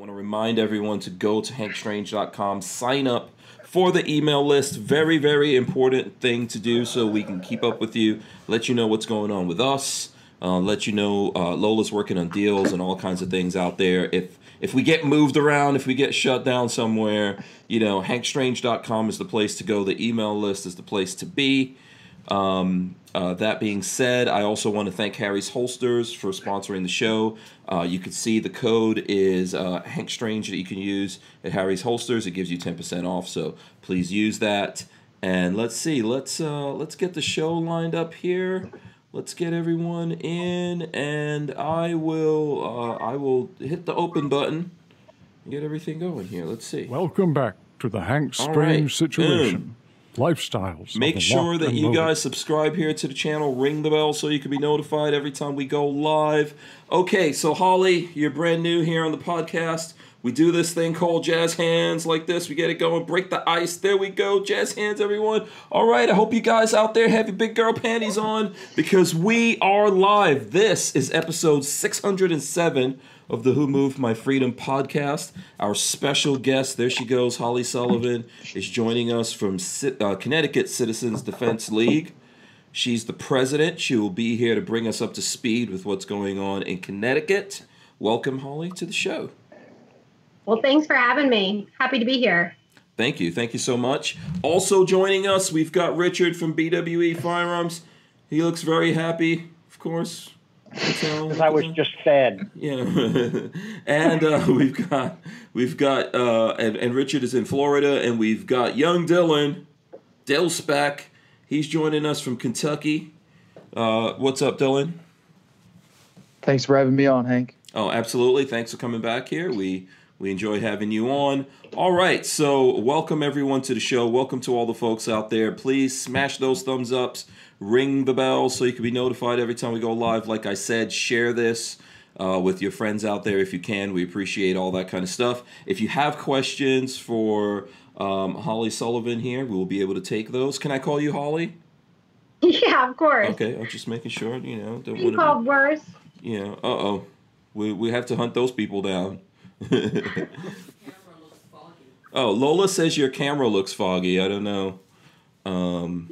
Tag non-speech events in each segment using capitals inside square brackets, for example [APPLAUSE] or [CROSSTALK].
want to remind everyone to go to hankstrange.com, sign up for the email list. Very, very important thing to do so we can keep up with you, let you know what's going on with us, uh, let you know uh, Lola's working on deals and all kinds of things out there. If if we get moved around, if we get shut down somewhere, you know, hankstrange.com is the place to go. The email list is the place to be. Um, uh, that being said, I also want to thank Harry's Holsters for sponsoring the show. Uh, you can see the code is uh, Hank Strange that you can use at Harry's Holsters. It gives you ten percent off, so please use that. And let's see, let's uh, let's get the show lined up here. Let's get everyone in, and I will uh, I will hit the open button. Get everything going here. Let's see. Welcome back to the Hank Strange right. situation. Lifestyles. Make sure that you loaded. guys subscribe here to the channel, ring the bell so you can be notified every time we go live. Okay, so Holly, you're brand new here on the podcast. We do this thing called jazz hands like this. We get it going, break the ice. There we go, jazz hands, everyone. All right, I hope you guys out there have your big girl panties on because we are live. This is episode 607 of the Who Moved My Freedom podcast. Our special guest, there she goes, Holly Sullivan, is joining us from uh, Connecticut Citizens Defense League. She's the president. She will be here to bring us up to speed with what's going on in Connecticut. Welcome, Holly, to the show. Well, thanks for having me. Happy to be here. Thank you. Thank you so much. Also joining us, we've got Richard from BWE Firearms. He looks very happy, of course. Because I was just fed. Yeah, [LAUGHS] and uh, [LAUGHS] we've got we've got uh, and, and Richard is in Florida, and we've got young Dylan, Dill Speck. He's joining us from Kentucky. Uh, what's up, Dylan? Thanks for having me on, Hank. Oh, absolutely. Thanks for coming back here. We we enjoy having you on. All right, so welcome everyone to the show. Welcome to all the folks out there. Please smash those thumbs ups, ring the bell so you can be notified every time we go live. Like I said, share this uh, with your friends out there if you can. We appreciate all that kind of stuff. If you have questions for um, Holly Sullivan here, we will be able to take those. Can I call you Holly? [LAUGHS] Yeah, of course. Okay, I'm just making sure. You know, don't You want to. called worse. Yeah. Uh oh. We we have to hunt those people down. [LAUGHS] oh, Lola says your camera looks foggy. I don't know. Um,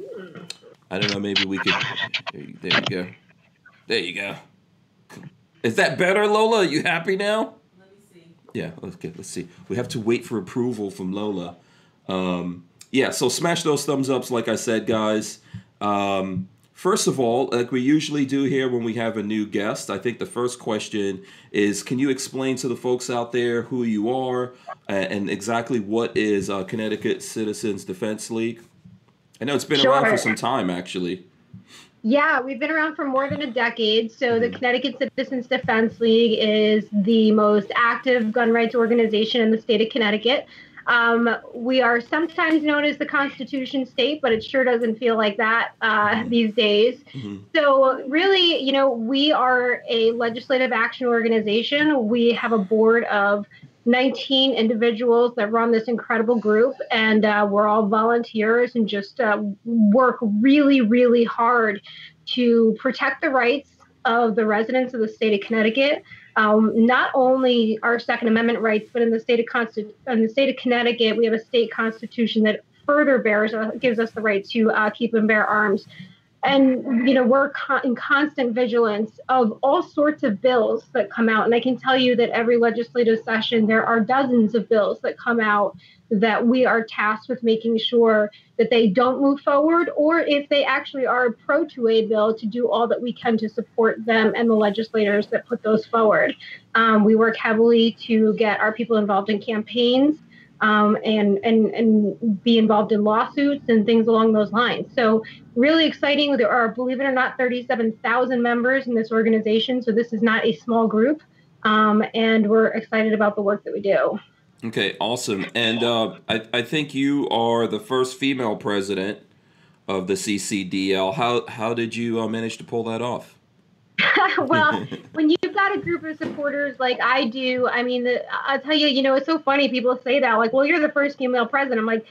I don't know. Maybe we could. There you, there you go. There you go. Is that better, Lola? Are you happy now? Let me see. Yeah. Okay. Let's see. We have to wait for approval from Lola. Um, yeah. So smash those thumbs ups, like I said, guys. Um, first of all, like we usually do here when we have a new guest, I think the first question is: Can you explain to the folks out there who you are uh, and exactly what is uh, Connecticut Citizens Defense League? I know it's been around for some time, actually. Yeah, we've been around for more than a decade. So, Mm-hmm. the Connecticut Citizens Defense League is the most active gun rights organization in the state of Connecticut. Um, we are sometimes known as the Constitution State, but it sure doesn't feel like that uh, these days. Mhm. So, really, you know, we are a legislative action organization. We have a board of 19 individuals that run this incredible group, and uh, we're all volunteers and just uh, work really, really hard to protect the rights of the residents of the state of Connecticut. Um, not only our Second Amendment rights, but in the state of Consti- in the state of Connecticut, we have a state constitution that further bears uh, gives us the right to uh, keep and bear arms and you know we're con- in constant vigilance of all sorts of bills that come out. And i can tell you that every legislative session there are dozens of bills that come out that we are tasked with making sure that they don't move forward or if they actually are a pro to a bill to do all that we can to support them and the legislators that put those forward. Um, we work heavily to get our people involved in campaigns um, and, and, and be involved in lawsuits and things along those lines. So, really exciting. There are, believe it or not, 37,000 members in this organization. So, this is not a small group. Um, and we're excited about the work that we do. Okay, awesome. And uh, I, I think you are the first female president of the CCDL. How how did you uh, manage to pull that off? [LAUGHS] well, when [LAUGHS] you've got a group of supporters like I do, I mean, the, I'll tell you, you know, it's so funny. People say that, like, well, you're the first female president. I'm like,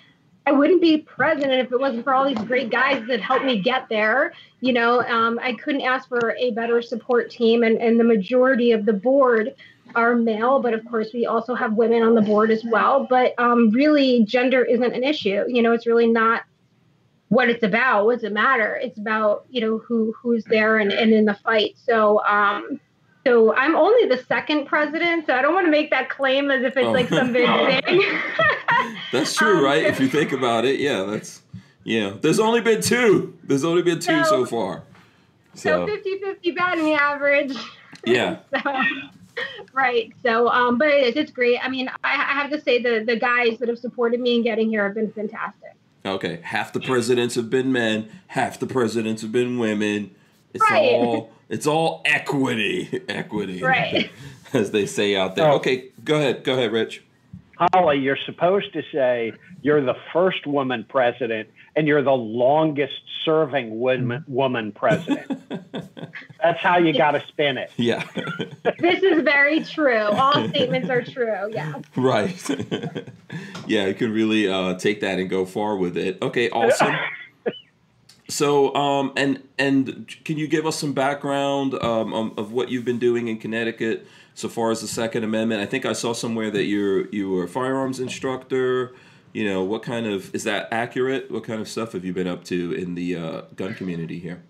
I wouldn't be president if it wasn't for all these great guys that helped me get there. You know, um, I couldn't ask for a better support team, and, and the majority of the board are male, but of course we also have women on the board as well. But um, really, gender isn't an issue. You know, it's really not what it's about. What's it matter? It's about you know who who's there and, and in the fight. So um, so I'm only the second president, so I don't want to make that claim as if it's oh. like some big [LAUGHS] thing. that's true, um, right? If you think about it, yeah, that's yeah. There's only been two. There's only been two so, so far. So, so 50-50 batting average. Yeah. [LAUGHS] so, right. So, um, but it is. It's great. I mean, I, I have to say the the guys that have supported me in getting here have been fantastic. Okay, half the presidents have been men, half the presidents have been women. It's right. all it's all equity, [LAUGHS] equity, right? [LAUGHS] As they say out there. Oh. Okay, go ahead, go ahead, Rich. Holly, you're supposed to say you're the first woman president and you're the longest serving woman, woman president. [LAUGHS] That's how you got to spin it. Yeah. [LAUGHS] this is very true. All statements are true. Yeah. Right. [LAUGHS] yeah, you can really uh, take that and go far with it. Okay, awesome. So, um, and and can you give us some background um, of what you've been doing in Connecticut so far as the Second Amendment? I think I saw somewhere that you're you were a firearms instructor. You know, what kind of is that accurate? What kind of stuff have you been up to in the uh, gun community here?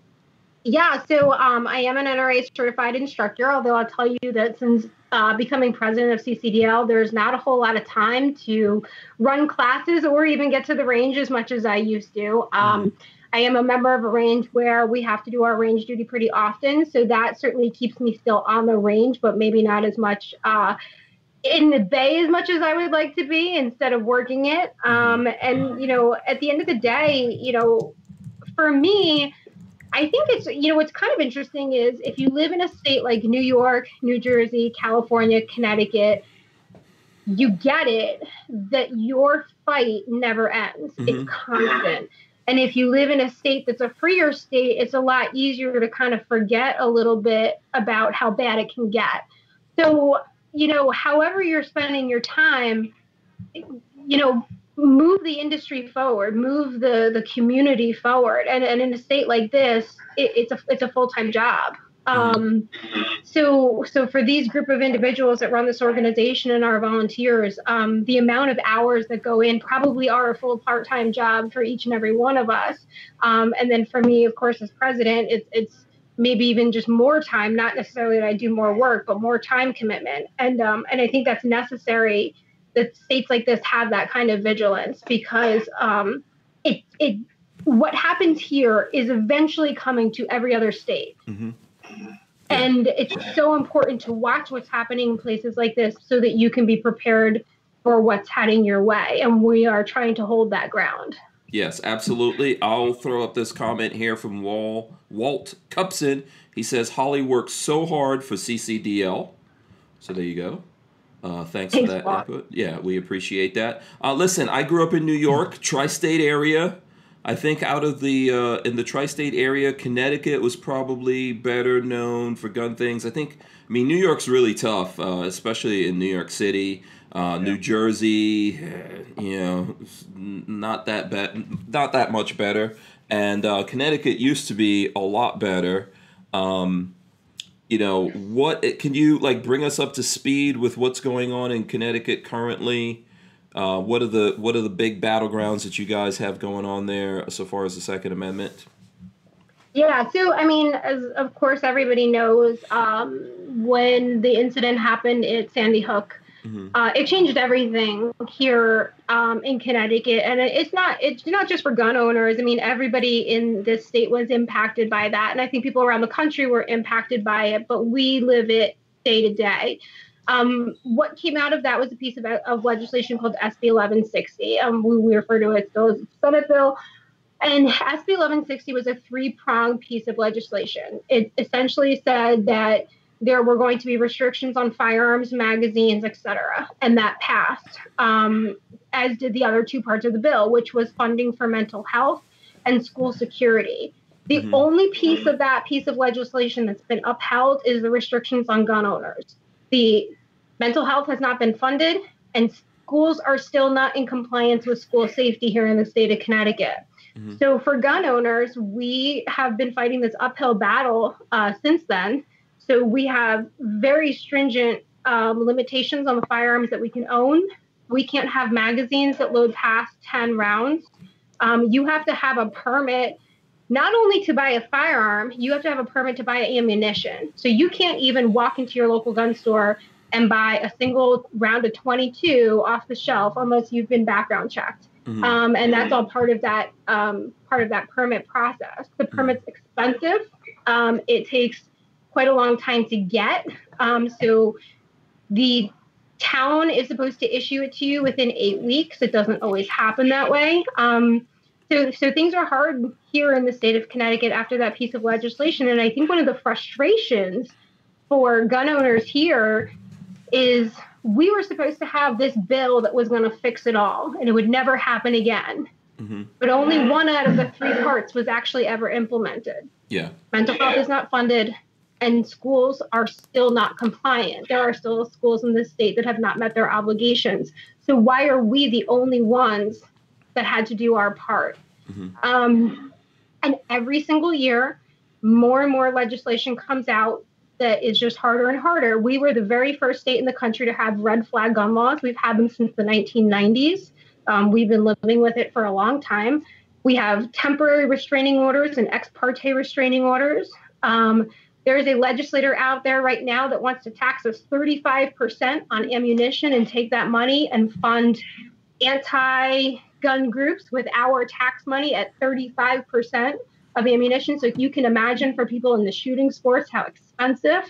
Yeah, so um, I am an NRA certified instructor. Although I'll tell you that since uh, becoming president of CCDL, there's not a whole lot of time to run classes or even get to the range as much as I used to. Um, mm-hmm I am a member of a range where we have to do our range duty pretty often. So that certainly keeps me still on the range, but maybe not as much uh, in the bay as much as I would like to be instead of working it. Um, and, you know, at the end of the day, you know, for me, I think it's, you know, what's kind of interesting is if you live in a state like New York, New Jersey, California, Connecticut, you get it that your fight never ends. Mm-hmm. It's constant. And if you live in a state that's a freer state, it's a lot easier to kind of forget a little bit about how bad it can get. So, you know, however you're spending your time, you know, move the industry forward, move the the community forward. And, and in a state like this, it, it's a it's a full time job. Um, so, so for these group of individuals that run this organization and our volunteers, um, the amount of hours that go in probably are a full part-time job for each and every one of us. Um, and then for me, of course, as president, it's it's maybe even just more time, not necessarily that I do more work, but more time commitment. And um, and I think that's necessary that states like this have that kind of vigilance because um, it it what happens here is eventually coming to every other state. Mm-hmm. And it's so important to watch what's happening in places like this so that you can be prepared for what's heading your way. And we are trying to hold that ground. Yes, absolutely. I'll throw up this comment here from Wall, Walt Cupson. He says Holly works so hard for CCDL. So there you go. Uh, thanks, for that input. Yeah, we appreciate that. Uh, listen, I grew up in New York, tri-state area. I think out of the uh, in the tri-state area, Connecticut was probably better known for gun things. I think. I mean, New York's really tough, uh, especially in New York City. Uh, yeah. New Jersey, eh, you know, not that bad, not that much better. And uh, Connecticut used to be a lot better. Um, you know, what can you like bring us up to speed with what's going on in Connecticut currently? Uh, what are the what are the big battlegrounds that you guys have going on there so far as the Second Amendment? Yeah, so I mean, as of course everybody knows, um, when the incident happened at Sandy Hook, mm-hmm. uh, it changed everything here um, in Connecticut, and it's not it's not just for gun owners. I mean, everybody in this state was impacted by that, and I think people around the country were impacted by it. But we live it day to day. Um, what came out of that was a piece of, of legislation called SB 1160. Um, we, we, refer to it as Senate bill. And SB 1160 was a three pronged piece of legislation. It essentially said that there were going to be restrictions on firearms, magazines, etc., and that passed. Um, as did the other two parts of the bill, which was funding for mental health and school security. The mm-hmm. only piece of that piece of legislation that's been upheld is the restrictions on gun owners. The mental health has not been funded, and schools are still not in compliance with school safety here in the state of Connecticut. Mm-hmm. So, for gun owners, we have been fighting this uphill battle uh, since then. So, we have very stringent um, limitations on the firearms that we can own. We can't have magazines that load past 10 rounds. Um, you have to have a permit not only to buy a firearm, you have to have a permit to buy ammunition. So you can't even walk into your local gun store and buy a single round of 22 off the shelf unless you've been background checked. Mm-hmm. Um, and that's all part of that um, part of that permit process. The mm-hmm. permit's expensive. Um, it takes quite a long time to get. Um, so the town is supposed to issue it to you within eight weeks. It doesn't always happen that way. Um, so, so things are hard here in the state of Connecticut after that piece of legislation. And I think one of the frustrations for gun owners here is we were supposed to have this bill that was going to fix it all and it would never happen again. Mm-hmm. But only one out of the three parts was actually ever implemented. Yeah. Mental health is not funded and schools are still not compliant. There are still schools in the state that have not met their obligations. So why are we the only ones that had to do our part. Mm-hmm. Um, and every single year, more and more legislation comes out that is just harder and harder. We were the very first state in the country to have red flag gun laws. We've had them since the 1990s. Um, we've been living with it for a long time. We have temporary restraining orders and ex parte restraining orders. Um, there is a legislator out there right now that wants to tax us 35% on ammunition and take that money and fund anti gun groups with our tax money at 35% of ammunition. So you can imagine for people in the shooting sports how expensive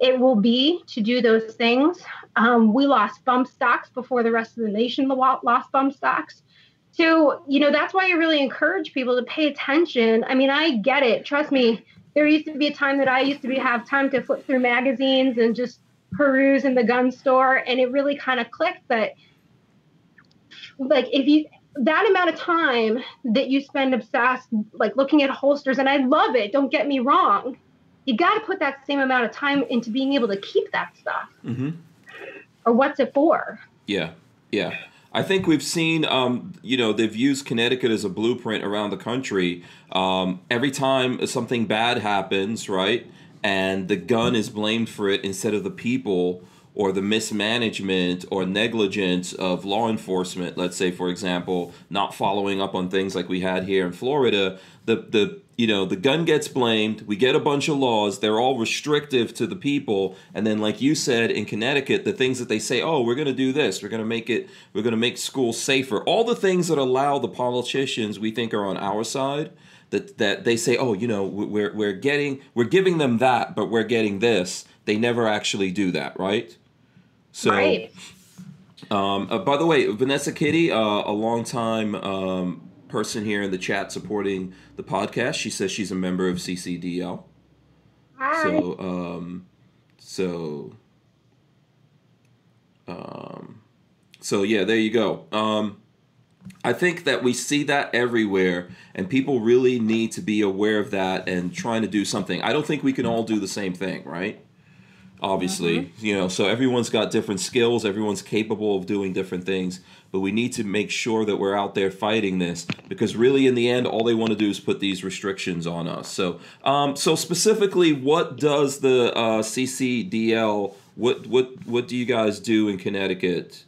it will be to do those things. Um, we lost bump stocks before the rest of the nation lost bump stocks. So, you know, that's why I really encourage people to pay attention. I mean, I get it. Trust me, there used to be a time that I used to be have time to flip through magazines and just peruse in the gun store, and it really kind of clicked that like if you that amount of time that you spend obsessed like looking at holsters and i love it don't get me wrong you got to put that same amount of time into being able to keep that stuff. Mm-hmm. or what's it for? Yeah yeah I think we've seen, um, you know, they've used Connecticut as a blueprint around the country. Um, every time something bad happens, right, and the gun is blamed for it instead of the people, or the mismanagement or negligence of law enforcement, let's say for example, not following up on things like we had here in Florida, the the you know, the gun gets blamed, we get a bunch of laws, they're all restrictive to the people, and then like you said in Connecticut, the things that they say, "Oh, we're going to do this, we're going to make it we're going to make schools safer." All the things that allow the politicians we think are on our side that that they say, "Oh, you know, we're we're getting we're giving them that, but we're getting this." They never actually do that, right? So, right. Um, uh, by the way, Vanessa Kitty, uh, a longtime um, person here in the chat supporting the podcast, she says she's a member of CCDL. Hi. So, um, so, um, so yeah, there you go. Um, I think that we see that everywhere, and people really need to be aware of that and trying to do something. I don't think we can all do the same thing, right? obviously mm-hmm. you know so everyone's got different skills everyone's capable of doing different things but we need to make sure that we're out there fighting this because really in the end all they want to do is put these restrictions on us so um, so specifically what does the uh, ccdl what what what do you guys do in connecticut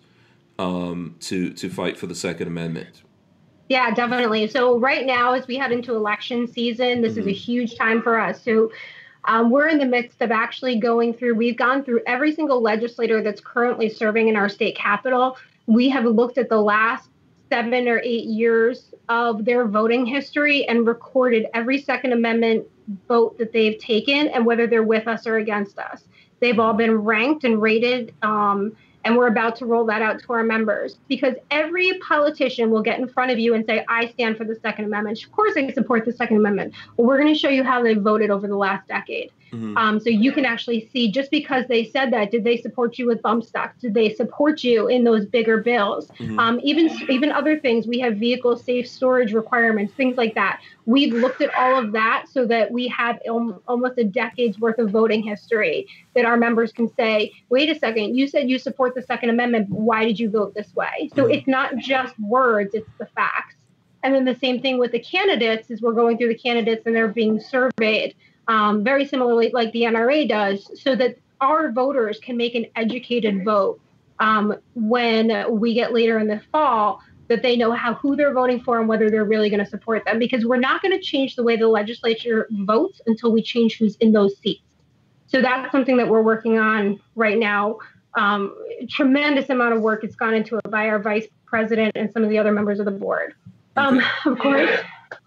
um, to to fight for the second amendment yeah, definitely. So right now, as we head into election season, this mm-hmm. is a mm-hmm. huge time for us. So um, we're in the midst of actually going through, we've gone through every single legislator that's currently serving in our state capital. We have looked at the last seven or eight years of their voting history and recorded every Second Amendment vote that they've taken and whether they're with us or against us. They've all been ranked and rated. Um, and we're about to roll that out to our members because every politician will get in front of you and say, I stand for the Second Amendment. Of course, I support the Second Amendment. Well, we're going to show you how they voted over the last decade. Mm-hmm. Um, so you can actually see just because they said that, did they support you with bump stocks? Did they support you in those bigger bills? Mm-hmm. Um, even even other things, we have vehicle safe storage requirements, things like that. We've looked at all of that so that we have almost a decade's worth of voting history that our members can say, wait a second, you said you support the Second Amendment. Why did you vote this way? So mm-hmm. it's not just words, it's the facts. And then the same thing with the candidates is we're going through the candidates and they're being surveyed um, very similarly like the NRA does, so that our voters can make an educated vote um, when we get later in the fall that they know how who they're voting for and whether they're really going to support them because we're not going to change the way the legislature votes until we change who's in those seats. So that's something that we're working on right now. Um, tremendous amount of work has gone into it by our vice president and some of the other members of the board. Um, of course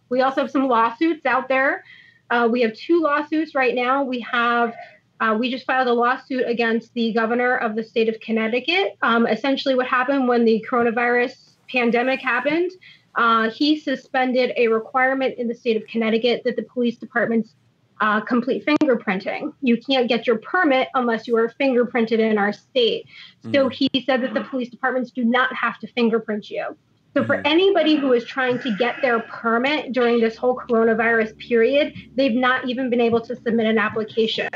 we also have some lawsuits out there uh, we have two lawsuits right now we have uh, we just filed a lawsuit against the governor of the state of Connecticut. Um, essentially, what happened when the coronavirus pandemic happened, uh, he suspended a requirement in the state of Connecticut that the police departments uh, complete fingerprinting. You can't get your permit unless you are fingerprinted in our state. So mm. he said that the police departments do not have to fingerprint you. So for mm-hmm. anybody who is trying to get their permit during this whole coronavirus period, they've not even been able to submit an application.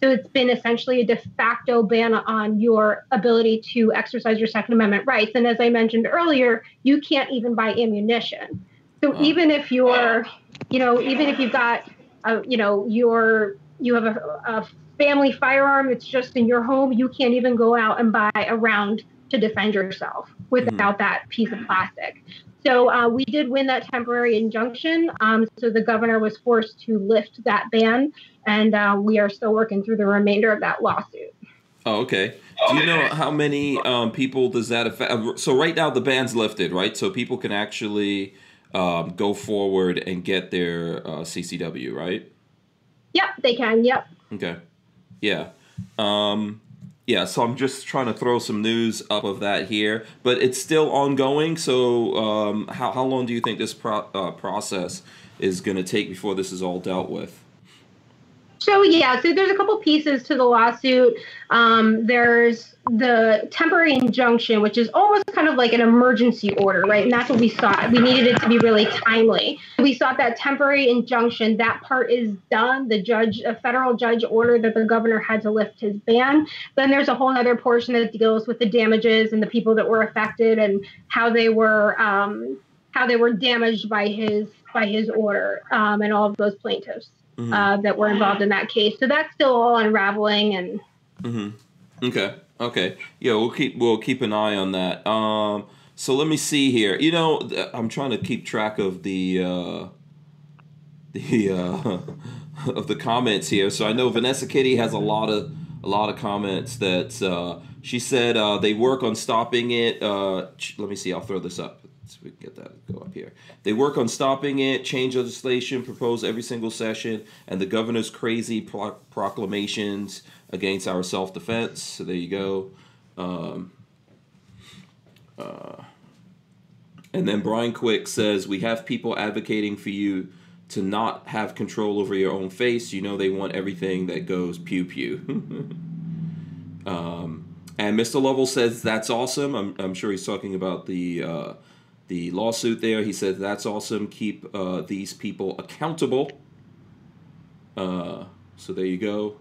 So it's been essentially a de facto ban on your ability to exercise your Second Amendment rights. And as I mentioned earlier, you can't even buy ammunition. So even if you're, you know, even if you've got, a, you know, your you have a, a family firearm that's just in your home, you can't even go out and buy a round to defend yourself without mm. that piece of plastic. So uh, we did win that temporary injunction. Um, so the governor was forced to lift that ban, and uh, we are still working through the remainder of that lawsuit. Oh, okay. Do you know how many um, people does that affect? Uh, so right now the ban's lifted, right? So people can actually um, go forward and get their uh, CCW, right? Yep, they can. Yep. Okay. Yeah. Um, yeah, so I'm just trying to throw some news up of that here, but it's still ongoing. So, um, how, how long do you think this pro- uh, process is going to take before this is all dealt with? So yeah, so there's a couple pieces to the lawsuit. Um, there's the temporary injunction, which is almost kind of like an emergency order, right? And that's what we sought. We needed it to be really timely. We sought that temporary injunction. That part is done. The judge, a federal judge, ordered that the governor had to lift his ban. Then there's a whole other portion that deals with the damages and the people that were affected and how they were um, how they were damaged by his by his order um, and all of those plaintiffs mm-hmm. uh, that were involved in that case. So that's still all unraveling and. Mm-hmm. Okay. Okay. Yeah, we'll keep we'll keep an eye on that. Um, so let me see here. You know, I'm trying to keep track of the uh, [LAUGHS] the uh, [LAUGHS] of the comments here. So I know Vanessa Kitty has a lot of a lot of comments that uh, she said uh, they work on stopping it. Uh, let me see. I'll throw this up so we can get that go up here. They work on stopping it, change legislation, propose every single session, and the governor's crazy pro- proclamations against our self defense. So there you go. Um, uh, and then Brian Quick says we have people advocating for you to not have control over your own face. You know they want everything that goes pew pew. [LAUGHS] um, and Mr. Lovell says that's awesome. I'm, I'm sure he's talking about the uh, the lawsuit there. He said that's awesome. Keep uh, these people accountable. Uh, so there you go.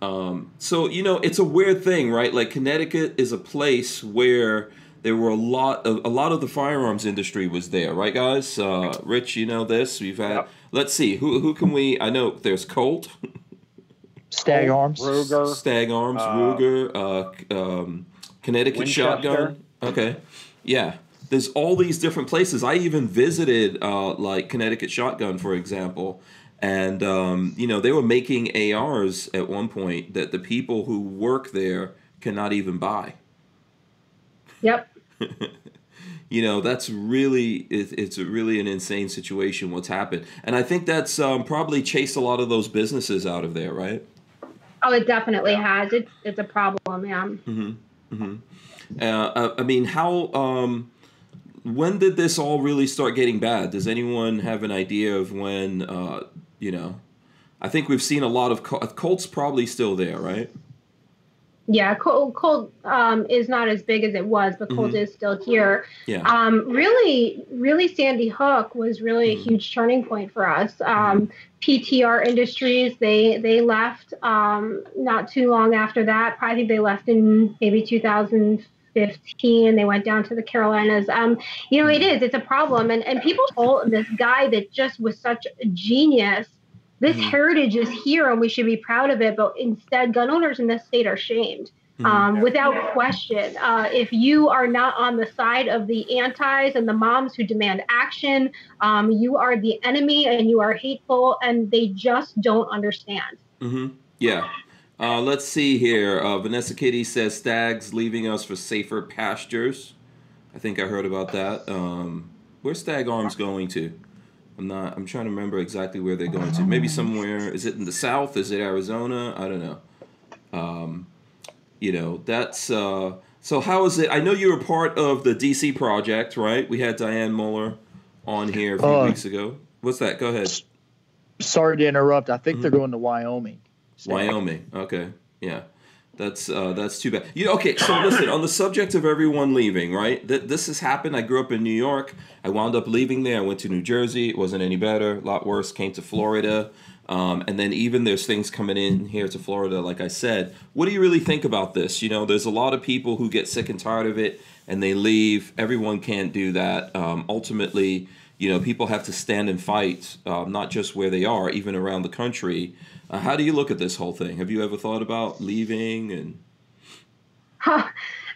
Um, so you know it's a weird thing, right? Like Connecticut is a place where there were a lot of a lot of the firearms industry was there, right, guys? Uh, Rich, you know this. We've had. Yep. Let's see who who can we? I know there's Colt. Stag Arms, Ruger, Stag Arms, uh, Ruger, uh, um, Connecticut Winchester. Shotgun. Okay, yeah there's all these different places. I even visited uh, like Connecticut Shotgun, for example, and um, you know they were making ARs at one point that the people who work there cannot even buy. Yep. [LAUGHS] you know that's really it, it's really an insane situation what's happened, and I think that's um, probably chased a lot of those businesses out of there, right? Oh, it definitely has. It's it's a problem, yeah. Mm-hmm. Mm-hmm. Uh, I mean, how um, when did this all really start getting bad? Does anyone have an idea of when? Uh, you know, I think we've seen a lot of Colt's probably still there, right? Yeah, Colt, Colt um, is not as big as it was, but Colt mm-hmm. is still here. Yeah. Um, really, really, Sandy Hook was really mm-hmm. a huge turning point for us. Um, PTR Industries, they they left um, not too long after that. I think they left in maybe 2000 15 they went down to the carolinas um, you know it is it's a problem and, and people told this guy that just was such a genius This Mhm. heritage is here and we should be proud of it, but instead, gun owners in this state are shamed. Mhm. Um, without question, uh, if you are not on the side of the antis and the moms who demand action, um, you are the enemy and you are hateful, and they just don't understand. Mm-hmm. Yeah. Uh, let's see here. Uh, Vanessa Kitty says Stags leaving us for safer pastures. I think I heard about that. Um, where's Stag Arms going to? I'm not. I'm trying to remember exactly where they're going to. Maybe somewhere. Is it in the south? Is it Arizona? I don't know. Um, you know, that's. Uh, so how is it? I know you were part of the DC project, right? We had Dianna Muller on here a few Uh, weeks ago. What's that? Go ahead. Sorry to interrupt. I think they're Mhm. going to Wyoming. Wyoming. Okay. Yeah. That's uh, that's too bad. You okay? So listen, on the subject of everyone leaving, right? Th- this has happened. I grew up in New York. I wound up leaving there. I went to New Jersey. It wasn't any better. A lot worse. Came to Florida, um, and then even there's things coming in here to Florida. Like I said, what do you really think about this? You know, there's a lot of people who get sick and tired of it and they leave. Everyone can't do that. Um, ultimately, you know, people have to stand and fight, um, not just where they are, even around the country. Uh, how do you look at this whole thing? Have you ever thought about leaving? And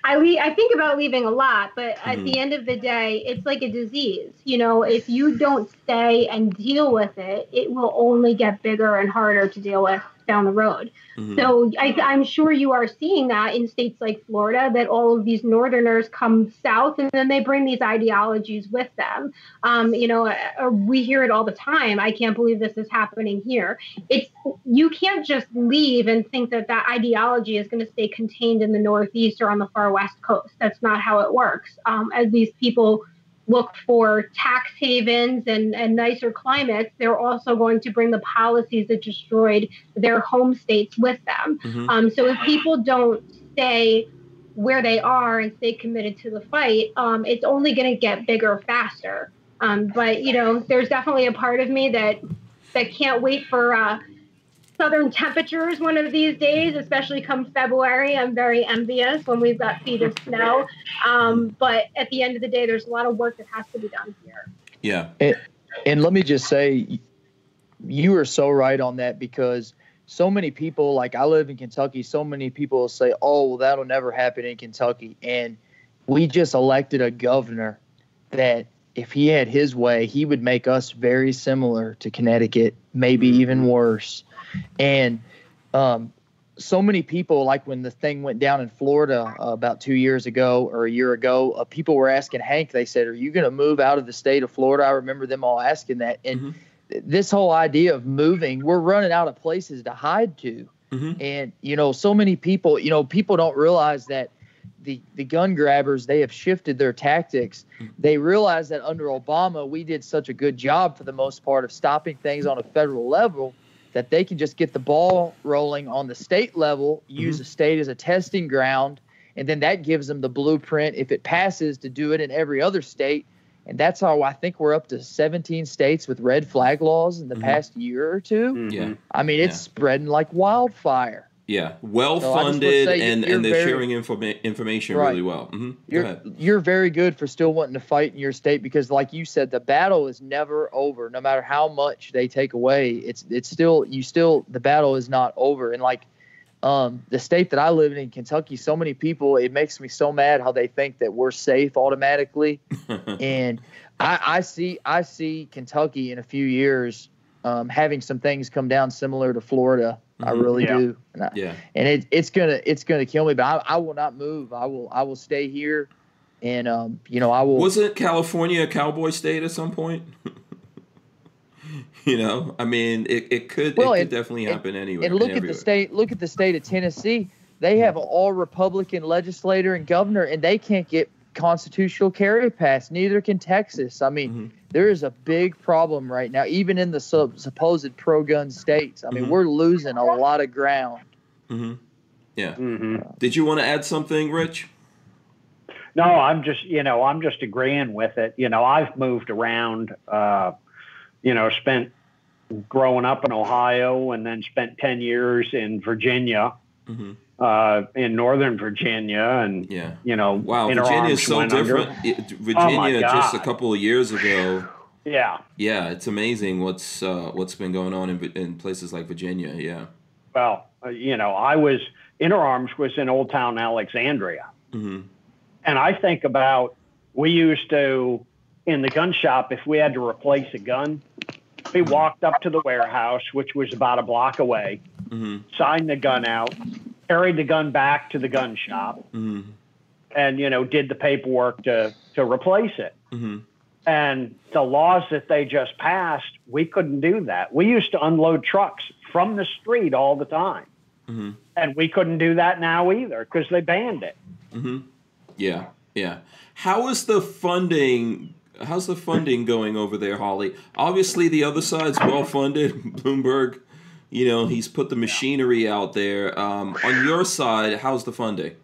I le- I think about leaving a lot, but at Mhm. the end of the day, it's like a disease. You know, if you don't stay and deal with it, it will only get bigger and harder to deal with down the road. Mhm. So I, I'm sure you are seeing that in states like Florida, that all of these Northerners come south and then they bring these ideologies with them. Um, you know, uh, we hear it all the time. I can't believe this is happening here. It's you can't just leave and think that that ideology is going to stay contained in the Northeast or on the far West Coast. That's not how it works. Um, as these people look for tax havens and, and nicer climates, they're also going to bring the policies that destroyed their home states with them. Mhm. Um, so if people don't stay where they are and stay committed to the fight, um, it's only going to get bigger faster. Um, but you know, there's definitely a part of me that that can't wait for uh, southern temperatures one of these days, especially come February. I'm very envious when we've got feet of snow. Um, but at the end of the day, there's a lot of work that has to be done here. yeah. And let me just say, you are so right on that because so many people, like I live in Kentucky, so many people say, oh, well, that'll never happen in Kentucky. And we just elected a governor that if he had his way, he would make us very similar to Connecticut, maybe even worse. And um, so many people, like when the thing went down in Florida uh, about two years ago or a year ago, uh, people were asking Hank, they said, Are you going to move out of the state of Florida? I remember them all asking that. And Mhm. th- this whole idea of moving, we're running out of places to hide to. Mhm. And, you know, so many people, you know, people don't realize that the, the gun grabbers, they have shifted their tactics. They realize that under Obama, we did such a good job for the most part of stopping things on a federal level that they can just get the ball rolling on the state level, use the state as a testing ground, and then that gives them the blueprint if it passes to do it in every other state. And that's how I think we're up to 17 states with red flag laws in the Mhm. past year or 2 Yeah. I mean, it's Yeah. spreading like wildfire. Yeah. Well So I just wanna funded say and, and they're very- sharing informa- information Right. really well. hmm You're you're very good for still wanting to fight in your state because, like you said, the battle is never over. No matter how much they take away, it's it's still you still the battle is not over. And like um, the state that I live in, in Kentucky, so many people it makes me so mad how they think that we're safe automatically. [LAUGHS] and I, I see I see Kentucky in a few years um, having some things come down similar to Florida. I Mhm. really Yeah. do. And I, yeah. and it, it's gonna it's gonna kill me. But I, I will not move. I will I will stay here, and um, you know I will. Wasn't California a cowboy state at some point? [LAUGHS] you know, I mean, it, it could Well, it could and- definitely and- happen anywhere. and look and at the state. Look at the state of Tennessee. They have an all Republican legislator and governor, and they can't get constitutional carry pass. Neither can Texas. I mean, Mhm. there is a big problem right now, even in the sub- supposed pro gun states. I mean, Mhm. we're losing a lot of ground. Mm-hmm. Yeah. hmm Did you want to add something, Rich? No, I'm just, you know, I'm just agreeing with it. You know, I've moved around, uh, you know, spent growing up in Ohio and then spent 10 years in Virginia, hmm uh, in Northern Virginia. And, Yeah. you know, Wow, Virginia is so different. It- Virginia just a couple of years ago [SIGHS] Yeah. Yeah, it's amazing what's uh, what's been going on in, in places like Virginia. Yeah. Well, uh, you know, I was Interarms was in Old Town Alexandria, hmm and I think about we used to in the gun shop if we had to replace a gun, we walked up to the warehouse, which was about a block away, hmm signed the gun out, carried the gun back to the gun shop, hmm and you know did the paperwork to to replace it. hmm And the laws that they just passed, we couldn't do that. We used to unload trucks from the street all the time. hmm And we couldn't do that now either because they banned it. hmm Yeah, yeah. How is the funding? How's the funding going over there, Holly? Obviously, the other side's well funded. [LAUGHS] Bloomberg, you know, he's put the machinery out there. Um, on your side, how's the funding?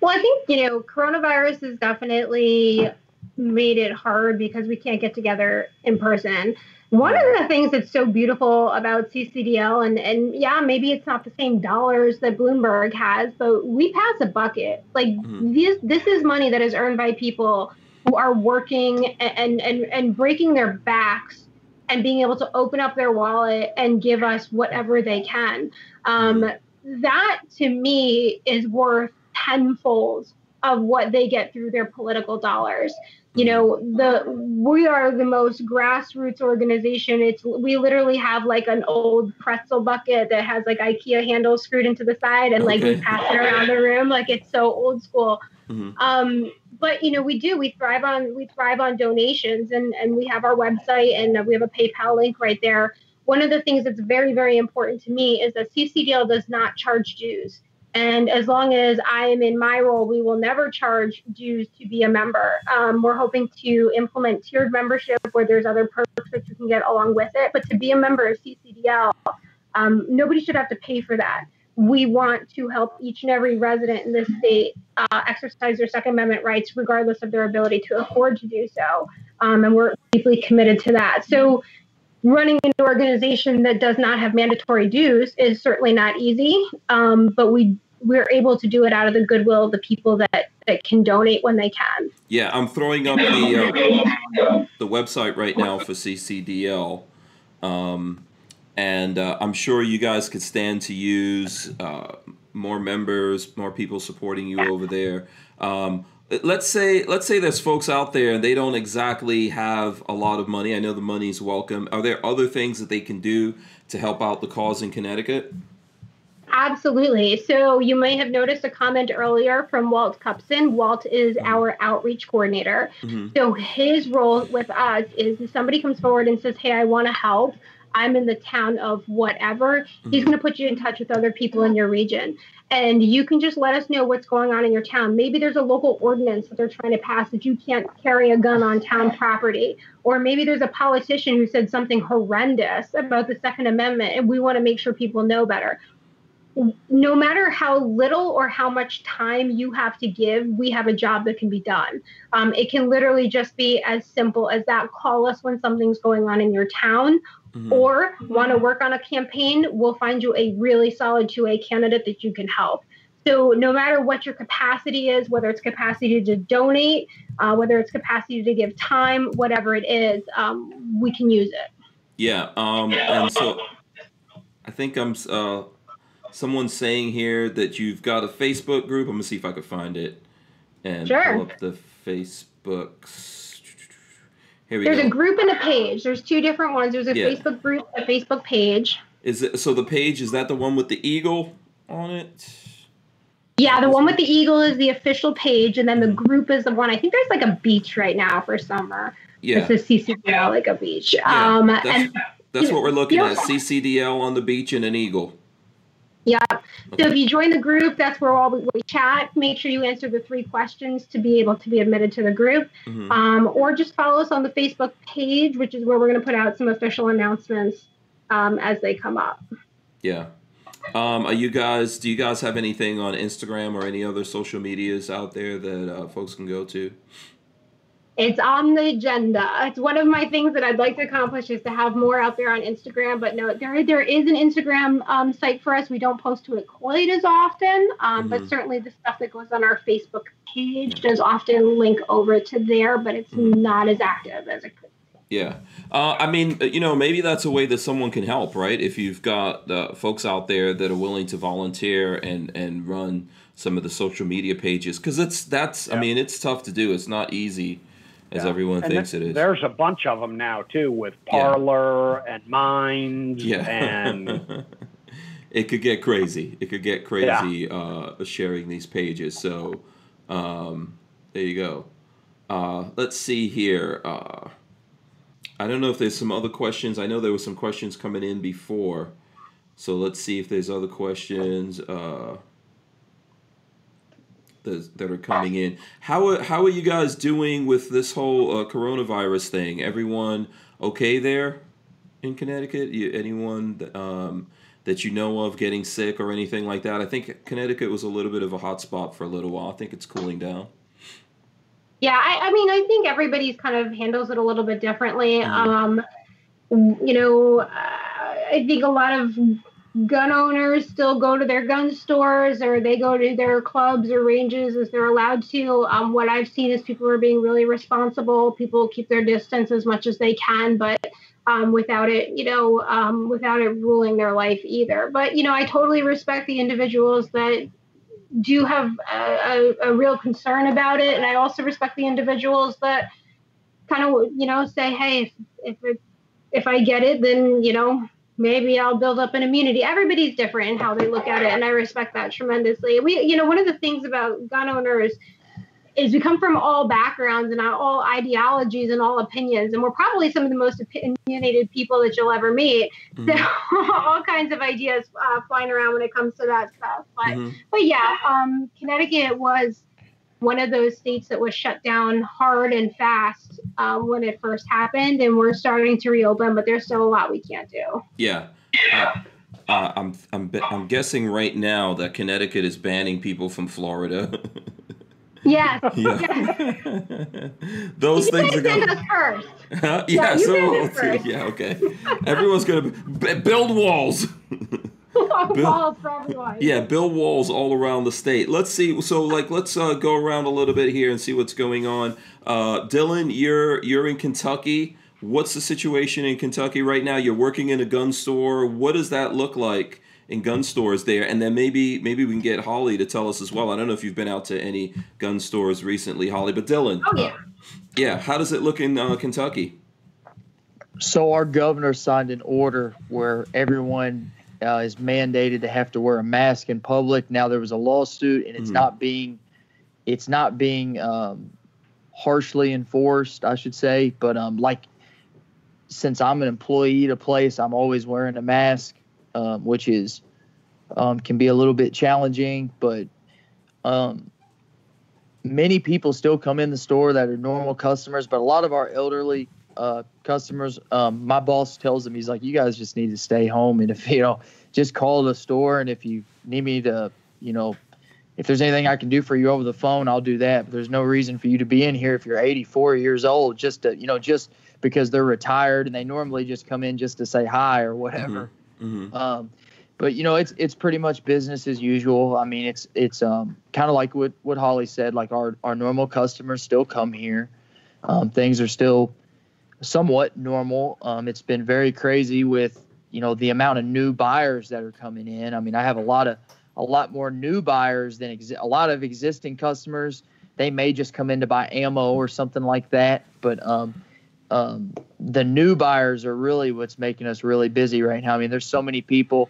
Well, I think, you know, coronavirus has definitely made it hard because we can't get together in person. One of the things that's so beautiful about CCDL, and, and yeah, maybe it's not the same dollars that Bloomberg has, but we pass a bucket. Like Mhm. this, this is money that is earned by people who are working and, and, and breaking their backs and being able to open up their wallet and give us whatever they can. Um, that to me is worth tenfold of what they get through their political dollars. You know, the we are the most grassroots organization. It's we literally have like an old pretzel bucket that has like IKEA handles screwed into the side, and like we pass it around the room. Like it's so old school. Mhm. Um, but you know, we do. We thrive on we thrive on donations, and and we have our website, and we have a PayPal link right there. One of the things that's very very important to me is that CCDL does not charge dues. And as long as I am in my role, we will never charge dues to be a member. Um, we're hoping to implement tiered membership where there's other perks that you can get along with it. But to be a member of CCDL, um, nobody should have to pay for that. We want to help each and every resident in this state uh, exercise their Second Amendment rights, regardless of their ability to afford to do so. Um, and we're deeply committed to that. So, running an organization that does not have mandatory dues is certainly not easy, um, but we we're able to do it out of the goodwill of the people that that can donate when they can. Yeah, I'm throwing up the uh, the website right now for CCDL, um, and uh, I'm sure you guys could stand to use uh, more members, more people supporting you over there. Um, let's say let's say there's folks out there and they don't exactly have a lot of money. I know the money's welcome. Are there other things that they can do to help out the cause in Connecticut? Absolutely. So you may have noticed a comment earlier from Walt Cupson. Walt is our outreach coordinator. Mhm. So his role with us is if somebody comes forward and says, Hey, I want to help. I'm in the town of whatever. He's going to put you in touch with other people in your region. And you can just let us know what's going on in your town. Maybe there's a local ordinance that they're trying to pass that you can't carry a gun on town property. Or maybe there's a politician who said something horrendous about the Second Amendment, and we want to make sure people know better no matter how little or how much time you have to give, we have a job that can be done. Um, it can literally just be as simple as that call us when something's going on in your town Mhm. or want to work on a campaign, we'll find you a really solid 2A candidate that you can help. So, no matter what your capacity is, whether it's capacity to donate, uh, whether it's capacity to give time, whatever it is, um, we can use it. Yeah, um, and so I think I'm uh, someone's saying here that you've got a Facebook group. I'm gonna see if I can find it and Sure. pull up the Facebooks. Here we There's go. a group and a page. There's two different ones. There's a Yeah. Facebook group, a Facebook page. Is it so? The page is that the one with the eagle on it? Yeah, the one with the eagle is the official page, and then the group is the one. I think there's like a beach right now for summer. Yeah, It's a CCDL, like a beach. Yeah, um, that's, and that's what we're looking at. CCDL on the beach and an eagle. Yeah, so if you join the group, that's where all we, we chat. Make sure you answer the three questions to be able to be admitted to the group, Mhm. um, or just follow us on the Facebook page, which is where we're going to put out some official announcements um, as they come up. Yeah. Um, are you guys? Do you guys have anything on Instagram or any other social medias out there that uh, folks can go to? It's on the agenda. It's one of my things that I'd like to accomplish is to have more out there on Instagram. But no, there there is an Instagram um, site for us. We don't post to it quite as often, um, but Mhm. certainly the stuff that goes on our Facebook page does often link over to there. But it's Mhm. not as active as it could. Be. Yeah. Uh, I mean, you know, maybe that's a way that someone can help, right? If you've got uh, folks out there that are willing to volunteer and and run some of the social media pages, because it's that's. I mean, it's tough to do. It's not easy, as Yeah. everyone And thinks th- it is. There's a bunch of them now too, with Yeah. Parler and Minds Yeah. and [LAUGHS] it could get crazy. It could get crazy uh, sharing these pages. So um, there you go. Uh, let's see here. Uh, I don't know if there's some other questions. I know there were some questions coming in before. So let's see if there's other questions uh, that, that are coming in. How are, how are you guys doing with this whole uh, coronavirus thing? Everyone okay there in Connecticut? You, anyone that, um, that you know of getting sick or anything like that? I think Connecticut was a little bit of a hot spot for a little while. I think it's cooling down. Yeah, I, I mean, I think everybody's kind of handles it a little bit differently. Mhm. Um, you know, uh, I think a lot of gun owners still go to their gun stores or they go to their clubs or ranges as they're allowed to. Um, what I've seen is people are being really responsible. People keep their distance as much as they can, but um, without it, you know, um, without it ruling their life either. But, you know, I totally respect the individuals that do have a, a, a real concern about it. And I also respect the individuals that kind of, you know, say, hey, if, if, if I get it, then, you know, maybe I'll build up an immunity. Everybody's different in how they look at it. And I respect that tremendously. We, you know, one of the things about gun owners is we come from all backgrounds and all ideologies and all opinions. And we're probably some of the most opinionated people that you'll ever meet. Mhm. So [LAUGHS] all kinds of ideas uh, flying around when it comes to that stuff. But Mhm. but yeah, um, Connecticut was one of those states that was shut down hard and fast um, when it first happened, and we're starting to reopen, but there's still a lot we can't do. Yeah. Uh, uh, I'm I'm I'm guessing right now that Connecticut is banning people from Florida. [LAUGHS] Yes. yeah. [LAUGHS] [LAUGHS] Those You things are going. us first. yeah, Yeah, so did it let's see. first. yeah, okay. Everyone's gonna build walls. Walls for everyone. Yeah, build walls all around the state. Let's see. So, like, let's uh, go around a little bit here and see what's going on. Uh, Dylan, you're you're in Kentucky. What's the situation in Kentucky right now? You're working in a gun store. What does that look like in gun stores there? And then maybe maybe we can get Holly to tell us as well. I don't know if you've been out to any gun stores recently, Holly, but Dylan. Oh yeah. Yeah, how does it look in uh, Kentucky? So our governor signed an order where everyone uh, is mandated to have to wear a mask in public. Now there was a lawsuit, and it's Mhm. not being, it's not being um, harshly enforced, I should say. But um, like, since I'm an employee at a place, I'm always wearing a mask, um, which is um, can be a little bit challenging. But um, many people still come in the store that are normal customers, but a lot of our elderly uh, customers, um, my boss tells them, he's like, you guys just need to stay home. And if, [LAUGHS] you know, just call the store. And if you need me to, you know, if there's anything I can do for you over the phone, I'll do that. But there's no reason for you to be in here if you're 84 years old, just to, you know, just because they're retired and they normally just come in just to say hi or whatever. hmm Um, but you know, it's it's pretty much business as usual. I mean, it's it's um, kind of like what what Holly said. Like our our normal customers still come here. Um, things are still somewhat normal. Um, it's been very crazy with you know the amount of new buyers that are coming in. I mean, I have a lot of a lot more new buyers than a lot of existing customers. They may just come in to buy ammo or something like that, but um, um, the new buyers are really what's making us really busy right now. I mean, there's so many people.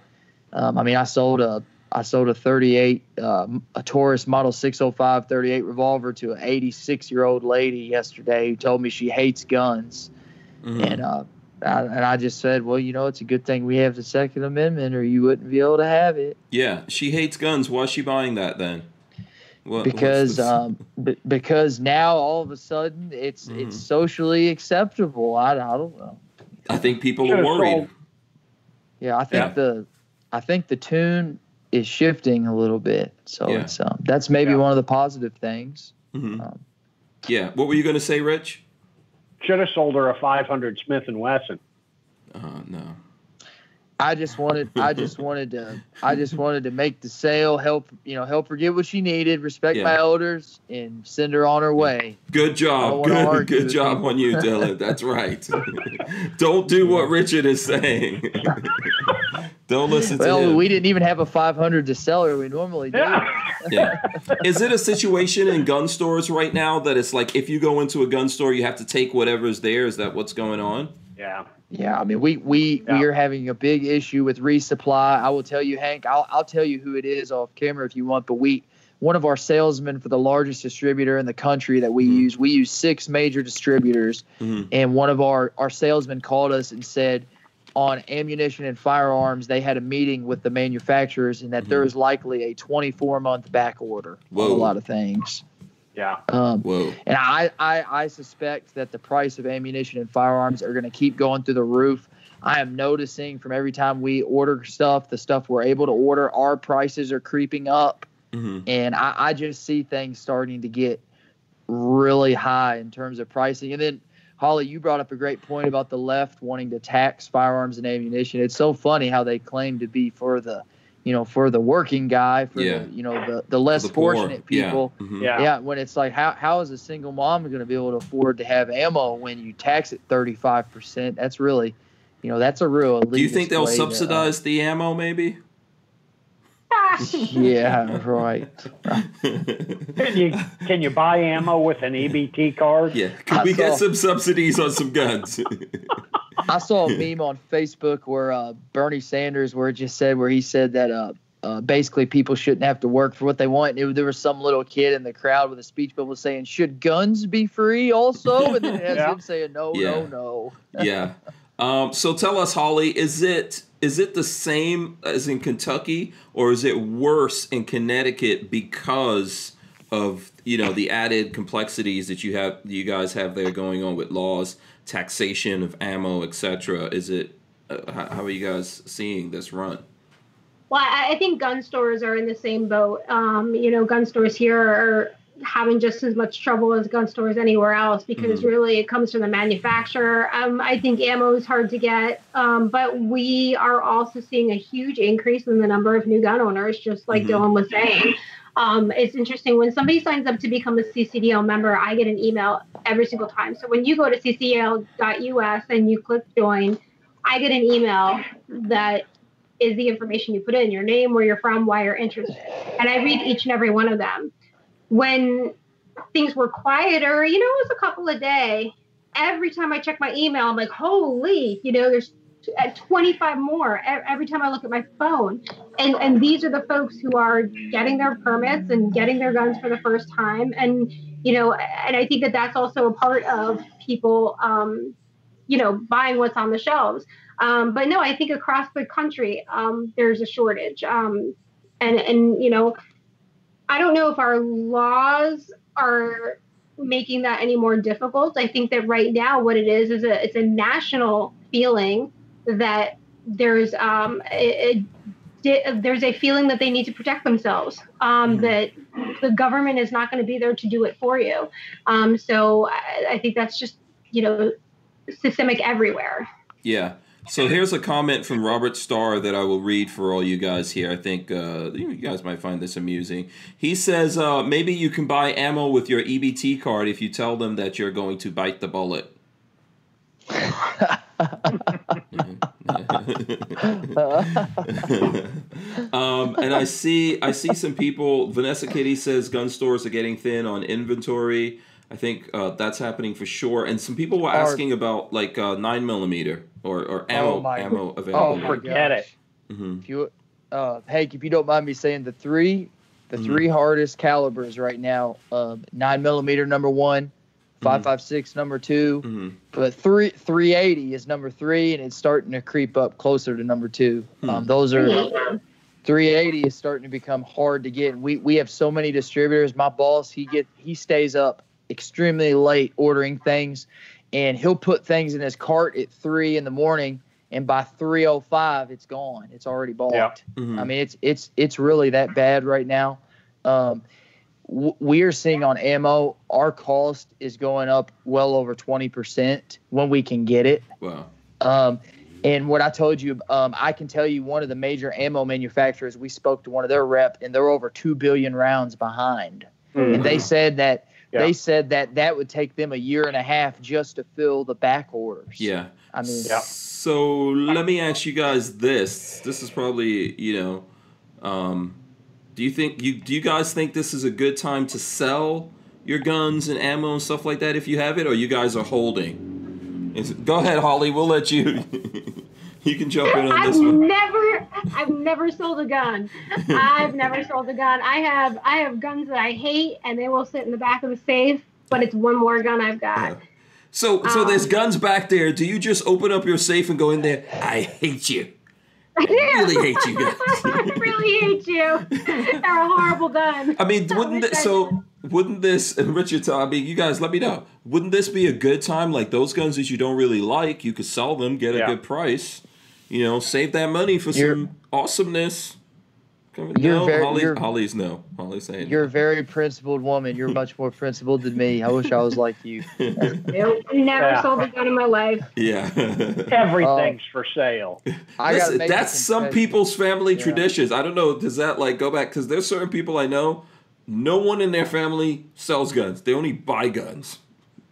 Um, I mean, I sold a I sold a 38 uh, a Taurus Model 605 38 revolver to an 86 year old lady yesterday who told me she hates guns, hmm and uh, I, and I just said, well, you know, it's a good thing we have the Second Amendment, or you wouldn't be able to have it Yeah, she hates guns. Why is she buying that then? What, because um, [LAUGHS] b- because now all of a sudden it's Mhm. it's socially acceptable. I, I don't know. I think people are worried. Yeah, I think Yeah. the I think the tune is shifting a little bit. So Yeah. it's um, that's maybe Yeah. one of the positive things. hmm Um, Yeah. What were you going to say, Rich? Should have sold her a 500 Smith and Wesson. Uh, no. I just wanted I just wanted to I just wanted to make the sale, help you know, help her get what she needed, respect Yeah. my elders, and send her on her way. Good job. Good, good job you. on you, Dylan. That's right. [LAUGHS] Don't do what Richard is saying. [LAUGHS] Don't listen to Well, him. we didn't even have a 500 to sell her. We normally do. Yeah. yeah. Is it a situation in gun stores right now that it's like if you go into a gun store, you have to take whatever's there? Is that what's going on? Yeah. Yeah, I mean, we we Yeah. we are having a big issue with resupply. I will tell you, Hank. I'll I'll tell you who it is off camera if you want. But we, one of our salesmen for the largest distributor in the country that we Mhm. use, we use six major distributors, Mhm. and one of our our salesmen called us and said, on ammunition and firearms, they had a meeting with the manufacturers, and that there Mhm. is likely a 24 month back order on a lot of things. Yeah. Um, Whoa. and I, I, I suspect that the price of ammunition and firearms are going to keep going through the roof. I am noticing from every time we order stuff, the stuff we're able to order, our prices are creeping up. hmm And I, I just see things starting to get really high in terms of pricing. And then, Holly, you brought up a great point about the left wanting to tax firearms and ammunition. It's so funny how they claim to be for the, you know, for the working guy, for Yeah. the, you know, the, the less The poor. fortunate Yeah. people. Mhm. Yeah. Yeah, when it's like, how, how is a single mom going to be able to afford to have ammo when you tax it 35%? That's really, you know, that's a real. Do you think they'll way to, uh, subsidize the ammo? Maybe. Yeah, right. Can you can you buy ammo with an EBT card? Yeah. Can I we get some subsidies on some guns? [LAUGHS] [LAUGHS] I saw a meme on Facebook where uh, Bernie Sanders, where it just said, where he said that uh, uh, basically people shouldn't have to work for what they want. It, there was some little kid in the crowd with a speech bubble saying, "Should guns be free also?" And then it has [LAUGHS] Yeah. him saying, "No, Yeah. no, no." yeah. Um, so tell us, Holly, is it is it the same as in Kentucky, or is it worse in Connecticut because of you know the added complexities that you have you guys have there going on with laws, taxation of ammo, etc. Is it uh, how, are you guys seeing this run? Well, I, I think gun stores are in the same boat. Um, you know, gun stores here are having just as much trouble as gun stores anywhere else because Mhm. really it comes from the manufacturer. Um, I think ammo is hard to get, um, but we are also seeing a huge increase in the number of new gun owners, just like Mhm. Dylan was saying. Um, it's interesting when somebody signs up to become a CCDL member, I get an email every single time. So when you go to ccdl.us and you click join, I get an email that is the information you put in your name, where you're from, why you're interested. And I read each and every one of them. When things were quieter, you know, it was a couple a day. Every time I check my email, I'm like, holy, you know, there's at 25 more every time I look at my phone. And and these are the folks who are getting their permits and getting their guns for the first time. And you know, and I think that that's also a part of people, um, you know, buying what's on the shelves. Um, but no, I think across the country um, there's a shortage, um, and and you know, I don't know if our laws are making that any more difficult. I think that right now what it is is a it's a national feeling that there's um a, a, there's a feeling that they need to protect themselves. Um, Mhm. That the government is not going to be there to do it for you. Um, so I, I think that's just you know systemic everywhere. Yeah. So here's a comment from Robert Starr that I will read for all you guys here. I think uh, you guys might find this amusing. He says uh, maybe you can buy ammo with your EBT card if you tell them that you're going to bite the bullet. [LAUGHS] um, and I see I see some people. Vanessa Kitty says gun stores are getting thin on inventory. I think uh, that's happening for sure. And some people were Are- asking about like uh, nine millimeter or, or ammo Oh my- ammo Oh, available. my Forget gosh. it. hmm If you, uh, Hank, if you don't mind me saying, the three, the Mhm. three hardest calibers right now, um, nine millimeter number one, five five six number two, hmm but three three eighty is number three, and it's starting to creep up closer to number two. Hmm. Um, those are 380 is starting to become hard to get. We we have so many distributors. My boss, he get he stays up extremely late ordering things, and he'll put things in his cart at three in the morning, and by 305 it's gone. It's already bought. Yeah. hmm I mean, it's it's it's really that bad right now. Um, w- we are seeing on ammo, our cost is going up well over 20% when we can get it. Wow. Um, And what I told you, um, I can tell you one of the major ammo manufacturers. We spoke to one of their rep, and they're over two billion rounds behind. Mhm. And they said that Yeah. they said that that would take them a year and a half just to fill the back orders. Yeah. I mean, Yeah. So let me ask you guys this. This is probably you know, um, do you think you do you guys think this is a good time to sell your guns and ammo and stuff like that if you have it, or you guys are holding? Is, go ahead, Holly. We'll let you. [LAUGHS] you can jump in on I've this one. never, I've never sold a gun. I've never [LAUGHS] sold a gun. I have, I have guns that I hate, and they will sit in the back of the safe. But it's one more gun I've got. Yeah. So so there's Um, guns back there. Do you just open up your safe and go in there? I hate you. [LAUGHS] I do. really hate you guys. [LAUGHS] I really hate you. They're a horrible gun. I mean, wouldn't wish this, I so? Wouldn't this, Richard? I mean, you guys, let me know. Wouldn't this be a good time? Like those guns that you don't really like, you could sell them, get a Yeah. good price. You know, save that money for You're- some awasomeness. Coming, You're no, very- Holly, you're- Holly's no. Holly's saying you're a very principled woman. You're much more principled than me. I wish I was like you. [LAUGHS] Nope. Never Yeah. sold a gun in my life. yeah. [LAUGHS] Everything's for sale. [LAUGHS] I Listen, gotta that's some people's family Yeah. traditions. I don't know. Does that like go back? Because there's certain people I know. No one in their family sells guns. They only buy guns.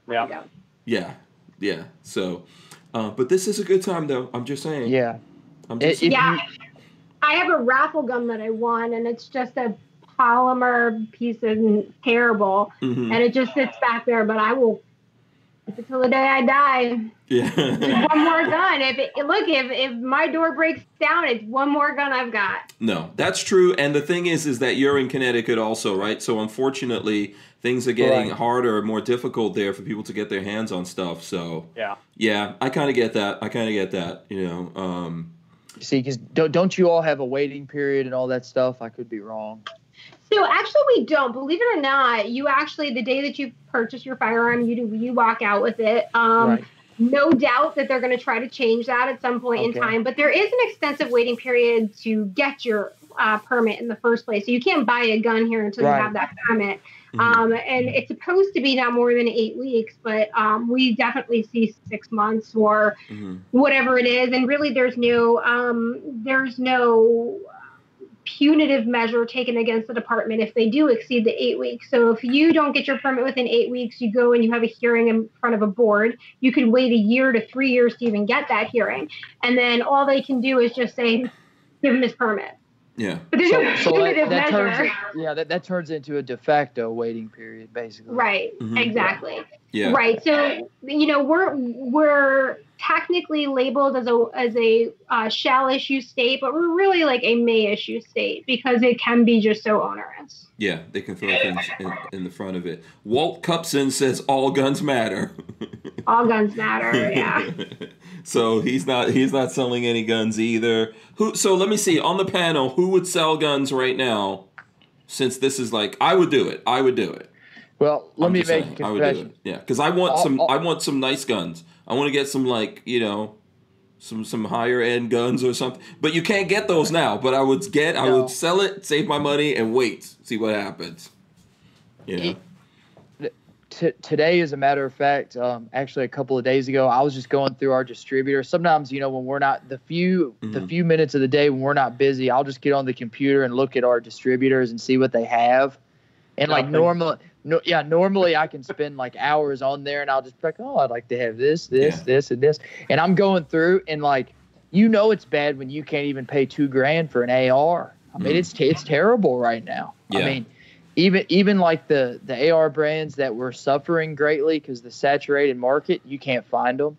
Yeah. Yeah. Yeah, yeah. So, uh, but this is a good time though. I'm just saying. Yeah. I'm It- just, If yeah, I have a raffle gun that I won, and it's just a polymer piece of terrible, Mhm. and it just sits back there. But I will, until the day I die, yeah. one more gun. If it, look, if if my door breaks down, it's one more gun I've got. no, that's true. And the thing is, is that you're in Connecticut also, right? So unfortunately, things are getting Right. harder, more difficult there for people to get their hands on stuff. So Yeah. yeah, I kind of get that. I kind of get that. You know. Um, See, because don't, don't you all have a waiting period and all that stuff? I could be wrong. So actually, we don't. Believe it or not, you actually the day that you purchase your firearm, you do you walk out with it. Um, right. No doubt that they're going to try to change that at some point Okay. in time, but there is an extensive waiting period to get your uh, permit in the first place. So you can't buy a gun here until Right. you have that permit. Mhm. Um, and it's supposed to be not more than eight weeks, but um, we definitely see six months or mhm. whatever it is. And really, there's no um, there's no punitive measure taken against the department if they do exceed the eight weeks. So if you don't get your permit within eight weeks, you go and you have a hearing in front of a board. You could wait a year to three years to even get that hearing, and then all they can do is just say, give him his permit. Yeah. But there's So, no so that, that measure. turns yeah that, that turns into a de facto waiting period basically. Right, Mhm. exactly. Yeah. Right. So you know we're we're technically labeled as a as a uh, shall issue state, but we're really like a may issue state because it can be just so onerous. Yeah, they can throw things in, in the front of it. Walt Cupson says all guns matter. [LAUGHS] All guns matter. [LAUGHS] Yeah. so he's not he's not selling any guns either. Who? So let me see on the panel who would sell guns right now. Since this is like, I would do it. I would do it. Well, let I'm me make saying, a I would do confession. it. Yeah, because I want I'll- some. I'll- I want some nice guns. I want to get some like you know, some some higher end guns or something. But you can't get those now. But I would get. I would sell it, save my money, and wait, see what happens. Yeah. know. T- today, as a matter of fact, um, actually a couple of days ago, I was just going through our distributor. Sometimes, you know, when we're not the few the Mhm. few minutes of the day when we're not busy, I'll just get on the computer and look at our distributors and see what they have. And like Nothing. normal, no, yeah, normally I can spend like hours on there, and I'll just be like, oh, I'd like to have this, this, Yeah. this, and this. And I'm going through, and like, you know, it's bad when you can't even pay two grand for an AR. I mean, Mhm. it's it's terrible right now. Yeah. I mean, even even like the the AR brands that were suffering greatly because the saturated market, you can't find them.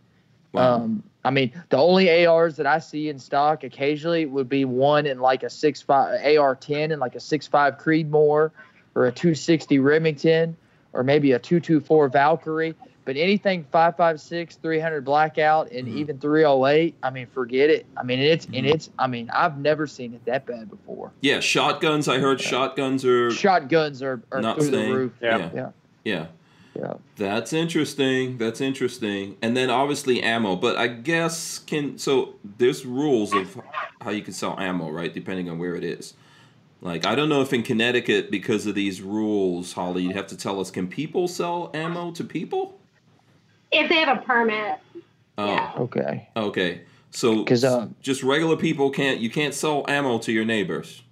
Wow. Um, I mean, the only ARs that I see in stock occasionally would be one in like a six five AR ten and like a six five Creedmoor or a two sixty Remington or maybe a two two four Valkyrie. But anything 556, 300 blackout, and Mhm. even 308, I mean, forget it. I mean, it's and Mhm. it's. I mean, I've never seen it that bad before. yeah, shotguns. I heard shotguns are Shotguns are, are not through staying. the roof. Yeah. Yeah. yeah. Yeah. Yeah. That's interesting. That's interesting. And then obviously ammo, but I guess can so there's rules of how you can sell ammo, right? Depending on where it is. Like I don't know if in Connecticut because of these rules, Holly, you have to tell us can people sell ammo to people? If they have a permit. Oh, Yeah. Okay. okay. So 'Cause, uh, just regular people can't you can't sell ammo to your neighbors.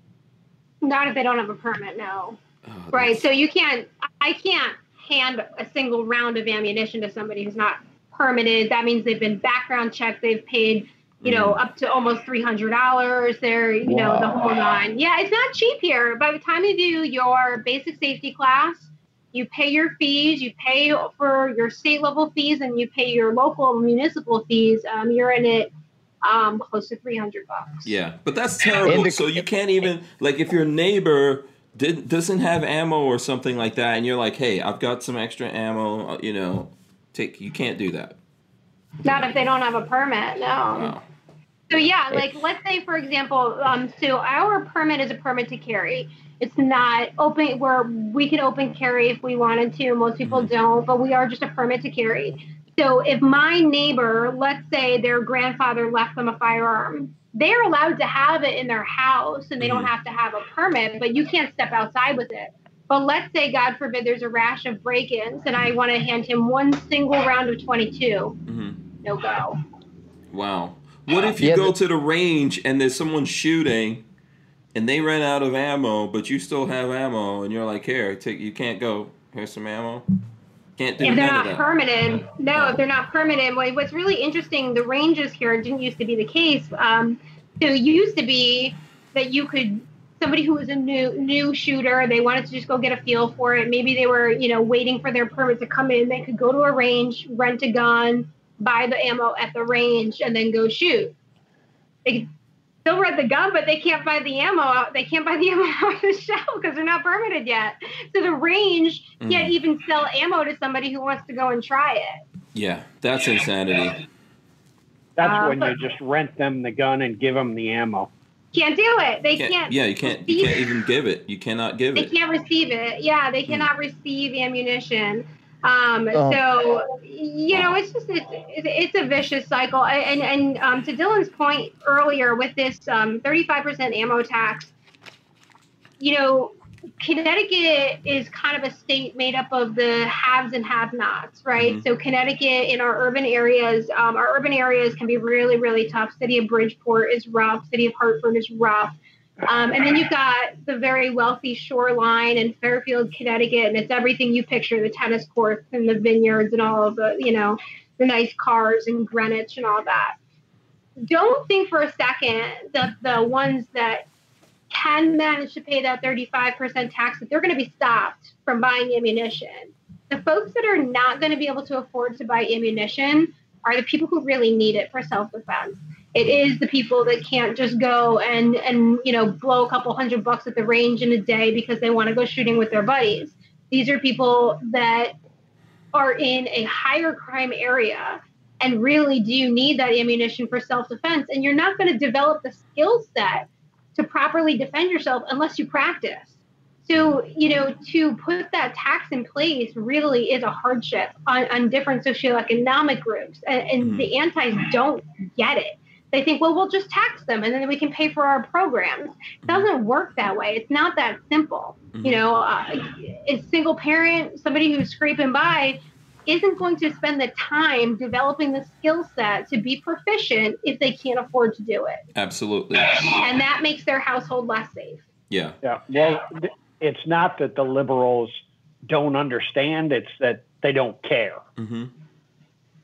Not if they don't have a permit, no. Oh, Right. that's- So you can't. I can't hand a single round of ammunition to somebody who's not permitted. That means they've been background checked. They've paid, you know, Mm-hmm. up to almost three hundred dollars. They're, you know, the whole nine. Yeah, it's not cheap here. By the time you do your basic safety class, you pay your fees. You pay for your state level fees, and you pay your local municipal fees. Um, you're in it um, close to three hundred bucks. Yeah, but that's terrible. The- so you can't even like if your neighbor did, doesn't have ammo or something like that, and you're like, "Hey, I've got some extra ammo," uh, you know, take. You can't do that. Not if they don't have a permit. No. Wow. So yeah, like let's say for example, um, so our permit is a permit to carry. It's not open where we can open carry if we wanted to. Most people don't, but we are just a permit to carry. So if my neighbor, let's say their grandfather left them a firearm, they're allowed to have it in their house and they don't Mhm. have to have a permit, but you can't step outside with it. But let's say, God forbid, there's a rash of break-ins, and I want to hand him one single round of 22. Mm-hmm. No go. Wow. What if you Yeah, go but- to the range and there's someone shooting, and they ran out of ammo, but you still have ammo, and you're like, "Here, take. You can't go. Here's some ammo." Can't do if they're not permanent, no, if they're not permanent, what's really interesting, the ranges here didn't used to be the case. Um, so it used to be that you could somebody who was a new new shooter, they wanted to just go get a feel for it. Maybe they were, you know, waiting for their permit to come in. They could go to a range, rent a gun, buy the ammo at the range, and then go shoot. They still rent the gun, but they can't buy the ammo. out- They can't buy the [LAUGHS] ammo off the shelf because they're not permitted yet. So the range can't Mhm. even sell ammo to somebody who wants to go and try it. Yeah, that's insanity. That's Uh, when you just rent them the gun and give them the ammo. Can't do it. They Can't- can't. yeah, you can't. You can't even give it. You cannot give They it. They can't receive it. Yeah, they cannot receive ammunition. Um, Oh. So you know, it's just it's, it's a vicious cycle. And and um, to Dylan's point earlier with this um, 35% ammo tax, you know, Connecticut is kind of a state made up of the haves and have-nots, right? Mhm. So Connecticut in our urban areas, um, our urban areas can be really, really tough. City of Bridgeport is rough. City of Hartford is rough. Um, and then you've got the very wealthy shoreline in Fairfield, Connecticut, and it's everything you picture: the tennis courts and the vineyards and all of the, you know, the nice cars and Greenwich and all that. Don't think for a second that the ones that can manage to pay that 35% tax that they're going to be stopped from buying ammunition. The folks that are not going to be able to afford to buy ammunition are the people who really need it for self-defense. It is the people that can't just go and and you know blow a couple hundred bucks at the range in a day because they want to go shooting with their buddies. These are people that are in a higher crime area and really do need that ammunition for self-defense and you're not going to develop the skill set to properly defend yourself unless you practice. So, you know, to put that tax in place really is a hardship on, on different socioeconomic groups. And, and hmm. the antis don't get it. They think, well, we'll just tax them and then we can pay for our programs. It doesn't work that way. It's not that simple. You know, uh, a single parent, somebody who's scraping by, isn't going to spend the time developing the skill set to be proficient if they can't afford to do it. Absolutely. And that makes their household less safe. Yeah. Yeah. Well, it's not that the liberals don't understand; it's that they don't care. hmm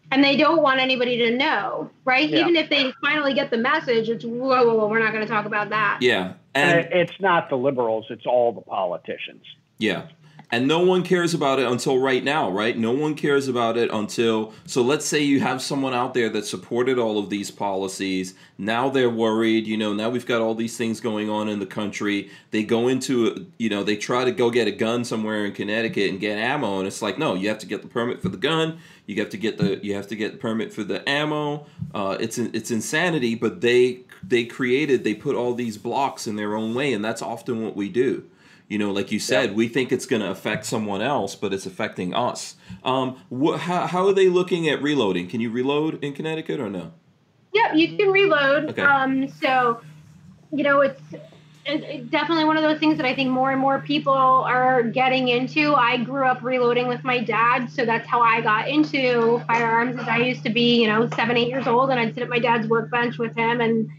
And they don't want anybody to know, right? Yeah. Even if they finally get the message, it's whoa, whoa, whoa we're not going to talk about that. Yeah. And And it's not the liberals; it's all the politicians. Yeah. And no one cares about it until right now, right? No one cares about it until. So let's say you have someone out there that supported all of these policies. Now they're worried, you know, now we've got all these things going on in the country. They go into, you know, they try to go get a gun somewhere in Connecticut and get ammo. And it's like, no, you have to get the permit for the gun. You have to get the, you have to get permit for the ammo. Uh, it's, it's insanity, but they, they created, they put all these blocks in their own way. And that's often what we do. You know, like you said, we think it's going to affect someone else, but it's affecting us. Um, wh- how, how are they looking at reloading? Can you reload in Connecticut or no? Yep, you can reload. Okay. Um, so, you know, it's it, it definitely one of those things that I think more and more people are getting into. I grew up reloading with my dad, so that's how I got into firearms. As I used to be, you know, seven, eight years old, and I'd sit at my dad's workbench with him, and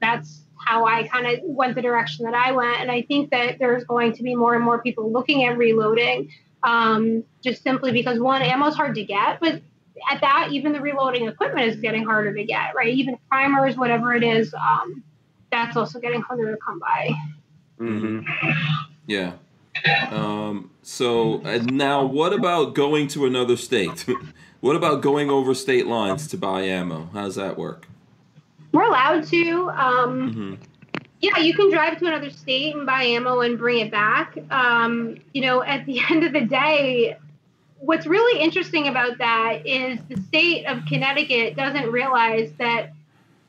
that's how I kind of went the direction that I went. And I think that there's going to be more and more people looking at reloading, um, just simply because one, ammo is hard to get, but at that, even the reloading equipment is getting harder to get, right? Even primers, whatever it is, um, that's also getting harder to come by. Mm-hmm. Yeah. Um, so and now, what about going to another state? [LAUGHS] what about going over state lines to buy ammo? How does that work? We're allowed to. Um, hmm yeah, you can drive to another state and buy ammo and bring it back. Um, you know, at the [LAUGHS] end of the day, what's really interesting about that is the state of Connecticut doesn't realize that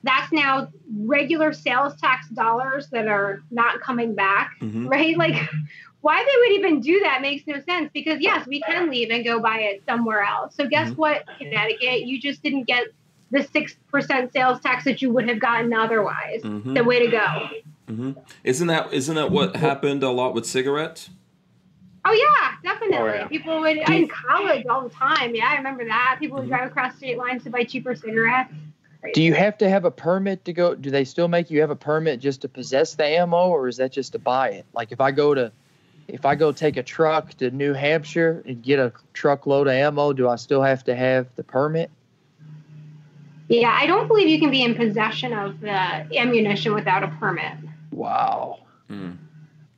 that's now regular sales tax dollars that are not coming back, Mhm. right? Like, [LAUGHS] why they would even do that makes no sense because, yes, we can leave and go buy it somewhere else. So, guess Mhm. what, Connecticut? You just didn't get the 6% sales tax that you would have gotten otherwise. Mhm. The way to go. hmm Isn't that isn't that what happened a lot with cigarettes? Oh yeah, definitely. Oh, yeah. People would in college all the time. Yeah, I remember that. People would Mhm. drive across state lines to buy cheaper cigarettes. Do you have to have a permit to go? Do they still make you have a permit just to possess the ammo, or is that just to buy it? Like if I go to, if I go take a truck to New Hampshire and get a truckload of ammo, do I still have to have the permit? Yeah, I don't believe you can be in possession of the ammunition without a permit. Wow. Mm.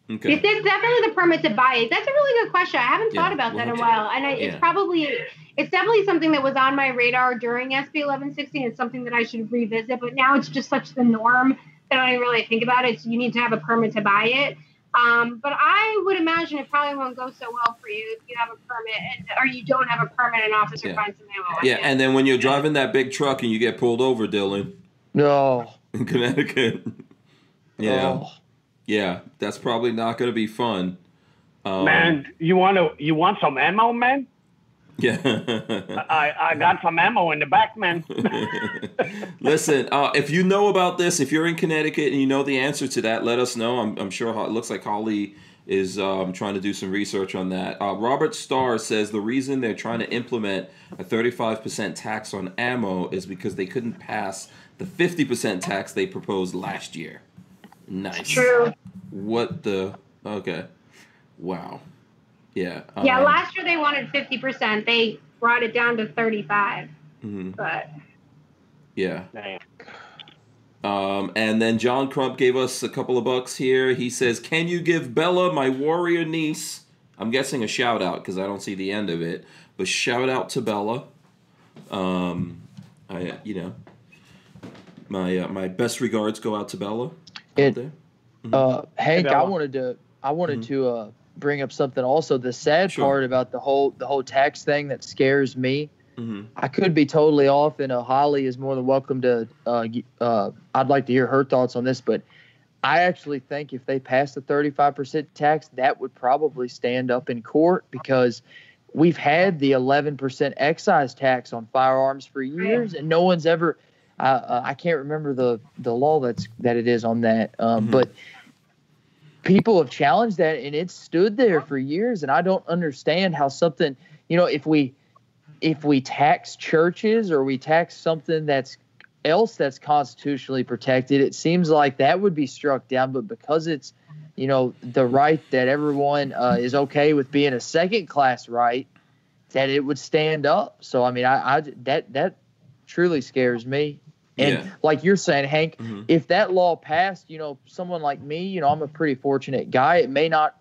It's, Okay. it's definitely the permit to buy it. That's a really good question. I haven't Yeah, thought about that in a while, and I, it's probably it's definitely something that was on my radar during SB 1116. It's something that I should revisit, but now it's just such the norm that I don't even really think about it. So you need to have a permit to buy it. Um, but I would imagine it probably won't go so well for you if you have a permit and or you don't have a permit and officer Yeah. finds some ammo. Yeah, and then when you're driving that big truck and you get pulled over, Dylan, No. in Connecticut. Yeah, Oh. yeah, that's probably not going to be fun. Um, man, you want to you want some ammo, man? Yeah. I I got some ammo in the back, man. [LAUGHS] Listen, uh, if you know about this, if you're in Connecticut and you know the answer to that, let us know. I'm, I'm sure it looks like Holly is um, trying to do some research on that. Uh, Robert Starr says the reason they're trying to implement a 35% tax on ammo is because they couldn't pass the 50% tax they proposed last year. Nice. True. What the? Okay. Wow. Yeah. Yeah, um, last year they wanted 50%. They brought it down to 35. mhm, But Yeah. Damn. Um, and then John Crump gave us a couple of bucks here. He says, "Can you give Bella, my warrior niece, I'm guessing a shout out because I don't see the end of it, but shout out to Bella. Um, I, you know, my uh, my best regards go out to Bella. It- out there. Uh, Hank, I Bella. wanted to I wanted to uh, bring up something also. The sad Sure. part about the whole the whole tax thing that scares me. Mhm. I could be totally off, and uh, Holly is more than welcome to. Uh, uh, I'd like to hear her thoughts on this, but I actually think if they pass the 35% tax, that would probably stand up in court because we've had the 11% excise tax on firearms for years, and no one's ever. Uh, uh, I can't remember the the law that's that it is on that, um, Mhm. but people have challenged that, and it's stood there for years, and I don't understand how something. You know, if we if we tax churches or we tax something that's else that's constitutionally protected, it seems like that would be struck down. But because it's, you know, the right that everyone uh, is okay with being a second class right, that it would stand up. So I mean, I, I that that truly scares me. And Yeah. like you're saying, Hank, Mhm. if that law passed, you know, someone like me, you know, I'm a pretty fortunate guy. It may not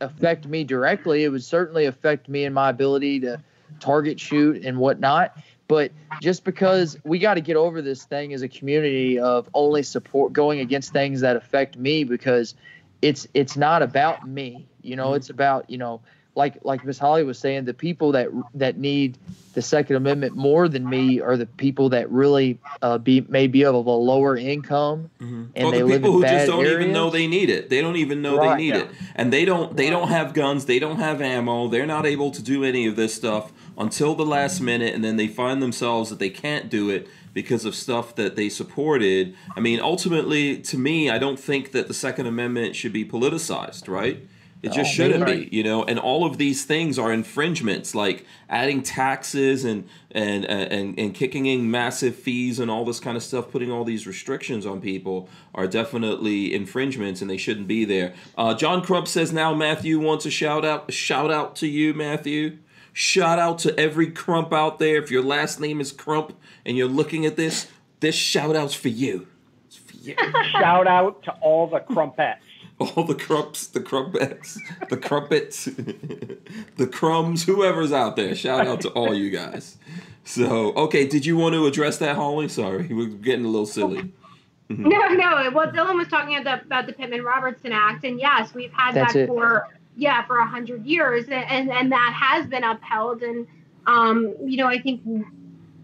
affect me directly. It would certainly affect me and my ability to target shoot and whatnot. But just because we got to get over this thing as a community of only support going against things that affect me because it's it's not about me. You know, it's about, you know, like like Miss Holly was saying, the people that that need the Second Amendment more than me are the people that really uh, be maybe of a lower income Mhm. and Or they the live people in who just don't even know they need it. They don't even know Right. they need Yeah. it, and they don't. They don't have guns. They don't have ammo. They're not able to do any of this stuff. until the last minute, and then they find themselves that they can't do it because of stuff that they supported. I mean, ultimately, to me, I don't think that the Second Amendment should be politicized, right? It just No, shouldn't maybe. be, you know. And all of these things are infringements, like adding taxes and and and and kicking in massive fees and all this kind of stuff. Putting all these restrictions on people are definitely infringements, and they shouldn't be there. Uh, John Crump says now Matthew wants a shout out. Shout out to you, Matthew. Shout out to every Crump out there. If your last name is Crump and you're looking at this, this shout out's for you. It's for you. [LAUGHS] Shout out to all the crumpets. All the crumps, the crumpets, the crumpets, [LAUGHS] the crumbs, whoever's out there. Shout out to all you guys. So, okay, did you want to address that, Holly? Sorry, we're getting a little silly. [LAUGHS] No, no. Well, Dylan was talking about the, about the Pittman Robertson Act, and yes, we've had That's that it. for yeah for a hundred years, and, and and that has been upheld. And um, you know, I think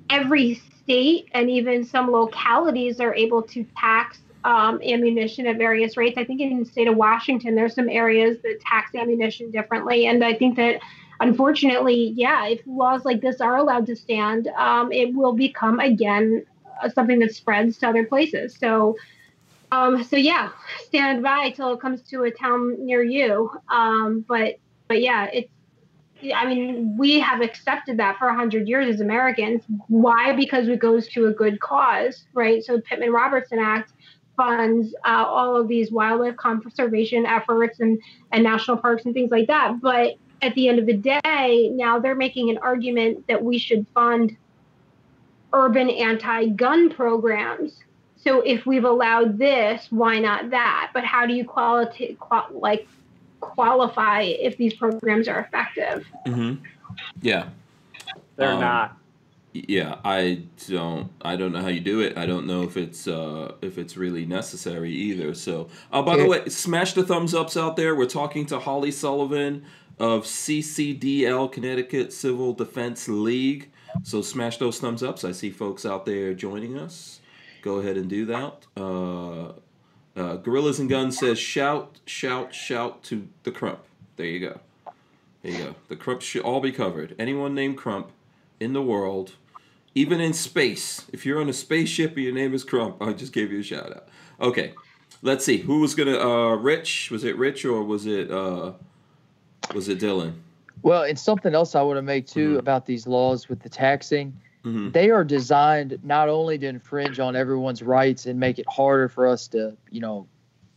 every state and even some localities are able to tax um, ammunition at various rates. I think in the state of Washington, there's some areas that tax ammunition differently, and I think that. Unfortunately, yeah, if laws like this are allowed to stand, um, it will become again uh, something that spreads to other places. So, um, so yeah, stand by till it comes to a town near you. Um, but, but yeah, it's. I mean, we have accepted that for hundred years as Americans. Why? Because it goes to a good cause, right? So, Pittman Robertson Act funds uh, all of these wildlife conservation efforts and and national parks and things like that. But at the end of the day, now they're making an argument that we should fund urban anti-gun programs. So if we've allowed this, why not that? But how do you quality qual- like qualify if these programs are effective? hmm Yeah, They're Um, not. Yeah. I don't. I don't know how you do it. I don't know if it's uh, if it's really necessary either. So, uh, by the way, smash the thumbs ups out there. We're talking to Holly Sullivan of CCDL Connecticut Civil Defense League. So smash those thumbs ups. I see folks out there joining us. Go ahead and do that. Uh, uh, Gorillas and Guns says shout, shout, shout to the Crump. There you go. There you go. The Crump should all be covered. Anyone named Crump in the world, even in space. If you're on a spaceship and your name is Crump, I just gave you a shout out. Okay, let's see. Who was gonna? Uh, Rich? Was it Rich or was it? Uh, was it Dylan? Well, and something else I want to make too Mhm. about these laws with the taxing. Mhm. They are designed not only to infringe on everyone's rights and make it harder for us to, you know,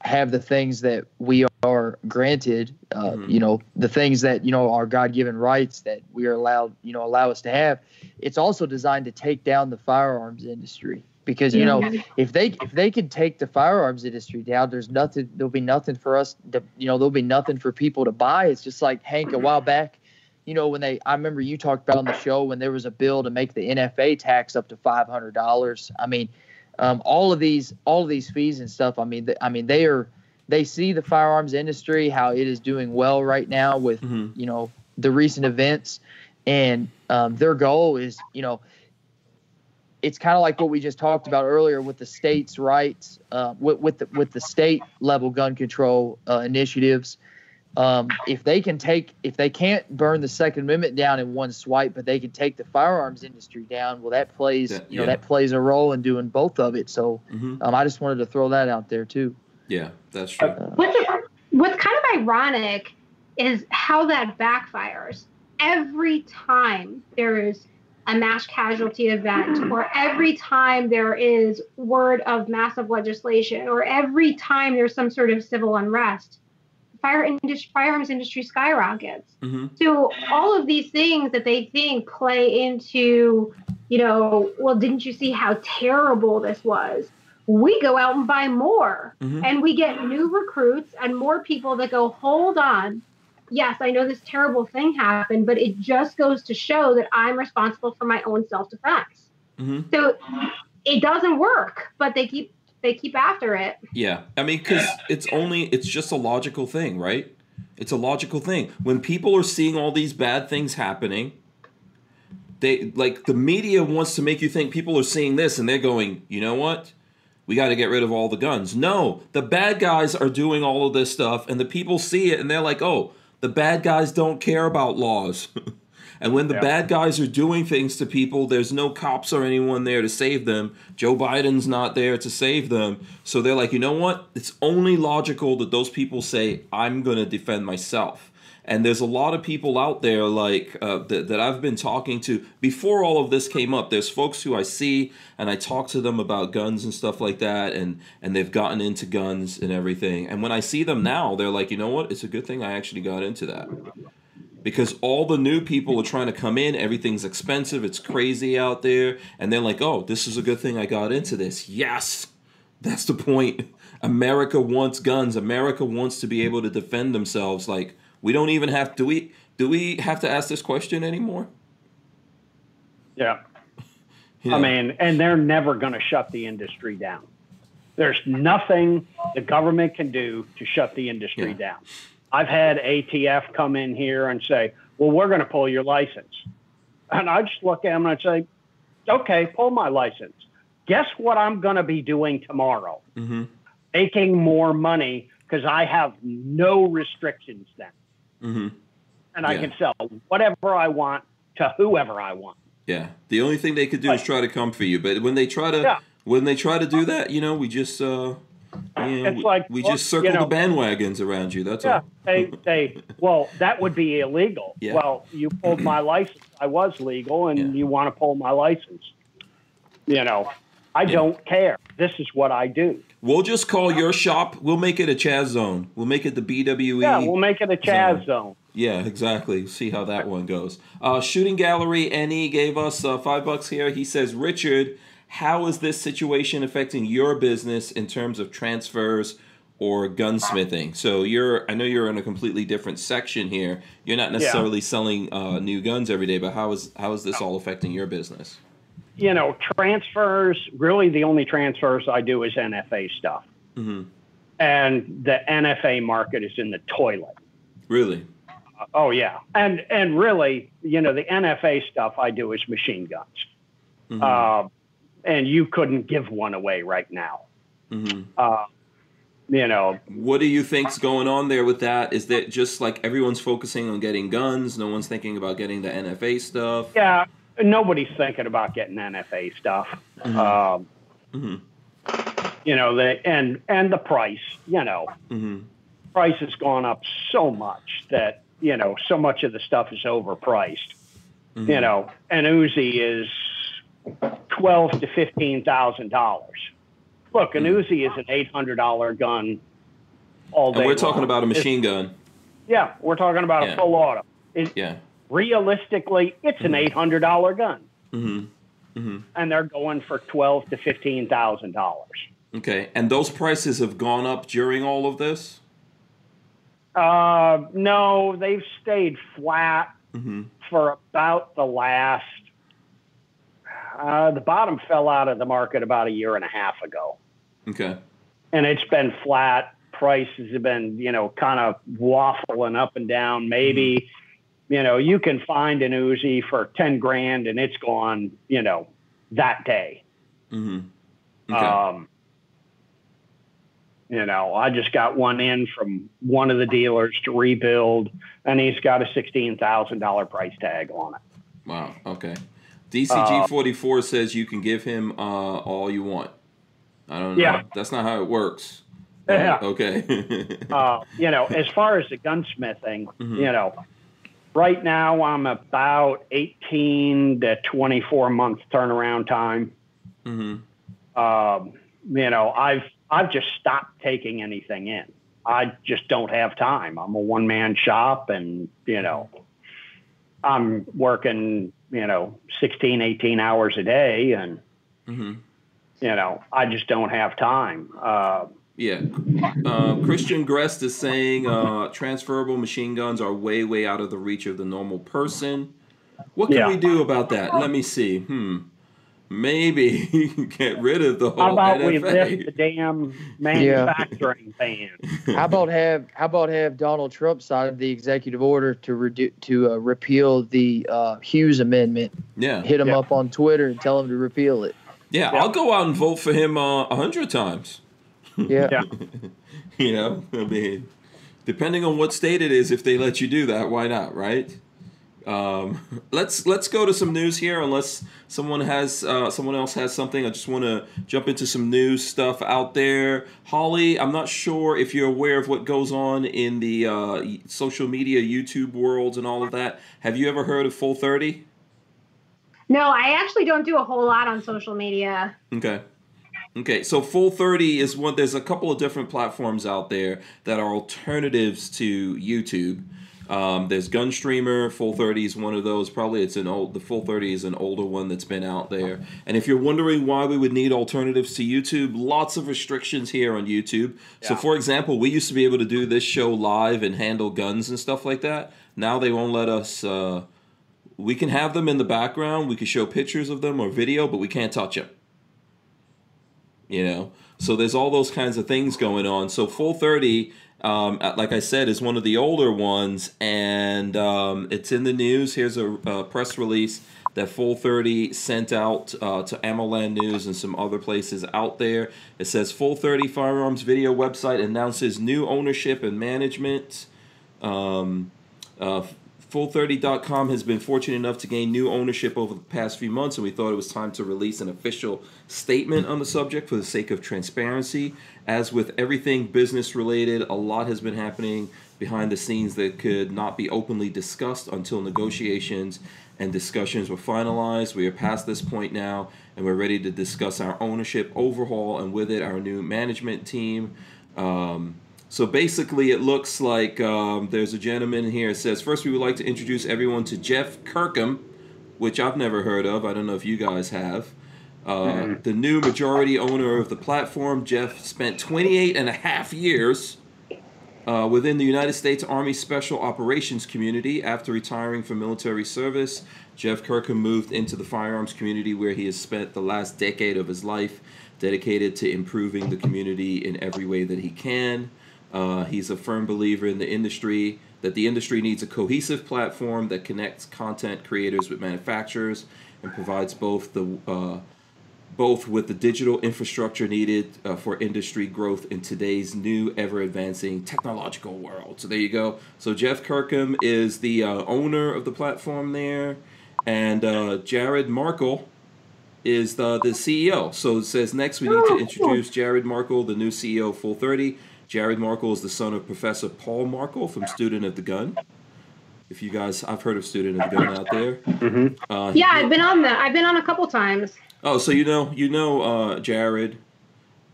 have the things that we are granted, uh, Mhm. you know, the things that you know are God-given rights that we are allowed, you know, allow us to have. It's also designed to take down the firearms industry because you know if they if they can take the firearms industry down, there's nothing. There'll be nothing for us. To, you know, there'll be nothing for people to buy. It's just like Hank a while back. You know, when they, I remember you talked about on the show when there was a bill to make the NFA tax up to five hundred dollars. I mean, um, all of these, all of these fees and stuff. I mean, th- I mean, they are, they see the firearms industry how it is doing well right now with Mhm. you know the recent events, and um, their goal is, you know, it's kind of like what we just talked about earlier with the states' rights, uh, with with the, with the state level gun control uh, initiatives. Um, if they can take, if they can't burn the Second Amendment down in one swipe, but they can take the firearms industry down, well, that plays, That- you know, yeah. that plays a role in doing both of it. So, Mhm. um, I just wanted to throw that out there too. Yeah, that's true. What's what's kind of ironic is how that backfires. Every time there is a mass casualty event, [CLEARS THROAT] or every time there is word of massive legislation, or every time there's some sort of civil unrest, fire industry, firearms industry skyrockets. hmm So all of these things that they think play into, you know, well, didn't you see how terrible this was? We go out and buy more, Mhm. and we get new recruits and more people that go, hold on. Yes, I know this terrible thing happened, but it just goes to show that I'm responsible for my own self-defense. hmm So it doesn't work, but they keep they keep after it. Yeah, I mean, because it's only it's just a logical thing, right? It's a logical thing. When people are seeing all these bad things happening, they like the media wants to make you think people are seeing this and they're going, you know what? We got to get rid of all the guns. No, the bad guys are doing all of this stuff, and the people see it and they're like, oh, the bad guys don't care about laws. [LAUGHS] And when the Yeah. bad guys are doing things to people, there's no cops or anyone there to save them. Joe Biden's not there to save them. So they're like, you know what? It's only logical that those people say, I'm going to defend myself. And there's a lot of people out there like uh, that, that I've been talking to before all of this came up. There's folks who I see and I talk to them about guns and stuff like that, and and they've gotten into guns and everything. And when I see them now, they're like, you know what? It's a good thing I actually got into that because all the new people are trying to come in. Everything's expensive. It's crazy out there, and they're like, oh, this is a good thing I got into this. Yes, that's the point. America wants guns. America wants to be able to defend themselves. Like we don't even have do we do we have to ask this question anymore? Yeah. [LAUGHS] I mean, and they're never going to shut the industry down. There's nothing the government can do to shut the industry Yeah. down. I've had ATF come in here and say, well, we're going to pull your license. And I just look at them and I say, okay, pull my license. Guess what I'm going to be doing tomorrow? Mhm. Making more money because I have no restrictions then. Mhm. And I can sell whatever I want to whoever I want. Yeah. The only thing they could do is try to come for you, but when they try to Yeah. when they try to do that, you know, we just uh It's we, like, we well, just circle you know- the bandwagons around you. That's Yeah, all. they [LAUGHS] they well, that would be illegal. Yeah. Well, you pulled my [CLEARS THROAT] license. I was legal, and Yeah. you want to pull my license. You know, I don't care. This is what I do. We'll just call your shop. We'll make it a Chaz zone. We'll make it the BWE. Yeah, we'll make it a Chaz Zone. zone. Yeah, exactly. See how that one goes. Uh, Shooting Gallery NE gave us uh, five bucks here. He says, Richard, how is this situation affecting your business in terms of transfers or gunsmithing? So you're, I know you're in a completely different section here. You're not necessarily selling uh, new guns every day, but how is how is this all affecting your business? You know, transfers. Really, the only transfers I do is NFA stuff, hmm and the NFA market is in the toilet. Really? Oh yeah, and and really, you know, the NFA stuff I do is machine guns. Mhm. uh, and you couldn't give one away right now. hmm Uh, you know, What do you think's going on there with that? Is that just like everyone's focusing on getting guns? No one's thinking about getting the NFA stuff. yeah, nobody's thinking about getting NFA stuff. Um, Mhm. You know, the and and the price. You know, hmm price has gone up so much that you know so much of the stuff is overpriced. Mm-hmm. You know, and Uzi is twelve to fifteen thousand dollars. Look, an Uzi is an eight hundred dollar gun. All day. Mm-hmm. And we're talking long. about a It's- machine gun. Yeah, we're talking about Yeah. a full auto. It, Yeah. Realistically, it's an eight hundred dollar gun, hmm hmm and they're going for twelve to fifteen thousand dollars. Okay. And those prices have gone up during all of this? Uh, no, they've stayed flat hmm for about the last. Uh, the bottom fell out of the market about a year and a half ago, Okay. and it's been flat. Prices have been, you know, kind of waffling up and down. Maybe, you know, you can find an Uzi for ten grand, and it's gone, you know, that day. hmm Okay. Um, you know, I just got one in from one of the dealers to rebuild, and he's got a sixteen thousand dollar price tag on it. wow. Okay. Uh, DCG forty four says you can give him uh, all you want. I don't know. Yeah. That's not how it works. [LAUGHS] Yeah. Uh, okay. [LAUGHS] Uh, you know, as far as the gunsmithing, Mhm. you know, right now I'm about eighteen to twenty four month turnaround time. hmm um, you know, I've I've just stopped taking anything in. I just don't have time. I'm a one man shop, and you know, I'm working you know 16, 18 hours a day, and hmm you know, I just don't have time. Uh, Yeah. Uh, Christian Grest is saying uh, transferable machine guns are way, way out of the reach of the normal person. What can Yeah. we do about that? Let me see. Hmm. Maybe [LAUGHS] get rid of the whole thing. how about we NFA. lift the damn manufacturing ban? [LAUGHS] How about have how about have Donald Trump sign the executive order to redu- to uh, repeal the uh, Hughes Amendment? yeah. Hit him Yeah. up on Twitter and tell him to repeal it. yeah, I'll go out and vote for him uh, a hundred times. Yeah. [LAUGHS] Yeah. You know, I mean, depending on what state it is, if they let you do that, why not, right? Um, [LAUGHS] let's let's go to some news here. Unless someone has uh, someone else has something, I just want to jump into some news stuff out there. Holly, I'm not sure if you're aware of what goes on in the uh, social media, YouTube worlds, and all of that. Have you ever heard of Full Thirty? No, I actually don't do a whole lot on social media. Okay. Okay, so Full 30 is one there's a couple of different platforms out there that are alternatives to YouTube. Um, there's Gunstreamer, Full 30 is one of those. Probably it's an old the Full 30 is an older one that's been out there. And if you're wondering why we would need alternatives to YouTube, lots of restrictions here on YouTube. So for example, we used to be able to do this show live and handle guns and stuff like that. Now they won't let us uh, we can have them in the background, we can show pictures of them or video, but we can't touch them you know so there's all those kinds of things going on so full 30 um, uh, like i said is one of the older ones and um, it's in the news here's a, a press release that full 30 sent out uh, to AmmoLand News and some other places out there. It says Full 30 Firearms Video website announces new ownership and management. Um, uh, Full30.com has been fortunate enough to gain new ownership over the past few months, and we thought it was time to release an official statement on the subject for the sake of transparency. As with everything business related, a lot has been happening behind the scenes that could not be openly discussed until negotiations and discussions were finalized. We are past this point now, and we're ready to discuss our ownership overhaul and with it our new management team. Um, so basically, it looks like um, there's a gentleman here. It says, First, we would like to introduce everyone to Jeff Kirkham, which I've never heard of. I don't know if you guys have. Uh, The new majority owner of the platform. Jeff spent 28 and a half years uh, within the United States Army Special Operations community. After retiring from military service, Jeff Kirkham moved into the firearms community where he has spent the last decade of his life dedicated to improving the community in every way that he can. Uh, he's a firm believer in the industry that the industry needs a cohesive platform that connects content creators with manufacturers and provides both the uh, both with the digital infrastructure needed uh, for industry growth in today's new, ever advancing technological world. So there you go. So Jeff Kirkham is the uh, owner of the platform there, and uh, Jared Markel is the, the CEO. So it says next we need to introduce Jared Markel, the new CEO of Full 30. Jared Markel is the son of Professor Paul Markel from Student of the Gun. If you guys, I've heard of Student of the Gun out there. Uh, Yeah, I've been on that. I've been on a couple times. Oh, so you know you know uh, Jared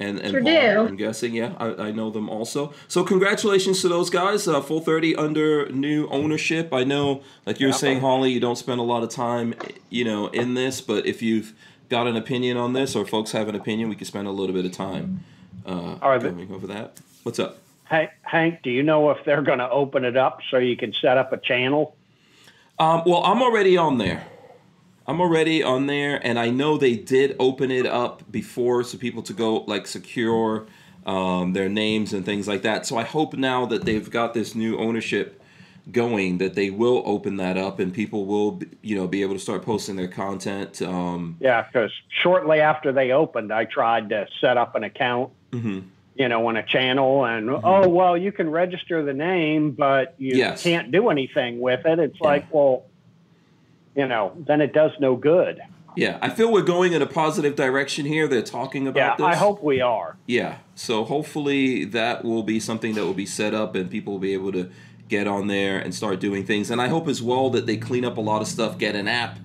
and and Sure Paul, do. I'm guessing, yeah, I, I know them also. So congratulations to those guys. Uh, Full thirty under new ownership. I know, like you were saying, Holly, you don't spend a lot of time, you know, in this, but if you've got an opinion on this, or folks have an opinion, we can spend a little bit of time uh, Are the- going over that. What's up? Hank, Hank, do you know if they're going to open it up so you can set up a channel? Um, well, I'm already on there. I'm already on there, and I know they did open it up before, so people to go like secure um, their names and things like that. So I hope now that they've got this new ownership going, that they will open that up, and people will, you know, be able to start posting their content. Um, Yeah, because shortly after they opened, I tried to set up an account, mhm. You know, on a channel, and oh well, you can register the name, but you Yes. can't do anything with it. It's like, well, you know, then it does no good. Yeah, I feel we're going in a positive direction here. They're talking about Yeah, this. I hope we are. Yeah. So hopefully that will be something that will be set up and people will be able to get on there and start doing things. And I hope as well that they clean up a lot of stuff, get an app,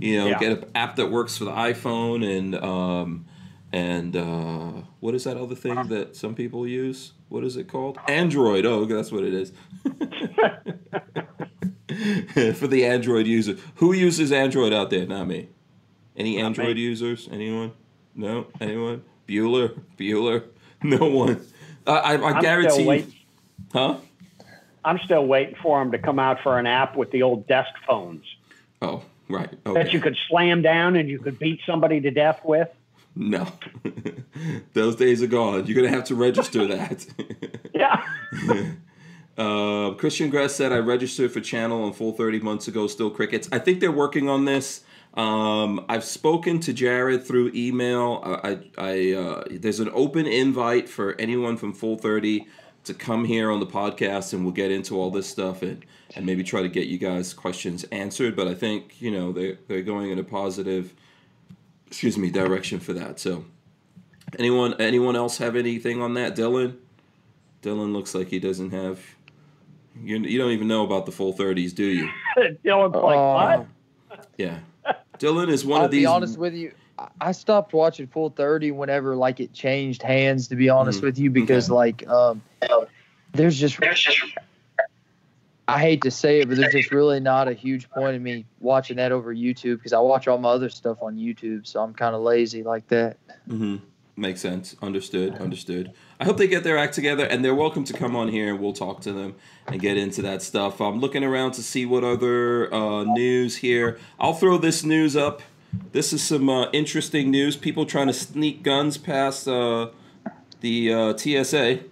you know, Yeah. get an app that works for the iPhone and um and uh what is that other thing that some people use? What is it called? Android. Oh, that's what it is. [LAUGHS] for the Android user. Who uses Android out there? Not me. Any Not Android me. users? Anyone? No? Anyone? Bueller? Bueller? [LAUGHS] No one. I, I, I guarantee. Huh? I'm still waiting for them to come out for an app with the old desk phones Oh, right. that you could slam down and you could beat somebody to death with. No. [LAUGHS] Those days are gone. You're going to have to register [LAUGHS] that. Yeah. [LAUGHS] Uh, Christian Gress said I registered for channel on full 30 months ago, still crickets. I think they're working on this. Um, I've spoken to Jared through email. I, I, I uh, there's an open invite for anyone from full 30 to come here on the podcast and we'll get into all this stuff and and maybe try to get you guys questions answered. But I think you know they they're going in a positive, excuse me, direction for that. So, anyone anyone else have anything on that, Dylan? Dylan looks like he doesn't have. You, you don't even know about the full thirties, do you? [LAUGHS] Dylan's like, Uh, what? Yeah, Dylan is one I'll of these. be honest with you. I- I stopped watching Full 30 whenever like it changed hands. To be honest Mhm. with you, because like um, there's just I hate to say it, but there's just really not a huge point in me watching that over YouTube because I watch all my other stuff on YouTube, so I'm kind of lazy like that. Mm-hmm. Makes sense. Understood. Understood. I hope they get their act together, and they're welcome to come on here, and we'll talk to them and get into that stuff. I'm looking around to see what other uh, news here. I'll throw this news up. This is some uh, interesting news. People trying to sneak guns past uh, the uh, TSA.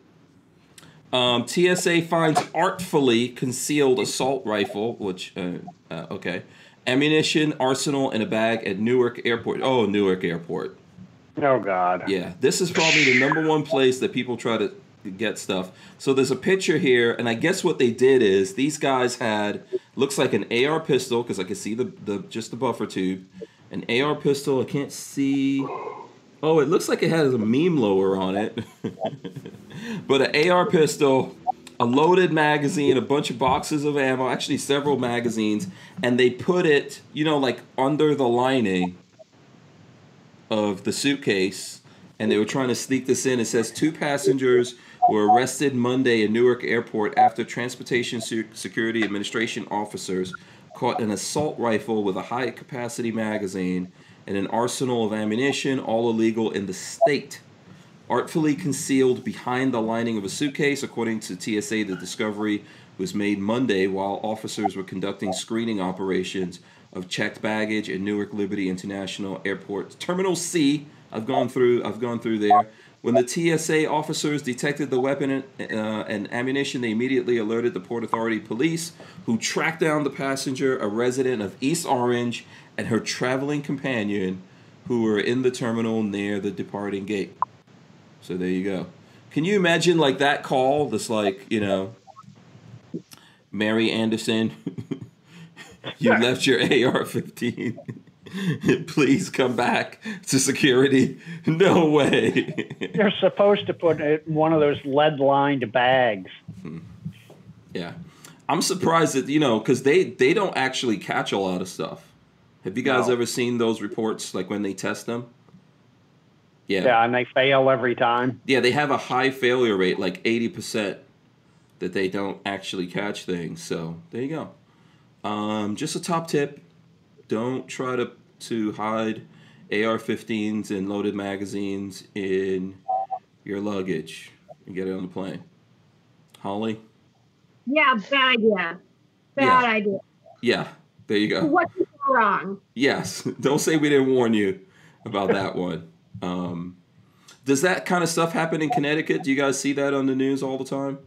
Um, TSA finds artfully concealed assault rifle, which uh, uh, okay, ammunition arsenal in a bag at Newark Airport. Oh, Newark Airport. Oh God. Yeah, this is probably the number one place that people try to get stuff. So there's a picture here, and I guess what they did is these guys had looks like an AR pistol because I can see the the just the buffer tube, an AR pistol. I can't see. Oh, it looks like it has a meme lower on it, [LAUGHS] but an AR pistol, a loaded magazine, a bunch of boxes of ammo, actually several magazines, and they put it, you know, like under the lining of the suitcase and they were trying to sneak this in. It says two passengers were arrested Monday in Newark Airport after Transportation Security Administration officers caught an assault rifle with a high capacity magazine and an arsenal of ammunition, all illegal in the state. Artfully concealed behind the lining of a suitcase, according to TSA, the discovery was made Monday while officers were conducting screening operations of checked baggage at Newark Liberty International Airport Terminal C. I've gone through. I've gone through there. When the TSA officers detected the weapon uh, and ammunition, they immediately alerted the Port Authority police, who tracked down the passenger, a resident of East Orange, and her traveling companion, who were in the terminal near the departing gate. So there you go. Can you imagine like that call? That's like you know, Mary Anderson, [LAUGHS] you left your AR-15. [LAUGHS] Please come back to security. [LAUGHS] No way. They're supposed to put it in one of those lead-lined bags. Hmm. yeah, I'm surprised that you know because they they don't actually catch a lot of stuff. Have you guys No. ever seen those reports like when they test them? Yeah. Yeah, and they fail every time. Yeah, they have a high failure rate, like 80%, that they don't actually catch things. So there you go. Um, just a top tip don't try to, to hide AR 15s and loaded magazines in your luggage and get it on the plane. Holly? Yeah, bad idea. Bad Yeah. idea. Yeah, there you go. What could go wrong? Yes, [LAUGHS] don't say we didn't warn you about that [LAUGHS] one. Um, does that kind of stuff happen in Connecticut? Do you guys see that on the news all the time?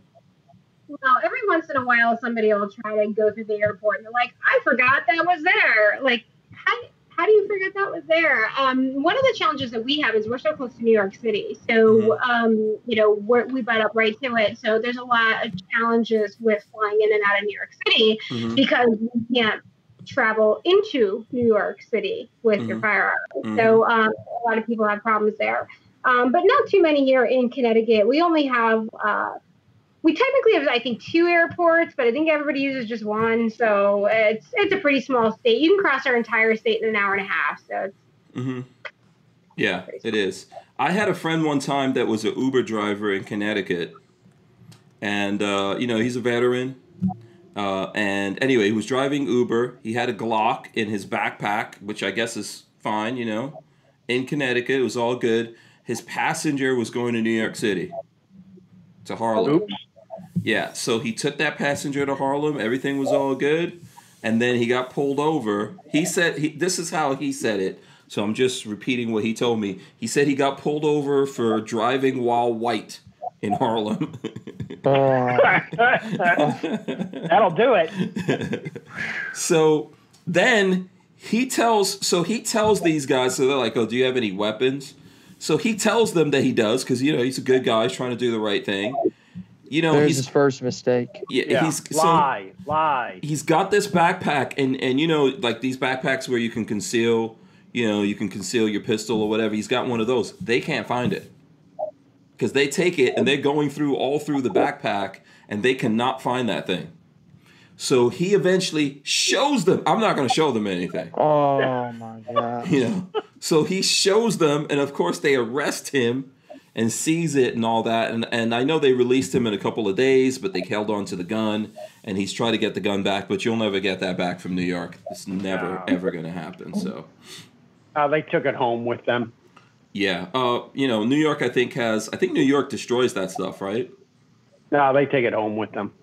Well, every once in a while, somebody will try to go through the airport and they're like, I forgot that was there. Like, how, how do you forget that was there? Um, one of the challenges that we have is we're so close to New York City. So, um, you know, we're, we butt up right to it. So there's a lot of challenges with flying in and out of New York City Mhm. because you can't travel into New York City with your Mhm. firearm. Mhm. So um, a lot of people have problems there. Um, but not too many here in Connecticut. We only have, uh, we technically have, I think, two airports, but I think everybody uses just one. So it's it's a pretty small state. You can cross our entire state in an hour and a half. So it's hmm Yeah, it is. I had a friend one time that was an Uber driver in Connecticut, and uh, you know he's a veteran. Uh, and anyway, he was driving Uber. He had a Glock in his backpack, which I guess is fine, you know. In Connecticut, it was all good. His passenger was going to New York City, to Harlem. Oops. Yeah, so he took that passenger to Harlem. Everything was all good, and then he got pulled over. He said he, this is how he said it. So I'm just repeating what he told me. He said he got pulled over for driving while white in Harlem. [LAUGHS] Uh, That'll do it. [LAUGHS] so then he tells so he tells these guys so they're like, "Oh, do you have any weapons?" So he tells them that he does because you know he's a good guy, he's trying to do the right thing. you know, There's he's his first mistake. yeah, Yeah. he's so lie, lie. he's got this backpack and and you know like these backpacks where you can conceal you know you can conceal your pistol or whatever he's got one of those they can't find it because they take it and they're going through all through the backpack and they cannot find that thing. So he eventually shows them. I'm not going to show them anything. Oh my god. [LAUGHS] you know? So he shows them and of course they arrest him and seize it and all that. And, and i know they released him in a couple of days but they held on to the gun and he's trying to get the gun back but you'll never get that back from new york. It's never No. ever going to happen so. Uh, they took it home with them. Yeah uh, you know new york i think has i think new york destroys that stuff right? No, they take it home with them.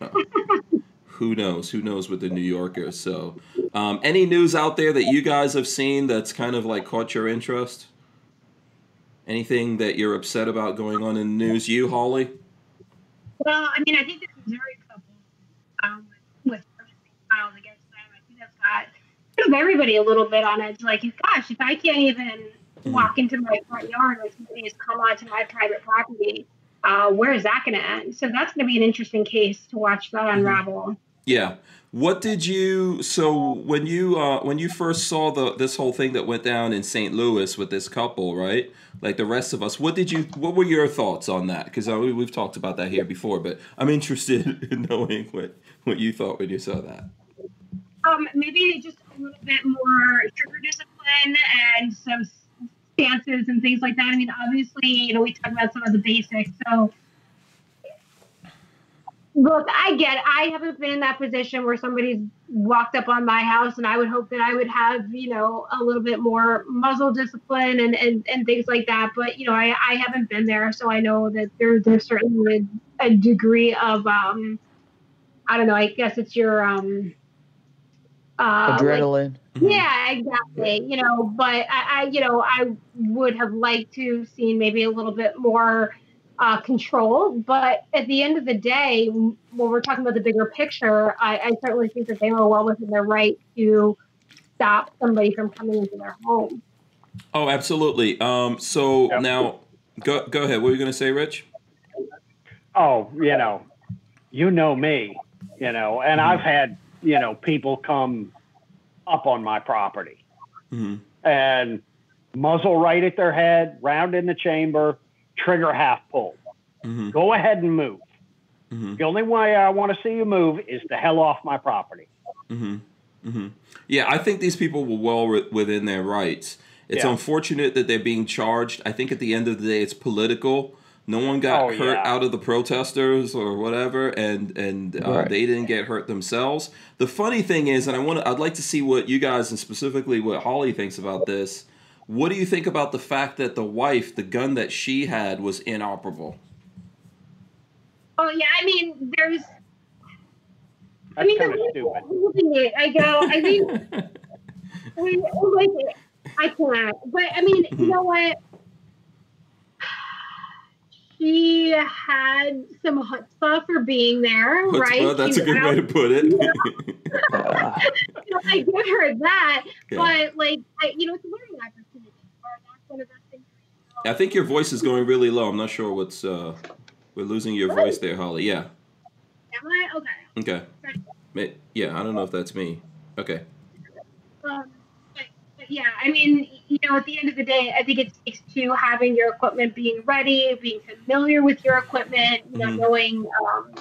[LAUGHS] who knows? Who knows with the new yorkers so um, any news out there that you guys have seen that's kind of like caught your interest? Anything that you're upset about going on in the news? You holly? Well, I mean, I think this Missouri couple um, with charges being filed against them, I think that's got sort of everybody a little bit on edge. Like, gosh, if I can't even walk into my front yard or somebody has come onto my private property, uh, where is that going to end? So that's going to be an interesting case to watch that unravel. Yeah. What did you so when you uh when you first saw the this whole thing that went down in St. Louis with this couple, right? Like the rest of us, what did you what were your thoughts on that? Cuz uh, we, we've talked about that here before, but I'm interested [LAUGHS] in knowing what what you thought when you saw that. Um, maybe just a little bit more trigger discipline and some and things like that. I mean, obviously, you know, we talk about some of the basics. So, look, I get. I haven't been in that position where somebody's walked up on my house, and I would hope that I would have, you know, a little bit more muzzle discipline and, and, and things like that. But, you know, I, I haven't been there, so I know that there, there's certainly a degree of, um, I don't know, I guess it's your, um, uh, like- Adrenaline. yeah, exactly. You know, but I, I, you know, I would have liked to seen maybe a little bit more uh, control. But at the end of the day, when we're talking about the bigger picture, I, I certainly think that they were well within their right to stop somebody from coming into their home. Oh, absolutely. Um so Yep. now go go ahead. What were you going to say, Rich? Oh, you know, you know me, you know, and I've had, you know, people come up on my property Mhm. and muzzle right at their head, round in the chamber, trigger half pull. Mhm. Go ahead and move. Mhm. The only way I want to see you move is the hell off my property. hmm hmm Yeah, I think these people were well wi- within their rights. It's Yeah. unfortunate that they're being charged. I think at the end of the day, it's political. No one got Oh, hurt yeah. out of the protesters or whatever, and and uh, Right. they didn't get hurt themselves. The funny thing is, and I want to, I'd like to see what you guys and specifically what Holly thinks about this. What do you think about the fact that the wife, the gun that she had, was inoperable? Oh yeah, I mean, there's. I mean, kind of the- stupid. holding it, I go. I think. I mean, [LAUGHS] like, I can't. But I mean, you know what? She had some chutzpah for being there, Chutzpah, right? That's She a good went way to put it. You [LAUGHS] know, I give her that, Yeah. but like, I, you know, it's a learning opportunity. Or that's one of those things. where, you know, I think your voice is going really low. I'm not sure what's. uh We're losing your voice there, Holly. Yeah. Am I okay? Okay. Yeah, I don't know if that's me. Okay. Um, yeah, I mean, you know, at the end of the day, I think it speaks to having your equipment being ready, being familiar with your equipment, you know, Mhm. knowing um,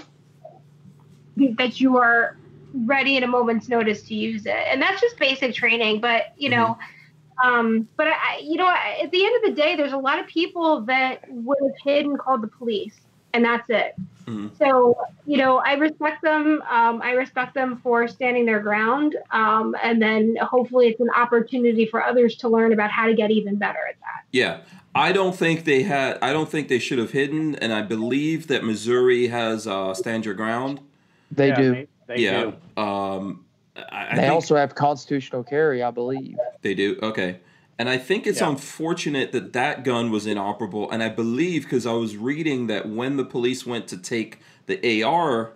that you are ready at a moment's notice to use it, and that's just basic training. But you know. Um, but I- you know, at the end of the day, there's a lot of people that would have hid and called the police, and that's it. Mhm. So, you know, I respect them. Um, I respect them for standing their ground. Um, and then hopefully it's an opportunity for others to learn about how to get even better at that. Yeah. I don't think they had. I don't think they should have hidden, and I believe that Missouri has uh, stand your ground. they Yeah, do. They, they yeah. do. Um, I, I they think also have constitutional carry, I believe. they do. Okay. And I think it's Yeah. unfortunate that that gun was inoperable. And I believe because I was reading that when the police went to take the AR,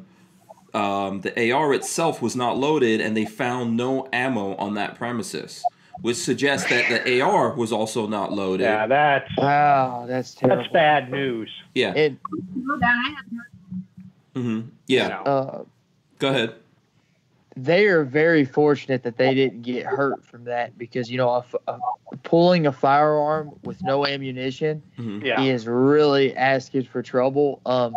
um, the AR itself was not loaded, and they found no ammo on that premises, which suggests that the AR was also not loaded. Yeah, that's Wow, that's terrible. that's bad news. Yeah. And Know that I have no- Mm-hmm. Yeah. You know? Uh, Go ahead. They are very fortunate that they didn't get hurt from that because you know a, f- a- pulling a firearm with no ammunition Mm-hmm. yeah. is really asking for trouble. Um,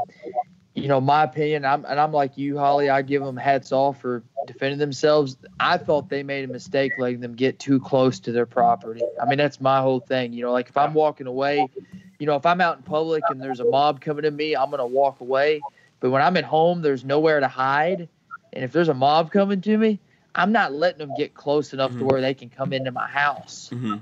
you know, my opinion, I'm and I'm like you, Holly. I give them hats off for defending themselves. I thought they made a mistake letting them get too close to their property. I mean, that's my whole thing. You know, like if I'm walking away, you know, if I'm out in public and there's a mob coming to me, I'm gonna walk away. But when I'm at home, there's nowhere to hide, and if there's a mob coming to me, I'm not letting them get close enough to Mhm. where they can come into my house. hmm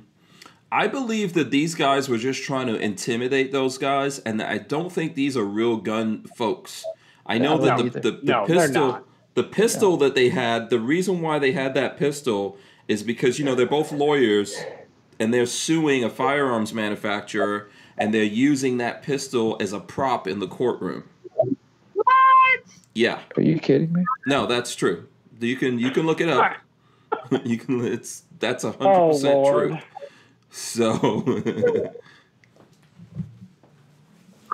I believe that these guys were just trying to intimidate those guys, and I don't think these are real gun folks. I know No, that no, the, the, the No, they're pistol, the pistol that they had, the reason why they had that pistol is because you know they're both lawyers, and they're suing a firearms manufacturer, and they're using that pistol as a prop in the courtroom. What? Yeah, Are you kidding me? no, that's true. You can you can look it up. [LAUGHS] you can. It's that's a hundred Oh percent Lord. true. So. [LAUGHS]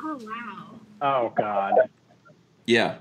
Oh wow. Oh God. Yeah.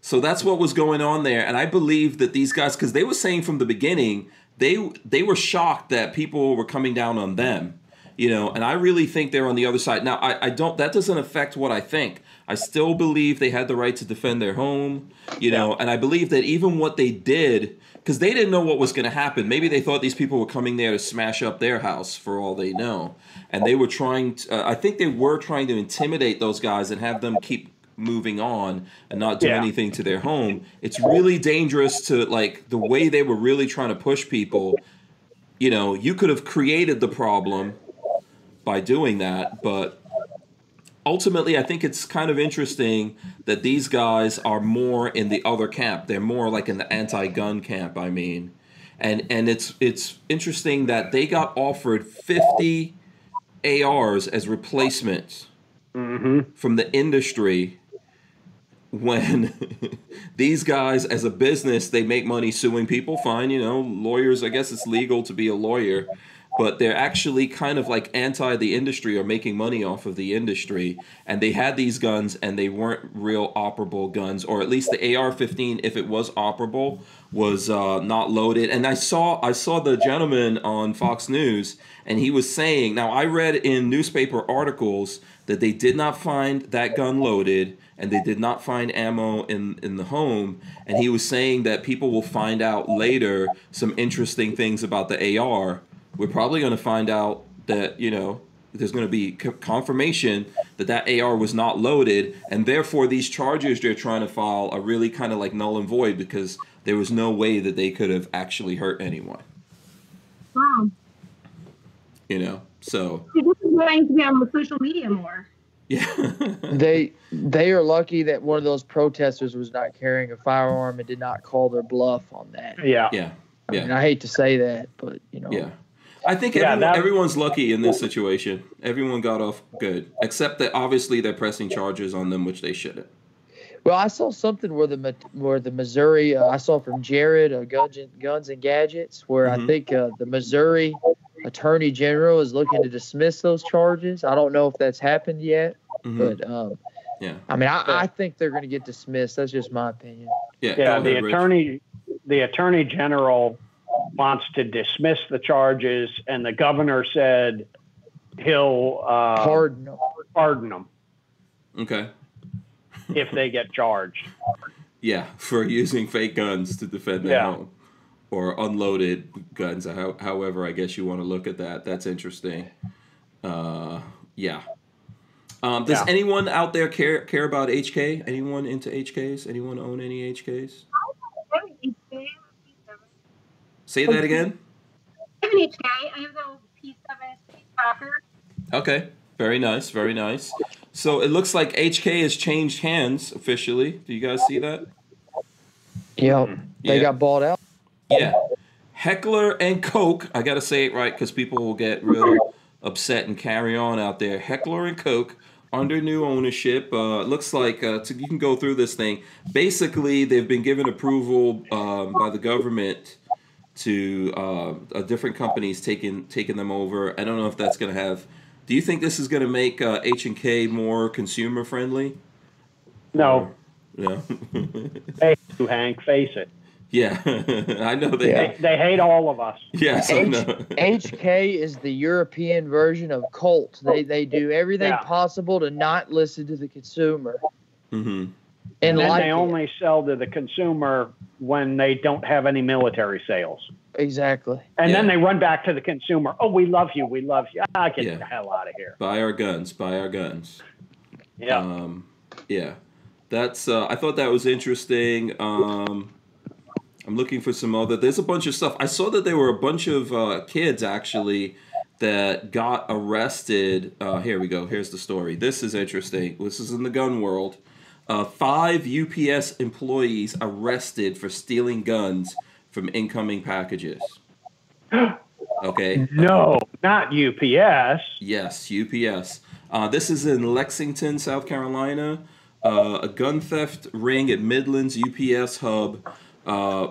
So that's what was going on there, and I believe that these guys, because they were saying from the beginning, they they were shocked that people were coming down on them, you know. And I really think they're on the other side. Now, I, I don't. That doesn't affect what I think. I still believe they had the right to defend their home, you know. And I believe that even what they did, because they didn't know what was going to happen. Maybe they thought these people were coming there to smash up their house, for all they know. And they were trying. To, uh, I think they were trying to intimidate those guys and have them keep moving on and not do Yeah. anything to their home. It's really dangerous to like the way they were really trying to push people. You know, you could have created the problem by doing that, but ultimately I think it's kind of interesting that these guys are more in the other camp. They're more like in the anti-gun camp, I mean. And and it's it's interesting that they got offered 50 ARs as replacements Mm-hmm. from the industry when [LAUGHS] these guys as a business they make money suing people fine you know lawyers i guess it's legal to be a lawyer but they're actually kind of like anti the industry or making money off of the industry and they had these guns and they weren't real operable guns or at least the ar-15 if it was operable was uh, not loaded and i saw i saw the gentleman on fox news and he was saying now i read in newspaper articles that they did not find that gun loaded and they did not find ammo in, in the home. And he was saying that people will find out later some interesting things about the AR. We're probably going to find out that, you know, there's going to be c- confirmation that that AR was not loaded. And therefore, these charges they're trying to file are really kind of like null and void because there was no way that they could have actually hurt anyone, Wow. you know? So, See, this is going to be on the social media more. yeah. [LAUGHS] they they are lucky that one of those protesters was not carrying a firearm and did not call their bluff on that. Yeah. yeah. I mean, I hate to say that, but you know, Yeah. I think Yeah, everyone, that- everyone's lucky in this situation. Everyone got off good, except that obviously they're pressing charges on them, which they shouldn't. Well, I saw something where the where the Missouri uh, I saw from Jared uh, Guns and Guns and Gadgets where Mhm. I think uh, the Missouri Attorney General is looking to dismiss those charges. I don't know if that's happened yet, Mhm. but um, Yeah. I mean, I, I think they're going to get dismissed. That's just my opinion. Yeah. Yeah. The ahead, Rich. attorney, the attorney general wants to dismiss the charges, and the governor said he'll uh, Pardon. them. pardon them Okay. if they get charged. Yeah, for using fake guns to defend their Yeah. home, or unloaded guns. How, however, I guess you want to look at that. That's interesting. Uh, yeah. Um, does Yeah. anyone out there care care about HK? Anyone into HKs? Anyone own any HKs? Say that again. I have an HK. I have the P7 Speed Okay, very nice, very nice. So it looks like HK has changed hands officially. Do you guys see that? Yep. They Yeah. got bought out. Yeah. Heckler and Koch. I gotta say it right because people will get real upset and carry on out there. Heckler and Koch under new ownership. Uh, looks like uh, to, you can go through this thing. Basically, they've been given approval um, by the government to uh, uh, different companies taking taking them over. I don't know if that's gonna have. Do you think this is gonna make uh, H and K more consumer friendly? No, Yeah. [LAUGHS] Hey, you, Hank, face it. yeah. [LAUGHS] I know they. Yeah. They, they hate all of us. Yes, I H- know. [LAUGHS] HK is the European version of Colt. They they do everything Yeah. possible to not listen to the consumer hmm and And like they it. only sell to the consumer when they don't have any military sales. exactly. And then they run back to the consumer. Oh, we love you. We love you. Ah, get Yeah. the hell out of here. Buy our guns. Buy our guns. Yeah. Um, yeah, that's. Uh, I thought that was interesting. Um, I'm looking for some other. There's a bunch of stuff. I saw that there were a bunch of uh, kids actually that got arrested. Uh, here we go. Here's the story. This is interesting. This is in the gun world. Uh, five UPS employees arrested for stealing guns from incoming packages. [GASPS] Okay. no, not UPS. Yes, UPS. Uh, this is in Lexington, South Carolina. Uh, a gun theft ring at Midlands UPS hub uh,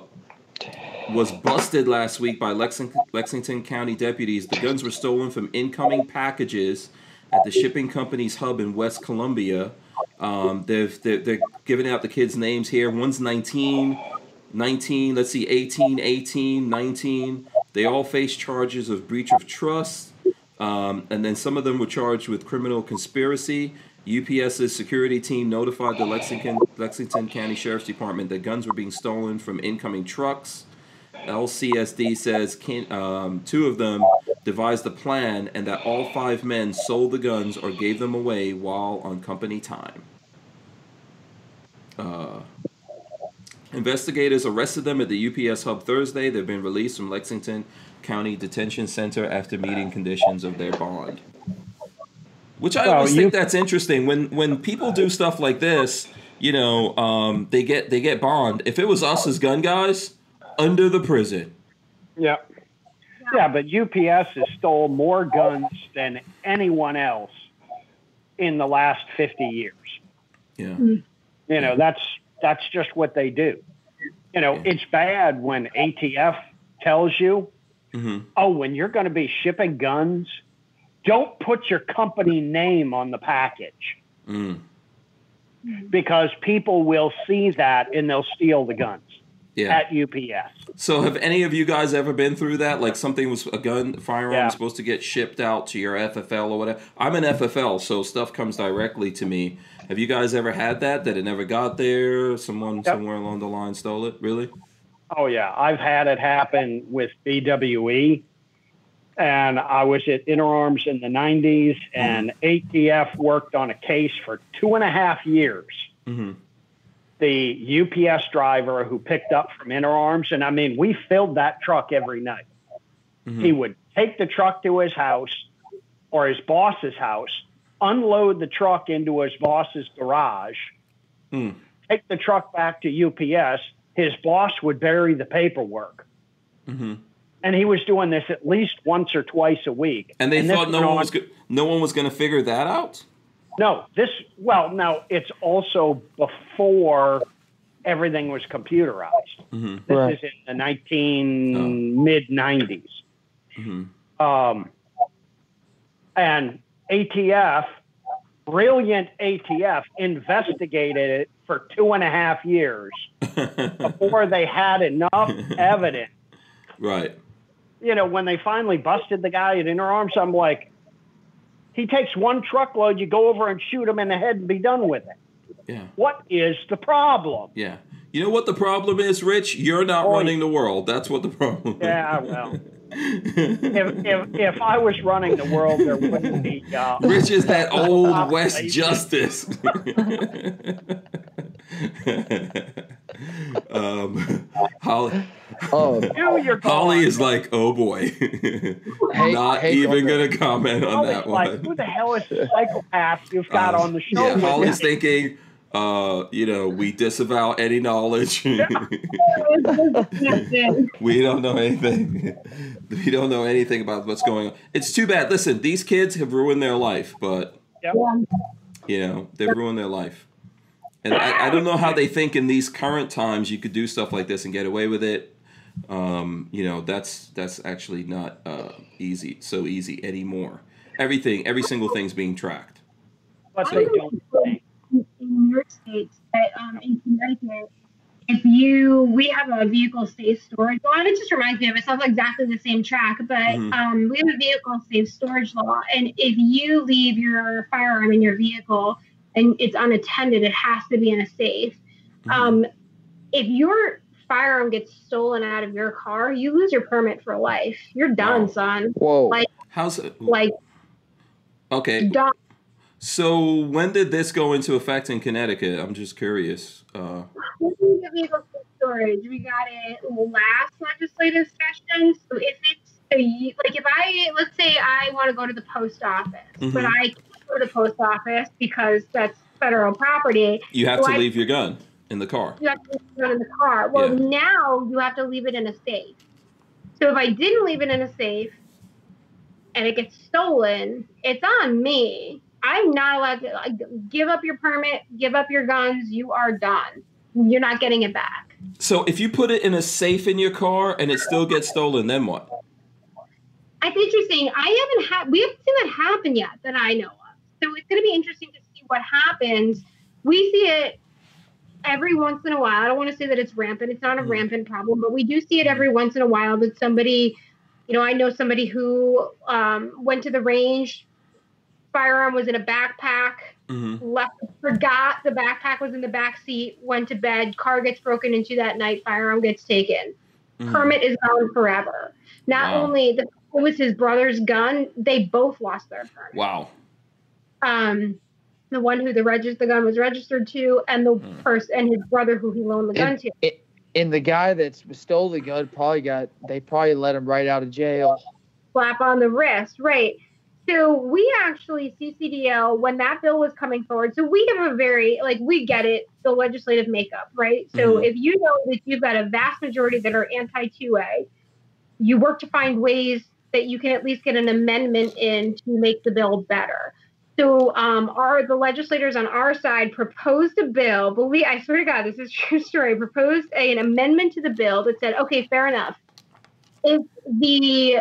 was busted last week by Lexington, Lexington County deputies. The guns were stolen from incoming packages at the shipping company's hub in West Columbia. Um, they've, they're, they're giving out the kids' names here. One's 19, 19, let's see, 18, 18, 19. They all face charges of breach of trust. Um, and then some of them were charged with criminal conspiracy. UPS's security team notified the Lexington, Lexington County Sheriff's Department that guns were being stolen from incoming trucks. LCSD says can, um, two of them devised a plan and that all five men sold the guns or gave them away while on company time. Uh, investigators arrested them at the UPS hub Thursday. They've been released from Lexington County Detention Center after meeting conditions of their bond. Which I Well, always think that's interesting. When when people do stuff like this, you know, um, they get they get bond. If it was us as gun guys, under the prison. Yeah. Yeah, but UPS has stole more guns than anyone else in the last 50 years. Yeah. You know, that's that's just what they do. You know, Yeah. it's bad when ATF tells you, hmm "Oh, when you're going to be shipping guns, don't put your company name on the package Mm. because people will see that and they'll steal the guns Yeah. at UPS." So have any of you guys ever been through that? Like something was a gun firearm Yeah. supposed to get shipped out to your FFL or whatever. I'm an FFL, so stuff comes directly to me. Have you guys ever had that? That it never got there? Someone somewhere along the line stole it? Really? Oh yeah, I've had it happen with BWE, and I was at Interarms in the '90s, and ATF worked on a case for two and a half years. Mm-hmm. The UPS driver who picked up from Interarms, and I mean, we filled that truck every night. Mhm. He would take the truck to his house or his boss's house, unload the truck into his boss's garage, Hmm. take the truck back to UPS. His boss would bury the paperwork. Mm-hmm. And he was doing this at least once or twice a week. And they this thought no one on- was go- no one was going to figure that out. No, this, well, now it's also before everything was computerized. Mm-hmm. This Right. is in the 19 mid 90s. Mm-hmm. Um, and ATF, brilliant ATF, investigated it for two and a half years [LAUGHS] before they had enough [LAUGHS] evidence. right. You know, when they finally busted the guy at Interarms, I'm like, he takes one truckload, you go over and shoot him in the head and be done with it. Yeah. What is the problem? Yeah. You know what the problem is, Rich? You're not Oi. running the world. That's what the problem. is. Yeah, well, [LAUGHS] if, if, if I was running the world, there wouldn't be. Uh, Rich is that old West. Justice. [LAUGHS] [LAUGHS] um, Holly, Oh, do your Holly is like, oh boy, [LAUGHS] not hey, even gonna comment on Holly's that like, one. who the hell is the [LAUGHS] psychopath you've got Uh, on the show? Yeah, with Holly's you? thinking, uh, you know, we disavow any knowledge. [LAUGHS] we don't know anything. we don't know anything about what's going on. It's too bad. Listen, these kids have ruined their life, but Yep. you know, they've ruined their life. And I, I don't know how they think in these current times you could do stuff like this and get away with it. Um, you know, that's that's actually not uh, easy, so easy anymore. Everything, every single thing's being tracked. But they don't in your states, but um, in Connecticut, if you we have a vehicle safe storage law, and it just reminds me of it. Sounds exactly the same track, but Mhm. um, we have a vehicle safe storage law, and if you leave your firearm in your vehicle and it's unattended, it has to be in a safe. Mhm. Um, if your firearm gets stolen out of your car, you lose your permit for life. You're done, Wow. son. Whoa. like- How's it? Like Okay. done. So when did this go into effect in Connecticut? I'm just curious. Uh, This is the vehicle safe storage. We got it last legislative session. So if it's a, like if I let's say I want to go to the post office, Mhm. but I can't go to the post office because that's federal property. you have So to I- leave your gun in the car. You have to leave it in the car. Well, Yeah. now you have to leave it in a safe. So if I didn't leave it in a safe and it gets stolen, it's on me. I'm not allowed to like, give up your permit, give up your guns. You are done. You're not getting it back. So if you put it in a safe in your car and it still gets stolen, then what? I think you're saying I haven't had we haven't seen that happen yet that I know of. So it's going to be interesting to see what happens. We see it every once in a while. I don't want to say that it's rampant. It's not a Mhm. rampant problem, but we do see it every once in a while that somebody, you know, I know somebody who um, went to the range, firearm was in a backpack, hmm left, forgot the backpack was in the back seat, went to bed, car gets broken into that night, firearm gets taken permit is gone forever. Not Mm-hmm. Wow. only the, it was his brother's gun, they both lost their permit. Wow. Um, the one who the regis- the gun was registered to, and the Hmm. person and his brother who he loaned the gun to. and the guy that stole the gun probably got, they probably let him right out of jail. slap on the wrist, right? So we actually CCDL when that bill was coming forward. So we have a very like we get it the legislative makeup, right? So Mhm. if you know that you've got a vast majority that are anti two A, you work to find ways that you can at least get an amendment in to make the bill better. So um, our the legislators on our side proposed a bill. Believe I swear to God, this is [LAUGHS] true story. Proposed a, an amendment to the bill that said, okay, fair enough. If the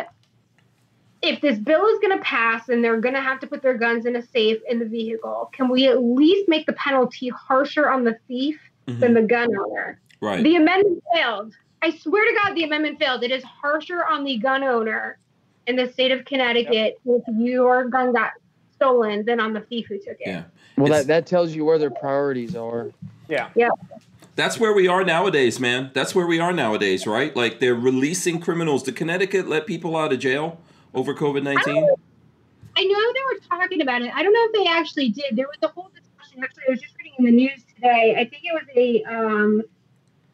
if this bill is going to pass and they're going to have to put their guns in a safe in the vehicle, can we at least make the penalty harsher on the thief Mhm. than the gun owner? Right. The amendment failed. I swear to God, the amendment failed. It is harsher on the gun owner in the state of Connecticut if your gun got stolen than on the thief who took it. Yeah. Well, It's- that, that tells you where their priorities are. Yeah. Yeah. That's where we are nowadays, man. That's where we are nowadays, right? Like they're releasing criminals. Did Connecticut let people out of jail over COVID 19? I know they were talking about it. I don't know if they actually did. There was a whole discussion. Actually, I was just reading in the news today. I think it was a um,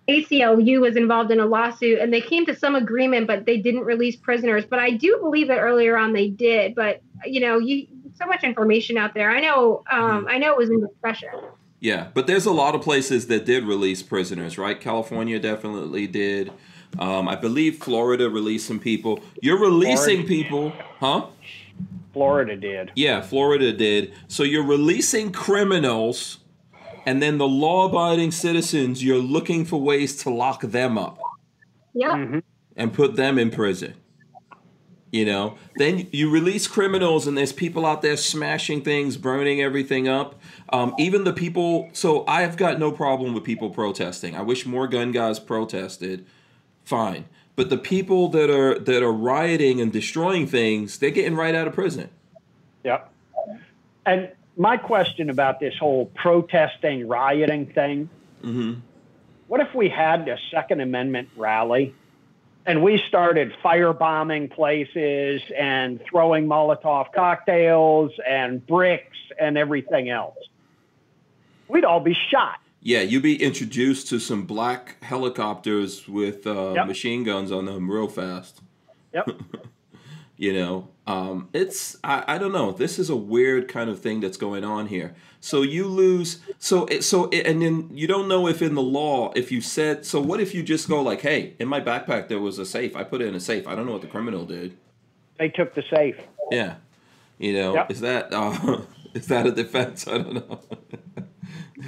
ACLU was involved in a lawsuit, and they came to some agreement, but they didn't release prisoners. But I do believe that earlier on they did. But you know, you so much information out there. I know. Um, I know it was in discussion. Yeah, but there's a lot of places that did release prisoners, right? California definitely did. Um, I believe Florida released some people. You're releasing Florida. people, huh? Florida did. Yeah, Florida did. So you're releasing criminals, and then the law abiding citizens, you're looking for ways to lock them up Yeah. hmm and put them in prison. You know, then you release criminals, and there's people out there smashing things, burning everything up. Um, even the people. So I've got no problem with people protesting. I wish more gun guys protested. Fine, but the people that are that are rioting and destroying things, they're getting right out of prison. Yep. And my question about this whole protesting, rioting thing hmm what if we had a Second Amendment rally and we started firebombing places and throwing Molotov cocktails and bricks and everything else? We'd all be shot. Yeah, you'd be introduced to some black helicopters with uh, Yep. machine guns on them real fast. Yep. [LAUGHS] You know, um, it's I, I don't know. This is a weird kind of thing that's going on here. So you lose. So it, so it, and then you don't know if in the law if you said. So what if you just go like, hey, in my backpack there was a safe. I put it in a safe. I don't know what the criminal did. They took the safe. Yeah, you know, Yep. is that uh, [LAUGHS] is that a defense? I don't know. [LAUGHS]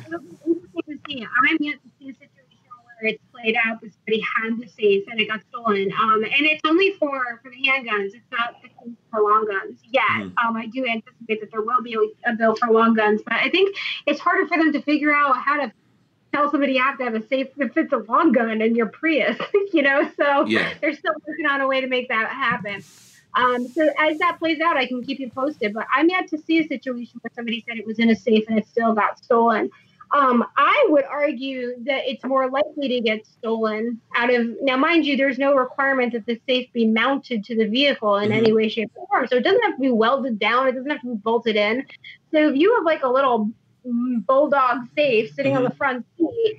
It'll be interesting to see. I'm yet to see a situation where it's played out that somebody had the safe and it got stolen. Um, and it's only for for the handguns. It's not the for long guns yet. Mhm. Um, I do anticipate that there will be a, bill for long guns, but I think it's harder for them to figure out how to tell somebody you have to have a safe if it's a long gun and in your Prius, [LAUGHS] you know. So Yeah. they're still working on a way to make that happen. Um, so as that plays out, I can keep you posted. But I'm yet to see a situation where somebody said it was in a safe and it still got stolen. Um, I would argue that it's more likely to get stolen out of now, mind you, there's no requirement that the safe be mounted to the vehicle in any way, shape, or form. So it doesn't have to be welded down. It doesn't have to be bolted in. So if you have like a little bulldog safe sitting on the front seat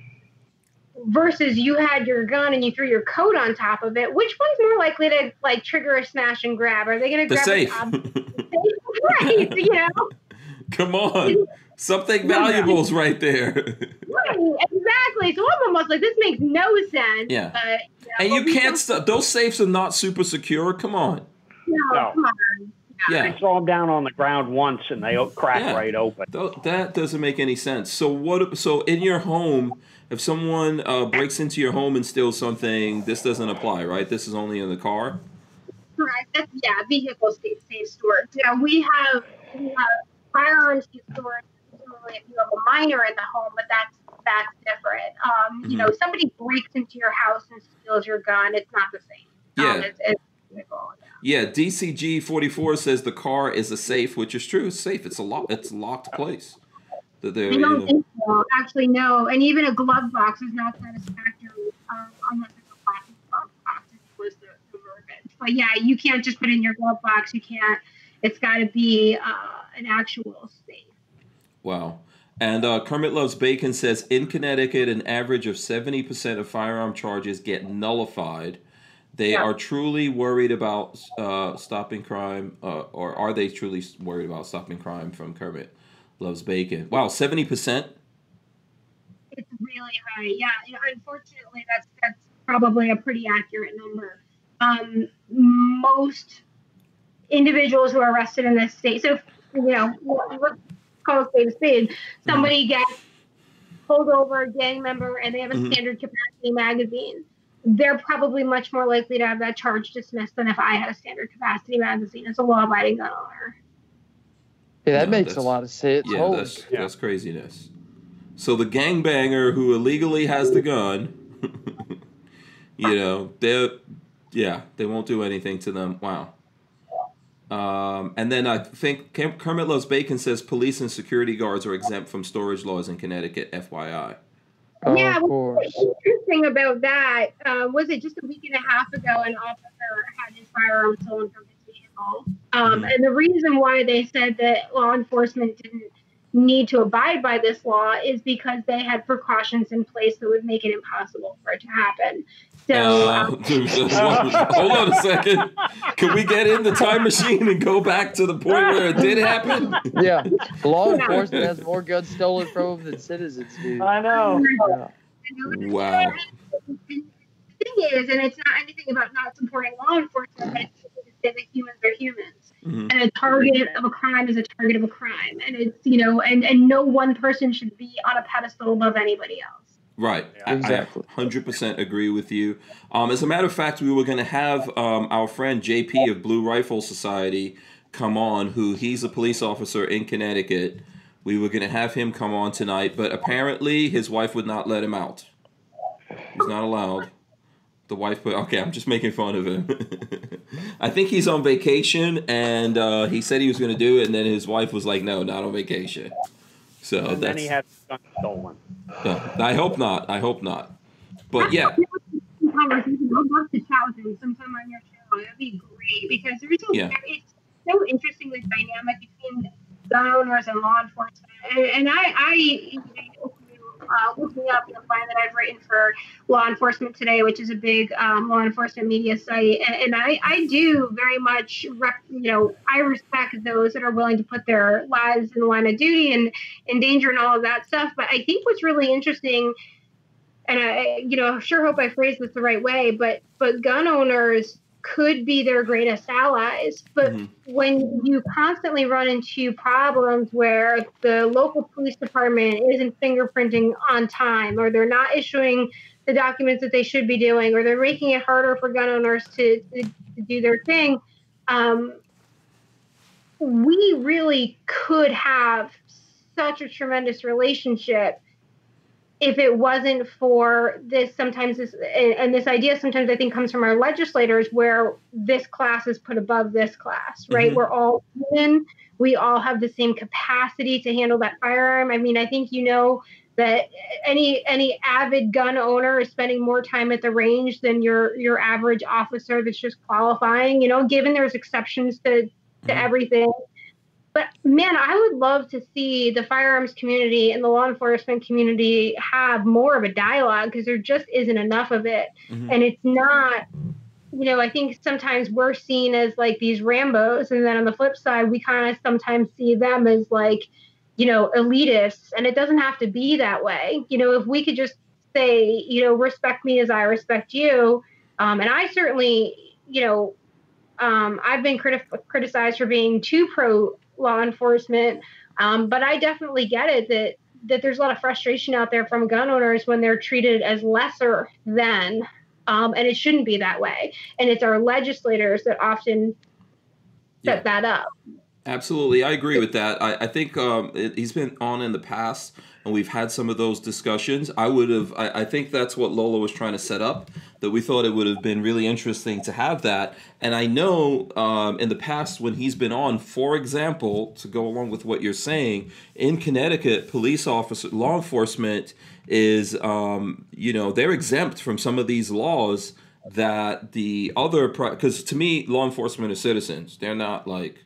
versus you had your gun and you threw your coat on top of it, which one's more likely to like trigger a smash and grab? Are they going to grab The safe. [LAUGHS] right? You know. [LAUGHS] Come on. Something valuable is right there. [LAUGHS] Right, exactly. So I'm almost like this makes no sense. Yeah. But, and know, you can't don't- those safes are not super secure. Come on. No, No. come on. Yeah. They throw them down on the ground once and they o- crack Yeah. right open. Th- That doesn't make any sense. So what? So in your home, if someone uh, breaks into your home and steals something, this doesn't apply, right? This is only in the car. Correct. That's, yeah, vehicle safe, safe storage. Yeah, we have, we have firearms safe storage. Similarly, if you have a minor in the home, but that's that's different. Um, You know, somebody breaks into your house and steals your gun. It's not the same. Um, Yeah. it's, it's vehicle. Yeah, DCG forty four says the car is a safe, which is true. It's safe. It's a lock. It's a locked place. That they're, I you don't know- think so. Actually, no. And even a glove box is not satisfactory um, unless it's a plastic glove box. Was the, the verbiage. But yeah, you can't just put it in your glove box. You can't. It's got to be uh, an actual safe. Wow. And uh, Kermit Loves Bacon says in Connecticut, an average of 70% of firearm charges get nullified. They Yeah. are truly worried about uh, stopping crime, uh, or are they truly worried about stopping crime from Kermit Loves Bacon? Wow, 70%? It's really high. Yeah. Unfortunately, that's that's probably a pretty accurate number. Um, most individuals who are arrested in this state. So, you know, let's call a spade a spade. Somebody gets pulled over, a gang member, and they have a Mhm. standard capacity magazine. They're probably much more likely to have that charge dismissed than if I had a standard capacity magazine as a law-abiding gun owner. Yeah, that No, makes a lot of sense. Yeah, Holy that's, Yeah. that's craziness. So the gangbanger who illegally has the gun, [LAUGHS] you know, they yeah, they won't do anything to them. Wow. Um, and then I think Kermit Loves Bacon says police and security guards are exempt from storage laws in Connecticut. FYI. Oh, Yeah, of course. What's interesting about that uh, was it just a week and a half ago an officer had his firearm stolen from his vehicle um, Mhm. and the reason why they said that law enforcement didn't need to abide by this law is because they had precautions in place that would make it impossible for it to happen so Uh, um, [LAUGHS] [LAUGHS] hold on a second. Can we get in the time machine and go back to the point where it did happen? [LAUGHS] Yeah, law Yeah. enforcement has more guns stolen from them than citizens do. I know. Yeah. Wow. the thing is, and it's not anything about not supporting law enforcement, but it's to say that humans are humans. Mhm. And a target of a crime is a target of a crime. And it's, you know, and, and no one person should be on a pedestal above anybody else. Right. I- Exactly. I 100% agree with you. Um, as a matter of fact, we were going to have um, our friend JP of Blue Rifle Society come on, who he's a police officer in Connecticut. We were going to have him come on tonight, but apparently his wife would not let him out. He's not allowed. The wife put, okay, I'm just making fun of him. [LAUGHS] I think he's on vacation, and uh, he said he was going to do it, and then his wife was like, no, not on vacation. So and then he had his gun stolen. uh, I hope not. I hope not. But yeah, Conversation. I'd love to chat with him sometime on your show. That'd be great because there's a, Yeah. it's so interesting the dynamic between gun owners and law enforcement. And, and I, I, you know, uh, look up, you'll find that I've written for Law Enforcement Today, which is a big um, law enforcement media site. And, and I, I do very much, you know, I respect those that are willing to put their lives in the line of duty and in danger and all of that stuff. But I think what's really interesting and I, you know, sure hope I phrased this the right way, but but gun owners could be their greatest allies. But Mhm. when you constantly run into problems where the local police department isn't fingerprinting on time, or they're not issuing the documents that they should be doing, or they're making it harder for gun owners to, to, to do their thing, um, we really could have such a tremendous relationship if it wasn't for this sometimes this and this idea sometimes i think comes from our legislators where this class is put above this class right Mhm. we're all human we all have the same capacity to handle that firearm i mean i think you know that any any avid gun owner is spending more time at the range than your your average officer that's just qualifying you know given there's exceptions to to Mhm. everything but man, I would love to see the firearms community and the law enforcement community have more of a dialogue because there just isn't enough of it. Mhm. And it's not, you know, I think sometimes we're seen as like these Rambos. And then on the flip side, we kind of sometimes see them as like, you know, elitists. And it doesn't have to be that way. You know, if we could just say, you know, respect me as I respect you. Um, and I certainly, you know, um, I've been criti- criticized for being too pro law enforcement, um, but I definitely get it that that there's a lot of frustration out there from gun owners when they're treated as lesser than, um, and it shouldn't be that way. And it's our legislators that often set that up. Absolutely, I agree with that. I, I think um, it, he's been on in the past, and we've had some of those discussions. I would have. I, I think that's what Lola was trying to set up. That we thought it would have been really interesting to have that. And I know um, in the past when he's been on, for example, to go along with what you're saying, in Connecticut, police officer, law enforcement is, um, you know, they're exempt from some of these laws that the other because to me, law enforcement are citizens. They're not like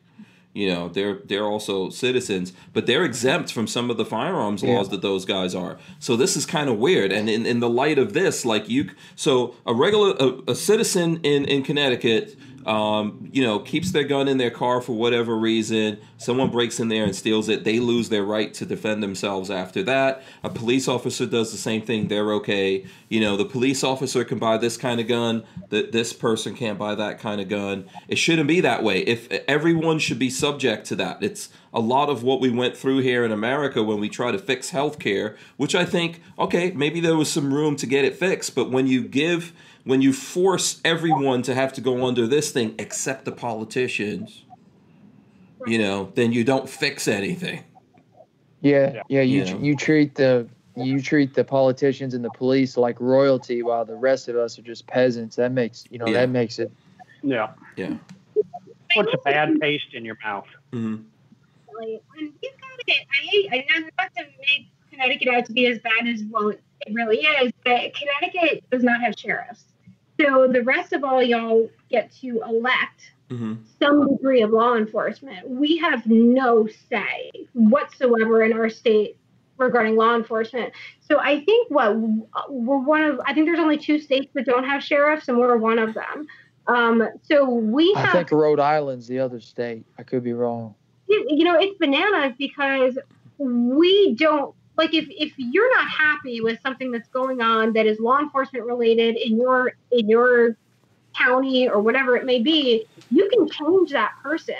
you know they're they're also citizens but they're exempt from some of the firearms laws that those guys are. So this is kind of weird. And in, in the light of this like you so a regular a, a citizen in in connecticut um, you know keeps their gun in their car for whatever reason. Someone breaks in there and steals it. They lose their right to defend themselves after that. A police officer does the same thing. They're okay. You know the police officer can buy this kind of gun. That this person can't buy that kind of gun. It shouldn't be that way. If everyone should be subject to that. It's a lot of what we went through here in america when we try to fix healthcare which i think okay maybe there was some room to get it fixed. But when you give when you force everyone to have to go under this thing except the politicians you know then you don't fix anything Yeah, Yeah. yeah. you Yeah. you treat the you treat the politicians and the police like royalty, while the rest of us are just peasants. That makes you know Yeah. that makes it. Yeah. yeah Puts a bad taste in your mouth. hmm Like, and he's got it. I, I know not to make Connecticut out to be as bad as well it really is, but Connecticut does not have sheriffs. So the rest of all y'all get to elect hmm some degree of law enforcement. We have no say whatsoever in our state regarding law enforcement. So I think what we're one of, I think there's only two states that don't have sheriffs, and we're one of them. Um, so we have. I think Rhode Island's the other state. I could be wrong. you you know it's bananas because we don't like if if you're not happy with something that's going on that is law enforcement related in your in your county or whatever it may be you can change that person.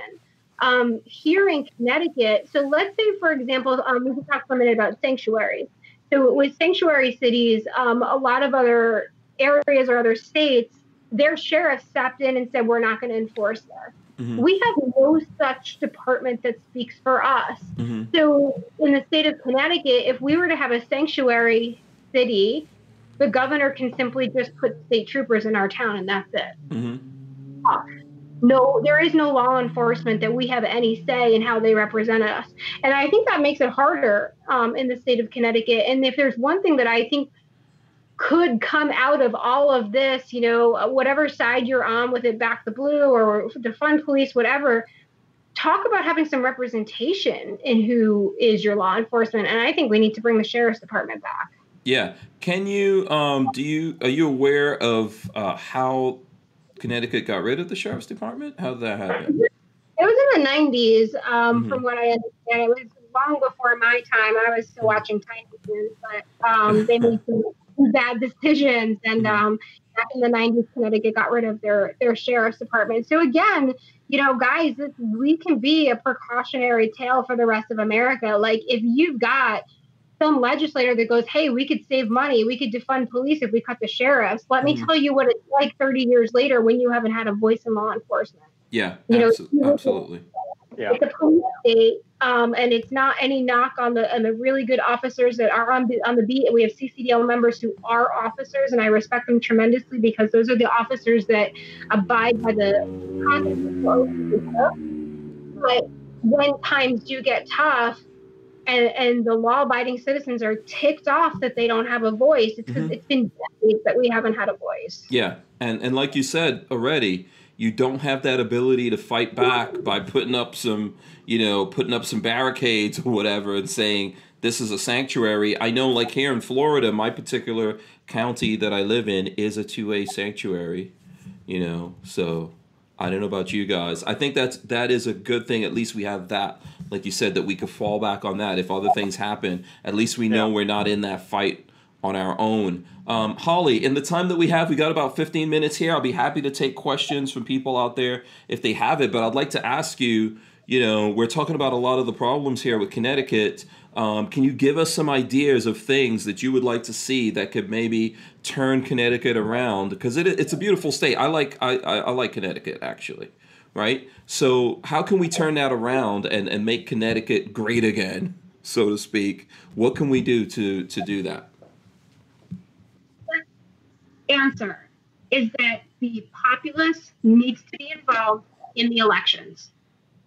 Um, here in connecticut so let's say for example um, we can talk for a minute about sanctuaries so with sanctuary cities um, a lot of other areas or other states their sheriff stepped in and said we're not going to enforce this Mhm. we have no such department that speaks for us. hmm So, in the state of Connecticut, if we were to have a sanctuary city, the governor can simply just put state troopers in our town and that's it. hmm No, there is no law enforcement that we have any say in how they represent us. And I think that makes it harder um, in the state of Connecticut. And if there's one thing that I think could come out of all of this, you know, uh, whatever side you're on with it, back the blue or the defund police, whatever, talk about having some representation in who is your law enforcement. And I think we need to bring the sheriff's department back. Yeah. Can you um do you are you aware of uh how Connecticut got rid of the sheriff's department? How did that happen? It was in the 90s, um, Mhm. from what I understand. It was long before my time. I was still watching Tiny Toons, but um, they [LAUGHS] made some bad decisions. And Mhm. um, back in the 90s, Connecticut got rid of their, their sheriff's department. So, again, you know, guys, this, we can be a precautionary tale for the rest of America. Like, if you've got some legislator that goes, hey, we could save money, we could defund police if we cut the sheriffs. Let me Mhm. tell you what it's like 30 years later when you haven't had a voice in law enforcement. Yeah, You know, abso- you look at- absolutely. Yeah. It's a police state, um, and it's not any knock on the on the really good officers that are on the on the beat. We have CCDL members who are officers, and I respect them tremendously because those are the officers that abide by the constitution. But when times do get tough, and, and the law-abiding citizens are ticked off that they don't have a voice, it's because Mhm. it's been decades that we haven't had a voice. Yeah, and and like you said already, you don't have that ability to fight back by putting up some, you know, putting up some barricades or whatever and saying this is a sanctuary. I know, like here in Florida, my particular county that I live in is a two-way sanctuary. You know, so I don't know about you guys. I think that's that is a good thing. At least we have that, like you said, that we could fall back on that if other things happen. At least we know Yeah. we're not in that fight on our own. Um, Holly, in the time that we have, we got about 15 minutes here. I'll be happy to take questions from people out there if they have it. But I'd like to ask you, you know, we're talking about a lot of the problems here with Connecticut. Um, can you give us some ideas of things that you would like to see that could maybe turn Connecticut around? Because it, it's a beautiful state. I like I, I, I like Connecticut actually, right? So how can we turn that around and, and make Connecticut great again, so to speak? What can we do to to do that? Answer is that the populace needs to be involved in the elections.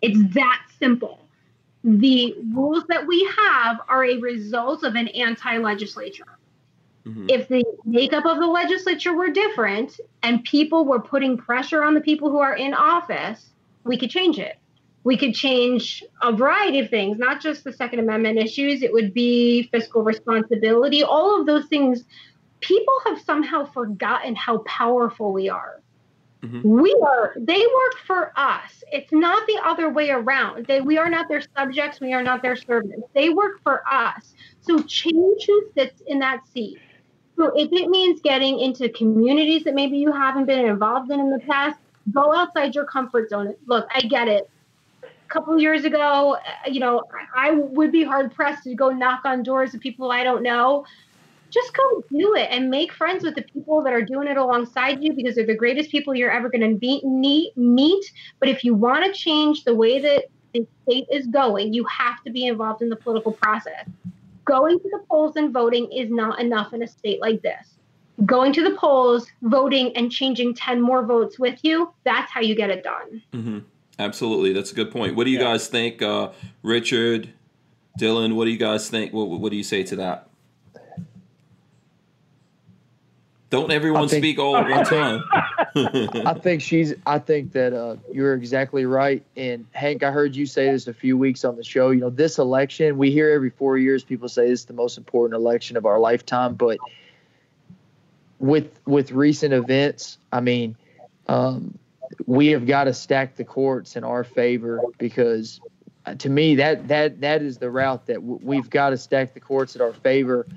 It's that simple. The rules that we have are a result of an anti legislature. Mhm. If the makeup of the legislature were different and people were putting pressure on the people who are in office, we could change it. We could change a variety of things, not just the Second Amendment issues. It would be fiscal responsibility, all of those things people have somehow forgotten how powerful we are. Mhm. We are, they work for us. It's not the other way around. They, we are not their subjects. We are not their servants. They work for us. So change who sits in that seat. So if it means getting into communities that maybe you haven't been involved in in the past, go outside your comfort zone. Look, I get it. A couple years ago, uh, you know, I would be hard pressed to go knock on doors of people I don't know just go do it and make friends with the people that are doing it alongside you because they're the greatest people you're ever going to meet, but if you want to change the way that the state is going you have to be involved in the political process going to the polls and voting is not enough in a state like this going to the polls voting and changing 10 more votes with you that's how you get it done hmm Absolutely, that's a good point. What do you Yeah. guys think, uh, Richard, Dylan? What do you guys think? What, what do you say to that? Don't everyone think- speak all at one time. [LAUGHS] I think she's. I think that uh, you're exactly right. And Hank, I heard you say this a few weeks on the show. You know, this election, we hear every four years people say this is the most important election of our lifetime. But with with recent events, I mean, um, we have got to stack the courts in our favor because, uh, to me, that that that is the route that w- we've got to stack the courts in our favor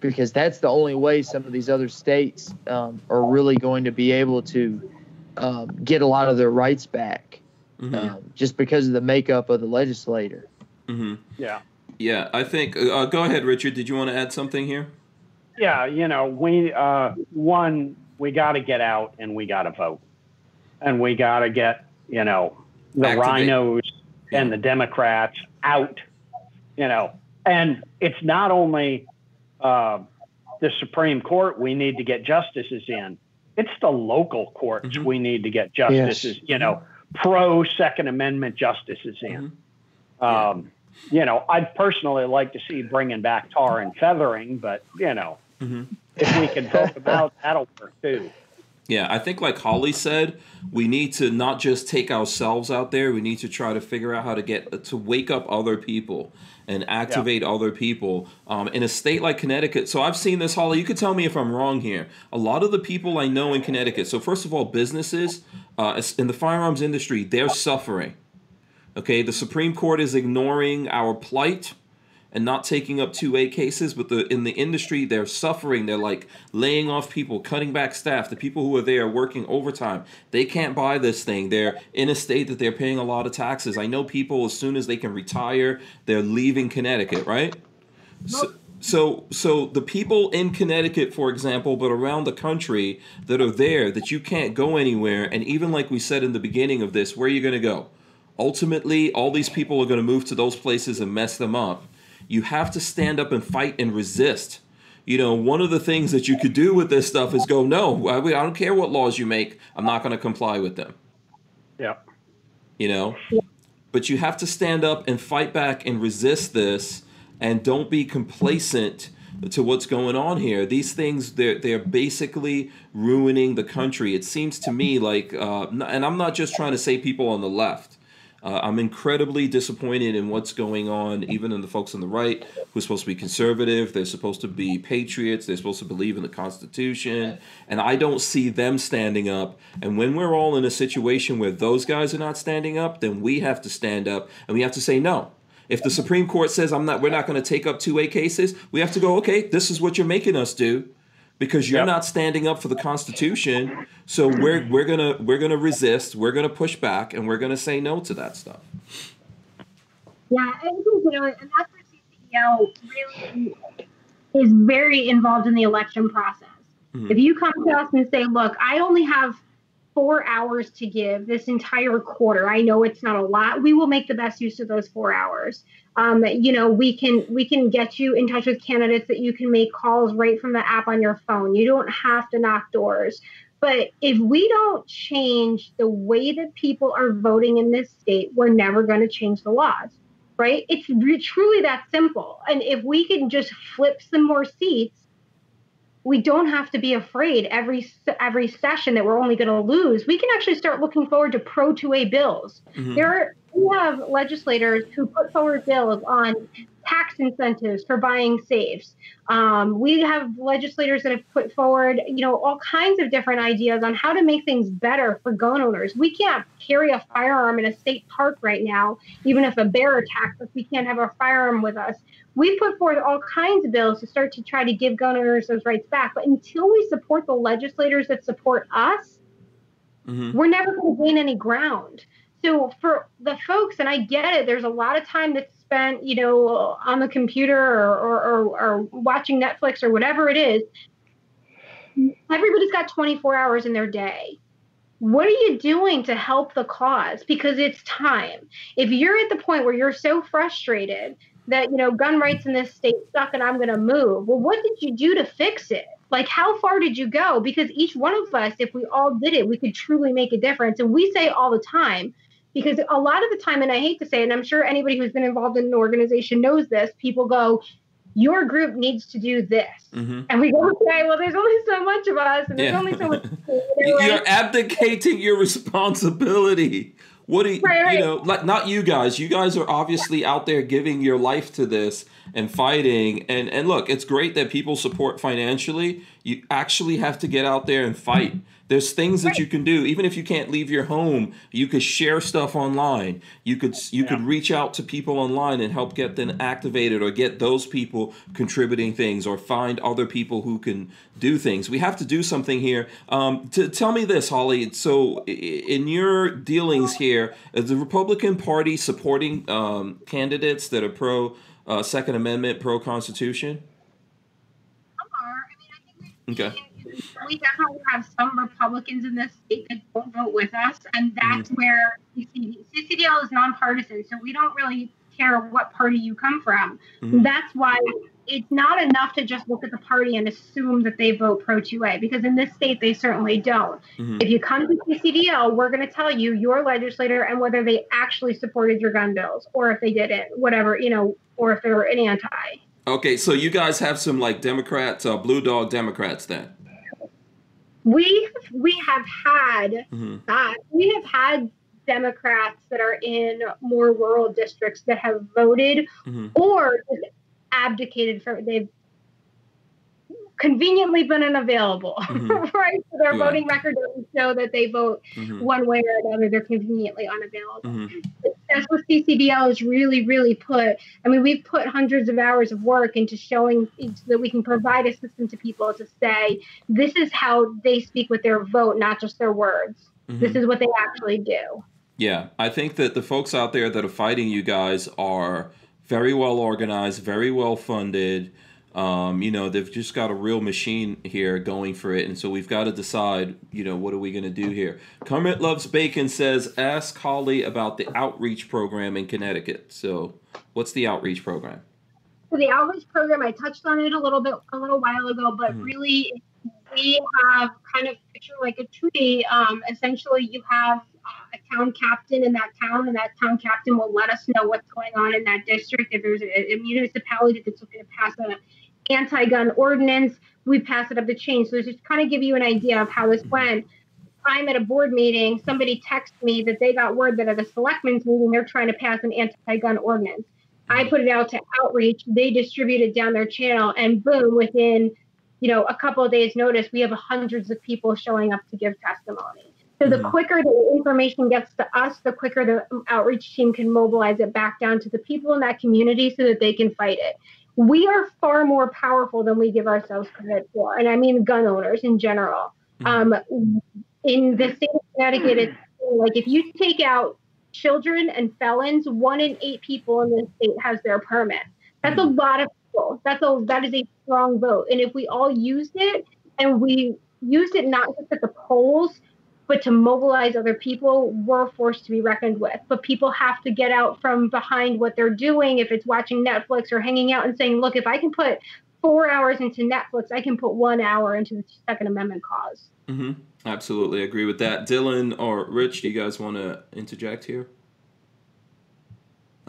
because that's the only way some of these other states um, are really going to be able to um, get a lot of their rights back Mhm, um, just because of the makeup of the legislator. mhm. Yeah. Yeah, I think. Uh, go ahead, Richard. Did you want to add something here? Yeah, you know, we uh, one we got to get out and we got to vote, and we got to get you know the Activate. RINOs and the Democrats out, you know, and it's not only uh, the Supreme Court we need to get justices in; it's the local courts Mhm. we need to get justices, you know, pro Second Amendment justices in. Um, you know, I'd personally like to see bringing back tar and feathering, but you know, Mhm. if we can vote about that'll work too. Yeah, I think like Holly said, we need to not just take ourselves out there. We need to try to figure out how to get to wake up other people and activate other people um, in a state like Connecticut. So I've seen this, Holly. You could tell me if I'm wrong here. A lot of the people I know in Connecticut. So first of all, businesses uh, in the firearms industry, they're suffering. Okay, the Supreme Court is ignoring our plight and not taking up 2A cases, but the in the industry they're suffering. They're like laying off people, cutting back staff. The people who are there working overtime, they can't buy this thing. They're in a state that they're paying a lot of taxes. I know people as soon as they can retire, they're leaving Connecticut, right? So, so so the people in Connecticut, for example, but around the country that are there that you can't go anywhere, and even like we said in the beginning of this, where are you going to go? ultimately all these people are going to move to those places and mess them up. You have to stand up and fight and resist. You know, one of the things that you could do with this stuff is go, no, I, I don't care what laws you make, I'm not going to comply with them. Yeah. You know, but you have to stand up and fight back and resist this, and don't be complacent to what's going on here. These things they're they're basically ruining the country. It seems to me like, uh, and I'm not just trying to say people on the left. Uh, I'm incredibly disappointed in what's going on, even in the folks on the right who are supposed to be conservative. They're supposed to be patriots. They're supposed to believe in the Constitution. And I don't see them standing up. And when we're all in a situation where those guys are not standing up, then we have to stand up and we have to say no. If the Supreme Court says I'm not, we're not going to take up two A cases, we have to go. Okay, this is what you're making us do because you're Yep. not standing up for the Constitution. So we're we're gonna we're gonna resist. We're gonna push back, and we're gonna say no to that stuff. Yeah, I think you know, and that's where CCDL really is very involved in the election process. Mhm. If you come to us and say, "Look, I only have four hours to give this entire quarter. I know it's not a lot. We will make the best use of those four hours. Um, you know, we can we can get you in touch with candidates that you can make calls right from the app on your phone. You don't have to knock doors." But if we don't change the way that people are voting in this state, we're never going to change the laws right? It's re- truly that simple. And if we can just flip some more seats, we don't have to be afraid every every session that we're only going to lose. We can actually start looking forward to pro 2A bills. Mhm. There are, we have legislators who put forward bills on tax incentives for buying safes. Um, we have legislators that have put forward, you know, all kinds of different ideas on how to make things better for gun owners. We can't carry a firearm in a state park right now, even if a bear attacks us. We can't have our firearm with us. We put forth all kinds of bills to start to try to give gun owners those rights back. But until we support the legislators that support us, Mhm. we're never going to gain any ground. So for the folks, and I get it, there's a lot of time that's spent, you know, on the computer or, or, or, or watching Netflix or whatever it is. Everybody's got 24 hours in their day. What are you doing to help the cause? Because it's time. If you're at the point where you're so frustrated that, you know, gun rights in this state suck and I'm going to move, well, what did you do to fix it? Like, how far did you go? Because each one of us, if we all did it, we could truly make a difference. And we say all the time, because a lot of the time, and I hate to say it, and I'm sure anybody who's been involved in an organization knows this, people go, your group needs to do this. Mhm. And we go, okay, well, there's only so much of us, and there's Yeah. only so much. [LAUGHS] You know, like- You're abdicating your responsibility. What do you, Right, right. you know? Like not you guys. You guys are obviously out there giving your life to this and fighting. And and look, it's great that people support financially. You actually have to get out there and fight. There's things that you can do, even if you can't leave your home. You could share stuff online. You could you could reach out to people online and help get them activated, or get those people contributing things, or find other people who can do things. We have to do something here. Um, to tell me this, Holly. So, in your dealings here, is the Republican Party supporting um, candidates that are pro uh, Second Amendment, pro Constitution? are. I mean, I Okay. We definitely have some Republicans in this state that don't vote with us, and that's where CCD, CCDL is nonpartisan, so we don't really care what party you come from. Mhm. That's why it's not enough to just look at the party and assume that they vote pro 2A, because in this state they certainly don't. Mhm. If you come to CCDL, we're going to tell you your legislator and whether they actually supported your gun bills, or if they didn't, whatever, you know, or if they were an anti. Okay, so you guys have some like Democrats, uh, blue dog Democrats then. We we have had Mhm. that we have had democrats that are in more rural districts that have voted Mhm. or abdicated from they've conveniently been unavailable [LAUGHS] Mhm. right so their Yeah. voting record doesn't show that they vote Mhm. one way or another they're conveniently unavailable Mhm. that's what CCDL has really, really put. I mean, we've put hundreds of hours of work into showing so that we can provide a system to people to say this is how they speak with their vote, not just their words. This Mhm. is what they actually do. Yeah, I think that the folks out there that are fighting you guys are very well organized, very well funded. Um, you know, they've just got a real machine here going for it, and so we've got to decide, you know, what are we going to do here? Kermit Loves Bacon says, ask Holly about the outreach program in Connecticut. So, what's the outreach program? So the outreach program, I touched on it a little bit a little while ago, but Mhm. really, we have kind of picture like a tree. Um, essentially, you have uh, a town captain in that town, and that town captain will let us know what's going on in that district. If there's a, a municipality that's looking to pass an anti-gun ordinance, we pass it up the chain. So just kind of give you an idea of how this went. I'm at a board meeting. Somebody texted me that they got word that at a selectmen's meeting they're trying to pass an anti-gun ordinance. I put it out to outreach. They distribute it down their channel, and boom, within you know a couple of days' notice, we have hundreds of people showing up to give testimony. So the Mhm. quicker the information gets to us, the quicker the outreach team can mobilize it back down to the people in that community so that they can fight it. We are far more powerful than we give ourselves credit for, and I mean gun owners in general. Um, in the state of Connecticut, it's like if you take out children and felons, one in eight people in the state has their permit. That's a lot of people. That's a that is a strong vote. And if we all used it and we used it not just at the polls, but to mobilize other people, we're a force to be reckoned with. But people have to get out from behind what they're doing. If it's watching Netflix or hanging out and saying, look, if I can put four hours into Netflix, I can put one hour into the Second Amendment cause. mm-hmm. Absolutely agree with that. Dylan or Rich, do you guys want to interject here?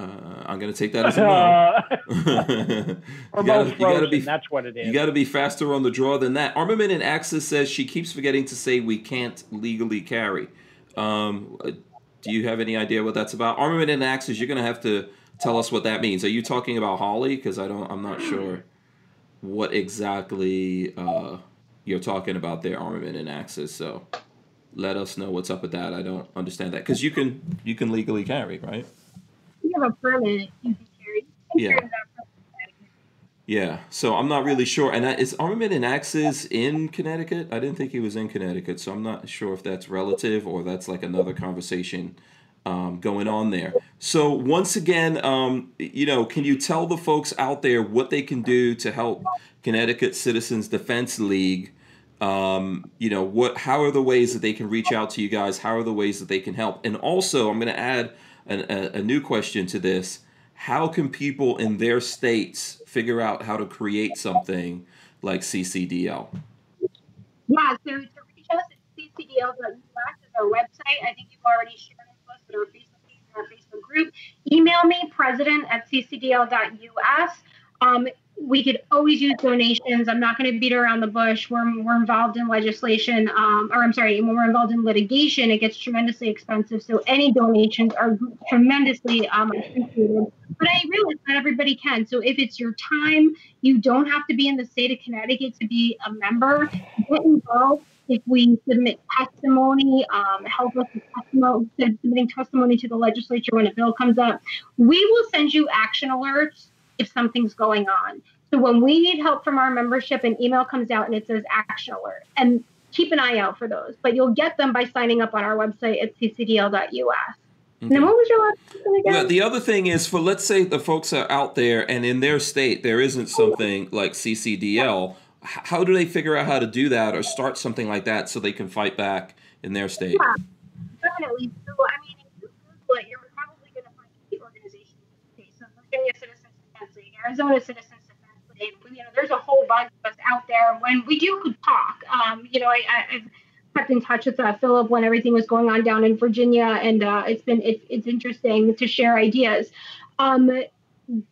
Uh, I'm going to take that as a no. [LAUGHS] You gotta, you gotta be That's what it is. you got to be faster on the draw than that. Armament and Axis says she keeps forgetting to say we can't legally carry. Um, do you have any idea what that's about? Armament and Axis, you're gonna have to tell us what that means. Are you talking about Holly? Because I don't, I'm not sure what exactly uh, you're talking about there. Armament and Axis. So let us know what's up with that. I don't understand that because you can you can legally carry, right? You have a permit, you can carry. You Yeah. carry. Yeah, so I'm not really sure. And is Armament and Axis in Connecticut? I didn't think he was in Connecticut, so I'm not sure if that's relative or that's like another conversation um, going on there. So once again, um, you know, can you tell the folks out there what they can do to help Connecticut Citizens Defense League? Um, you know, what? How are the ways that they can reach out to you guys? How are the ways that they can help? And also, I'm going to add an, a, a new question to this how can people in their states figure out how to create something like CCDL? Yeah, so to reach us at ccdl.us is our website. I think you've already shared it with us at our Facebook page and our Facebook group. Email me, president at ccdl.us. Um, we could always use donations. I'm not going to beat around the bush. We're, we're involved in legislation, um, or I'm sorry, when we're involved in litigation, it gets tremendously expensive. So any donations are tremendously um, appreciated. But I realize not everybody can. So if it's your time, you don't have to be in the state of Connecticut to be a member. Get involved. If we submit testimony, um, help us with testimony, submitting testimony to the legislature when a bill comes up, we will send you action alerts if something's going on. So when we need help from our membership, an email comes out and it says action alert. And keep an eye out for those. But you'll get them by signing up on our website at ccdl.us. And then what was your last question again? Well, the other thing is for let's say the folks are out there and in their state there isn't something like CCDL. How do they figure out how to do that or start something like that so they can fight back in their state? Yeah, definitely. So, I mean, if you Google it, you're probably going to find the organization. Okay, so Virginia Citizens Defense League, Arizona Citizens Defense League. You know, there's a whole bunch of us out there. When we do talk, um, you know, I, I've kept in touch with uh, Philip when everything was going on down in Virginia, and uh, it's been it's it's interesting to share ideas. Um,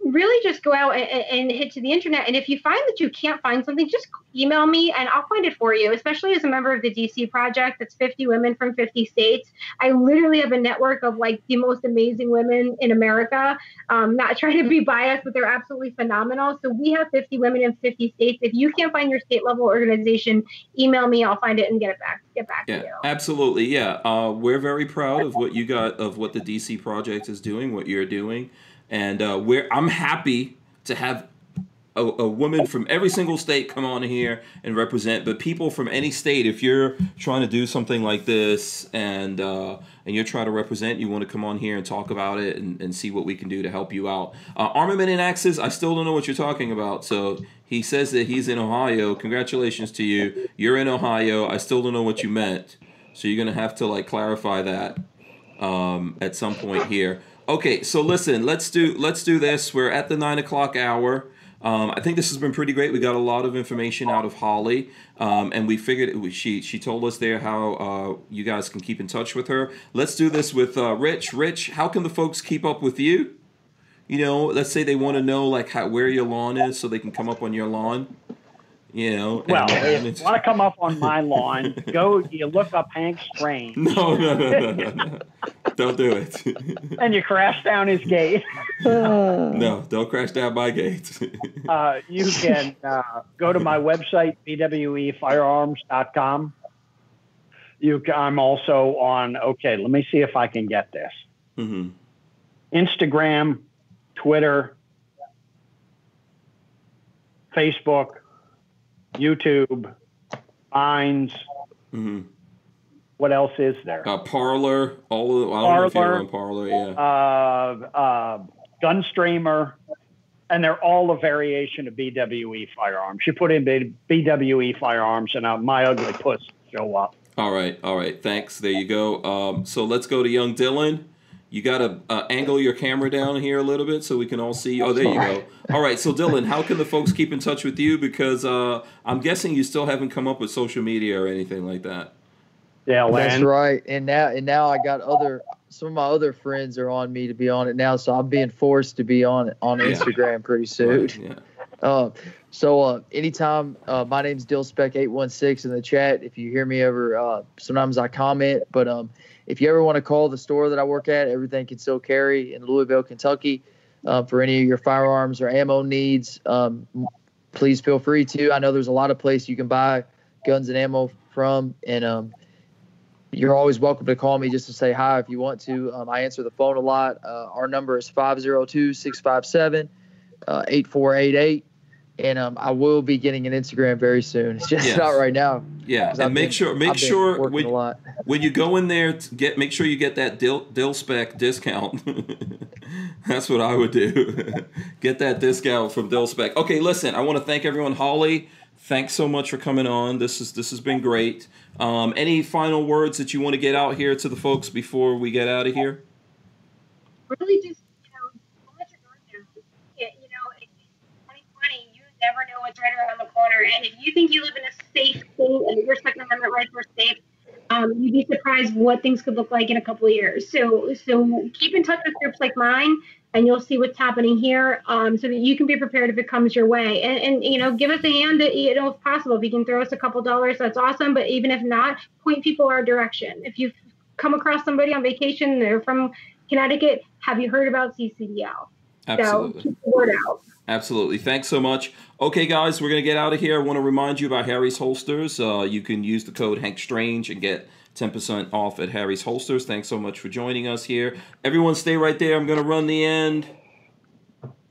really just go out and, and hit to the internet. And if you find that you can't find something, just email me and I'll find it for you, especially as a member of the DC Project. That's 50 women from 50 states. I literally have a network of like the most amazing women in America. Um, not [LAUGHS] trying to be biased, but they're absolutely phenomenal. So we have 50 women in 50 states. If you can't find your state level organization, email me. I'll find it and get it back. Get back Yeah, to you. absolutely. Yeah, uh, we're very proud of what you got, of what the DC project is doing, what you're doing, and uh, we're. I'm happy to have a, a woman from every single state come on here and represent, but people from any state, if you're trying to do something like this and uh, and you're trying to represent, you want to come on here and talk about it and, and see what we can do to help you out. Uh, armament and axes, I still don't know what you're talking about. So he says that he's in Ohio. Congratulations to you. You're in Ohio. I still don't know what you meant. So you're gonna have to like clarify that um, at some point here. Okay, so listen, let's do let's do this. We're at the nine o'clock hour. Um, I think this has been pretty great. We got a lot of information out of Holly, um, and we figured it, she she told us there how uh, you guys can keep in touch with her. Let's do this with uh, Rich. Rich, how can the folks keep up with you? You know, let's say they want to know like how, where your lawn is, so they can come up on your lawn. You know, Well, if you want to come up on my lawn, go. You look up Hank Strange, [LAUGHS] no, no, no, no, no, no. [LAUGHS] Don't do it. [LAUGHS] and you crash down his gate. [LAUGHS] no, don't crash down my gate. Uh, you can uh, go to my website bwefirearms.com. You, can, I'm also on. Okay, let me see if I can get this. hmm Instagram, Twitter, Facebook, YouTube, Vines. hmm What else is there? Uh, Parler, all of, the, I don't know if you're on Parler, yeah. Uh, uh, Gunstreamer, and they're all a variation of BWE firearms. You put in B- BWE firearms, and uh, my ugly puss show up. All right, all right, thanks. There you go. Um, so let's go to young Dylan. You got to uh, angle your camera down here a little bit so we can all see. Oh, there you go. All right, so Dylan, how can the folks keep in touch with you? Because uh, I'm guessing you still haven't come up with social media or anything like that. Yeah, That's right. And now and now I got other some of my other friends are on me to be on it now, so I'm being forced to be on it on Yeah. Instagram pretty soon. Right, yeah. Uh, so uh, anytime, uh, my name's DillSpec816 in the chat. If you hear me ever, uh, sometimes I comment. But um, if you ever want to call the store that I work at, everything can still carry in Louisville, Kentucky, uh, for any of your firearms or ammo needs. Um, please feel free to. I know there's a lot of places you can buy guns and ammo from, and um, you're always welcome to call me just to say hi if you want to. Um, I answer the phone a lot. Uh, our number is 502 657 8488. And um, I will be getting an Instagram very soon. It's just Yes. not right now. Yeah, and I've make been- sure make sure when, when you go in there to get make sure you get that dill, dill spec discount [LAUGHS] that's what i would do [LAUGHS] get that discount from dill spec okay listen i want to thank everyone holly thanks so much for coming on this is this has been great um, any final words that you want to get out here to the folks before we get out of here really just you know your guard down. It, you know, it's 2020. You never know what's right around the corner, and if you think you live in a safe state and your Second Amendment rights are safe, um, you'd be surprised what things could look like in a couple of years. So, so keep in touch with groups like mine. And you'll see what's happening here, um, so that you can be prepared if it comes your way. And, and you know, give us a hand, you know, if possible. If you can throw us a couple dollars, that's awesome. But even if not, point people our direction. If you've come across somebody on vacation, they're from Connecticut. Have you heard about CCDL? absolutely So word out. Absolutely. Thanks so much. Okay, guys, we're going to get out of here. I want to remind you about Harry's Holsters. Uh, you can use the code Hank Strange and get 10% off at Harry's Holsters. Thanks so much for joining us here. Everyone, stay right there. I'm going to run the end.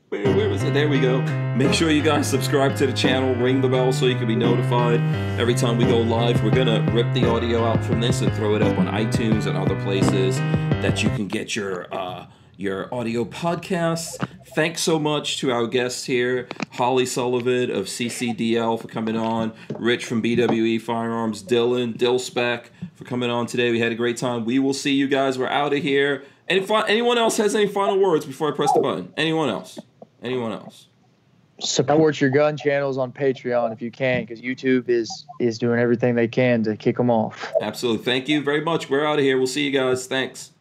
Where, is it? There we go. Make sure you guys subscribe to the channel, ring the bell so you can be notified every time we go live. We're going to rip the audio out from this and throw it up on iTunes and other places that you can get your. Uh, your audio podcasts. Thanks so much to our guests here, Holly Sullivan of CCDL for coming on, Rich from BWE Firearms, Dylan, Dillspec for coming on today. We had a great time. We will see you guys. We're out of here. Any fi- anyone else has any final words before I press the button? Anyone else? Anyone else? Support your gun channels on Patreon if you can, because YouTube is is doing everything they can to kick them off. Absolutely. Thank you very much. We're out of here. We'll see you guys. Thanks.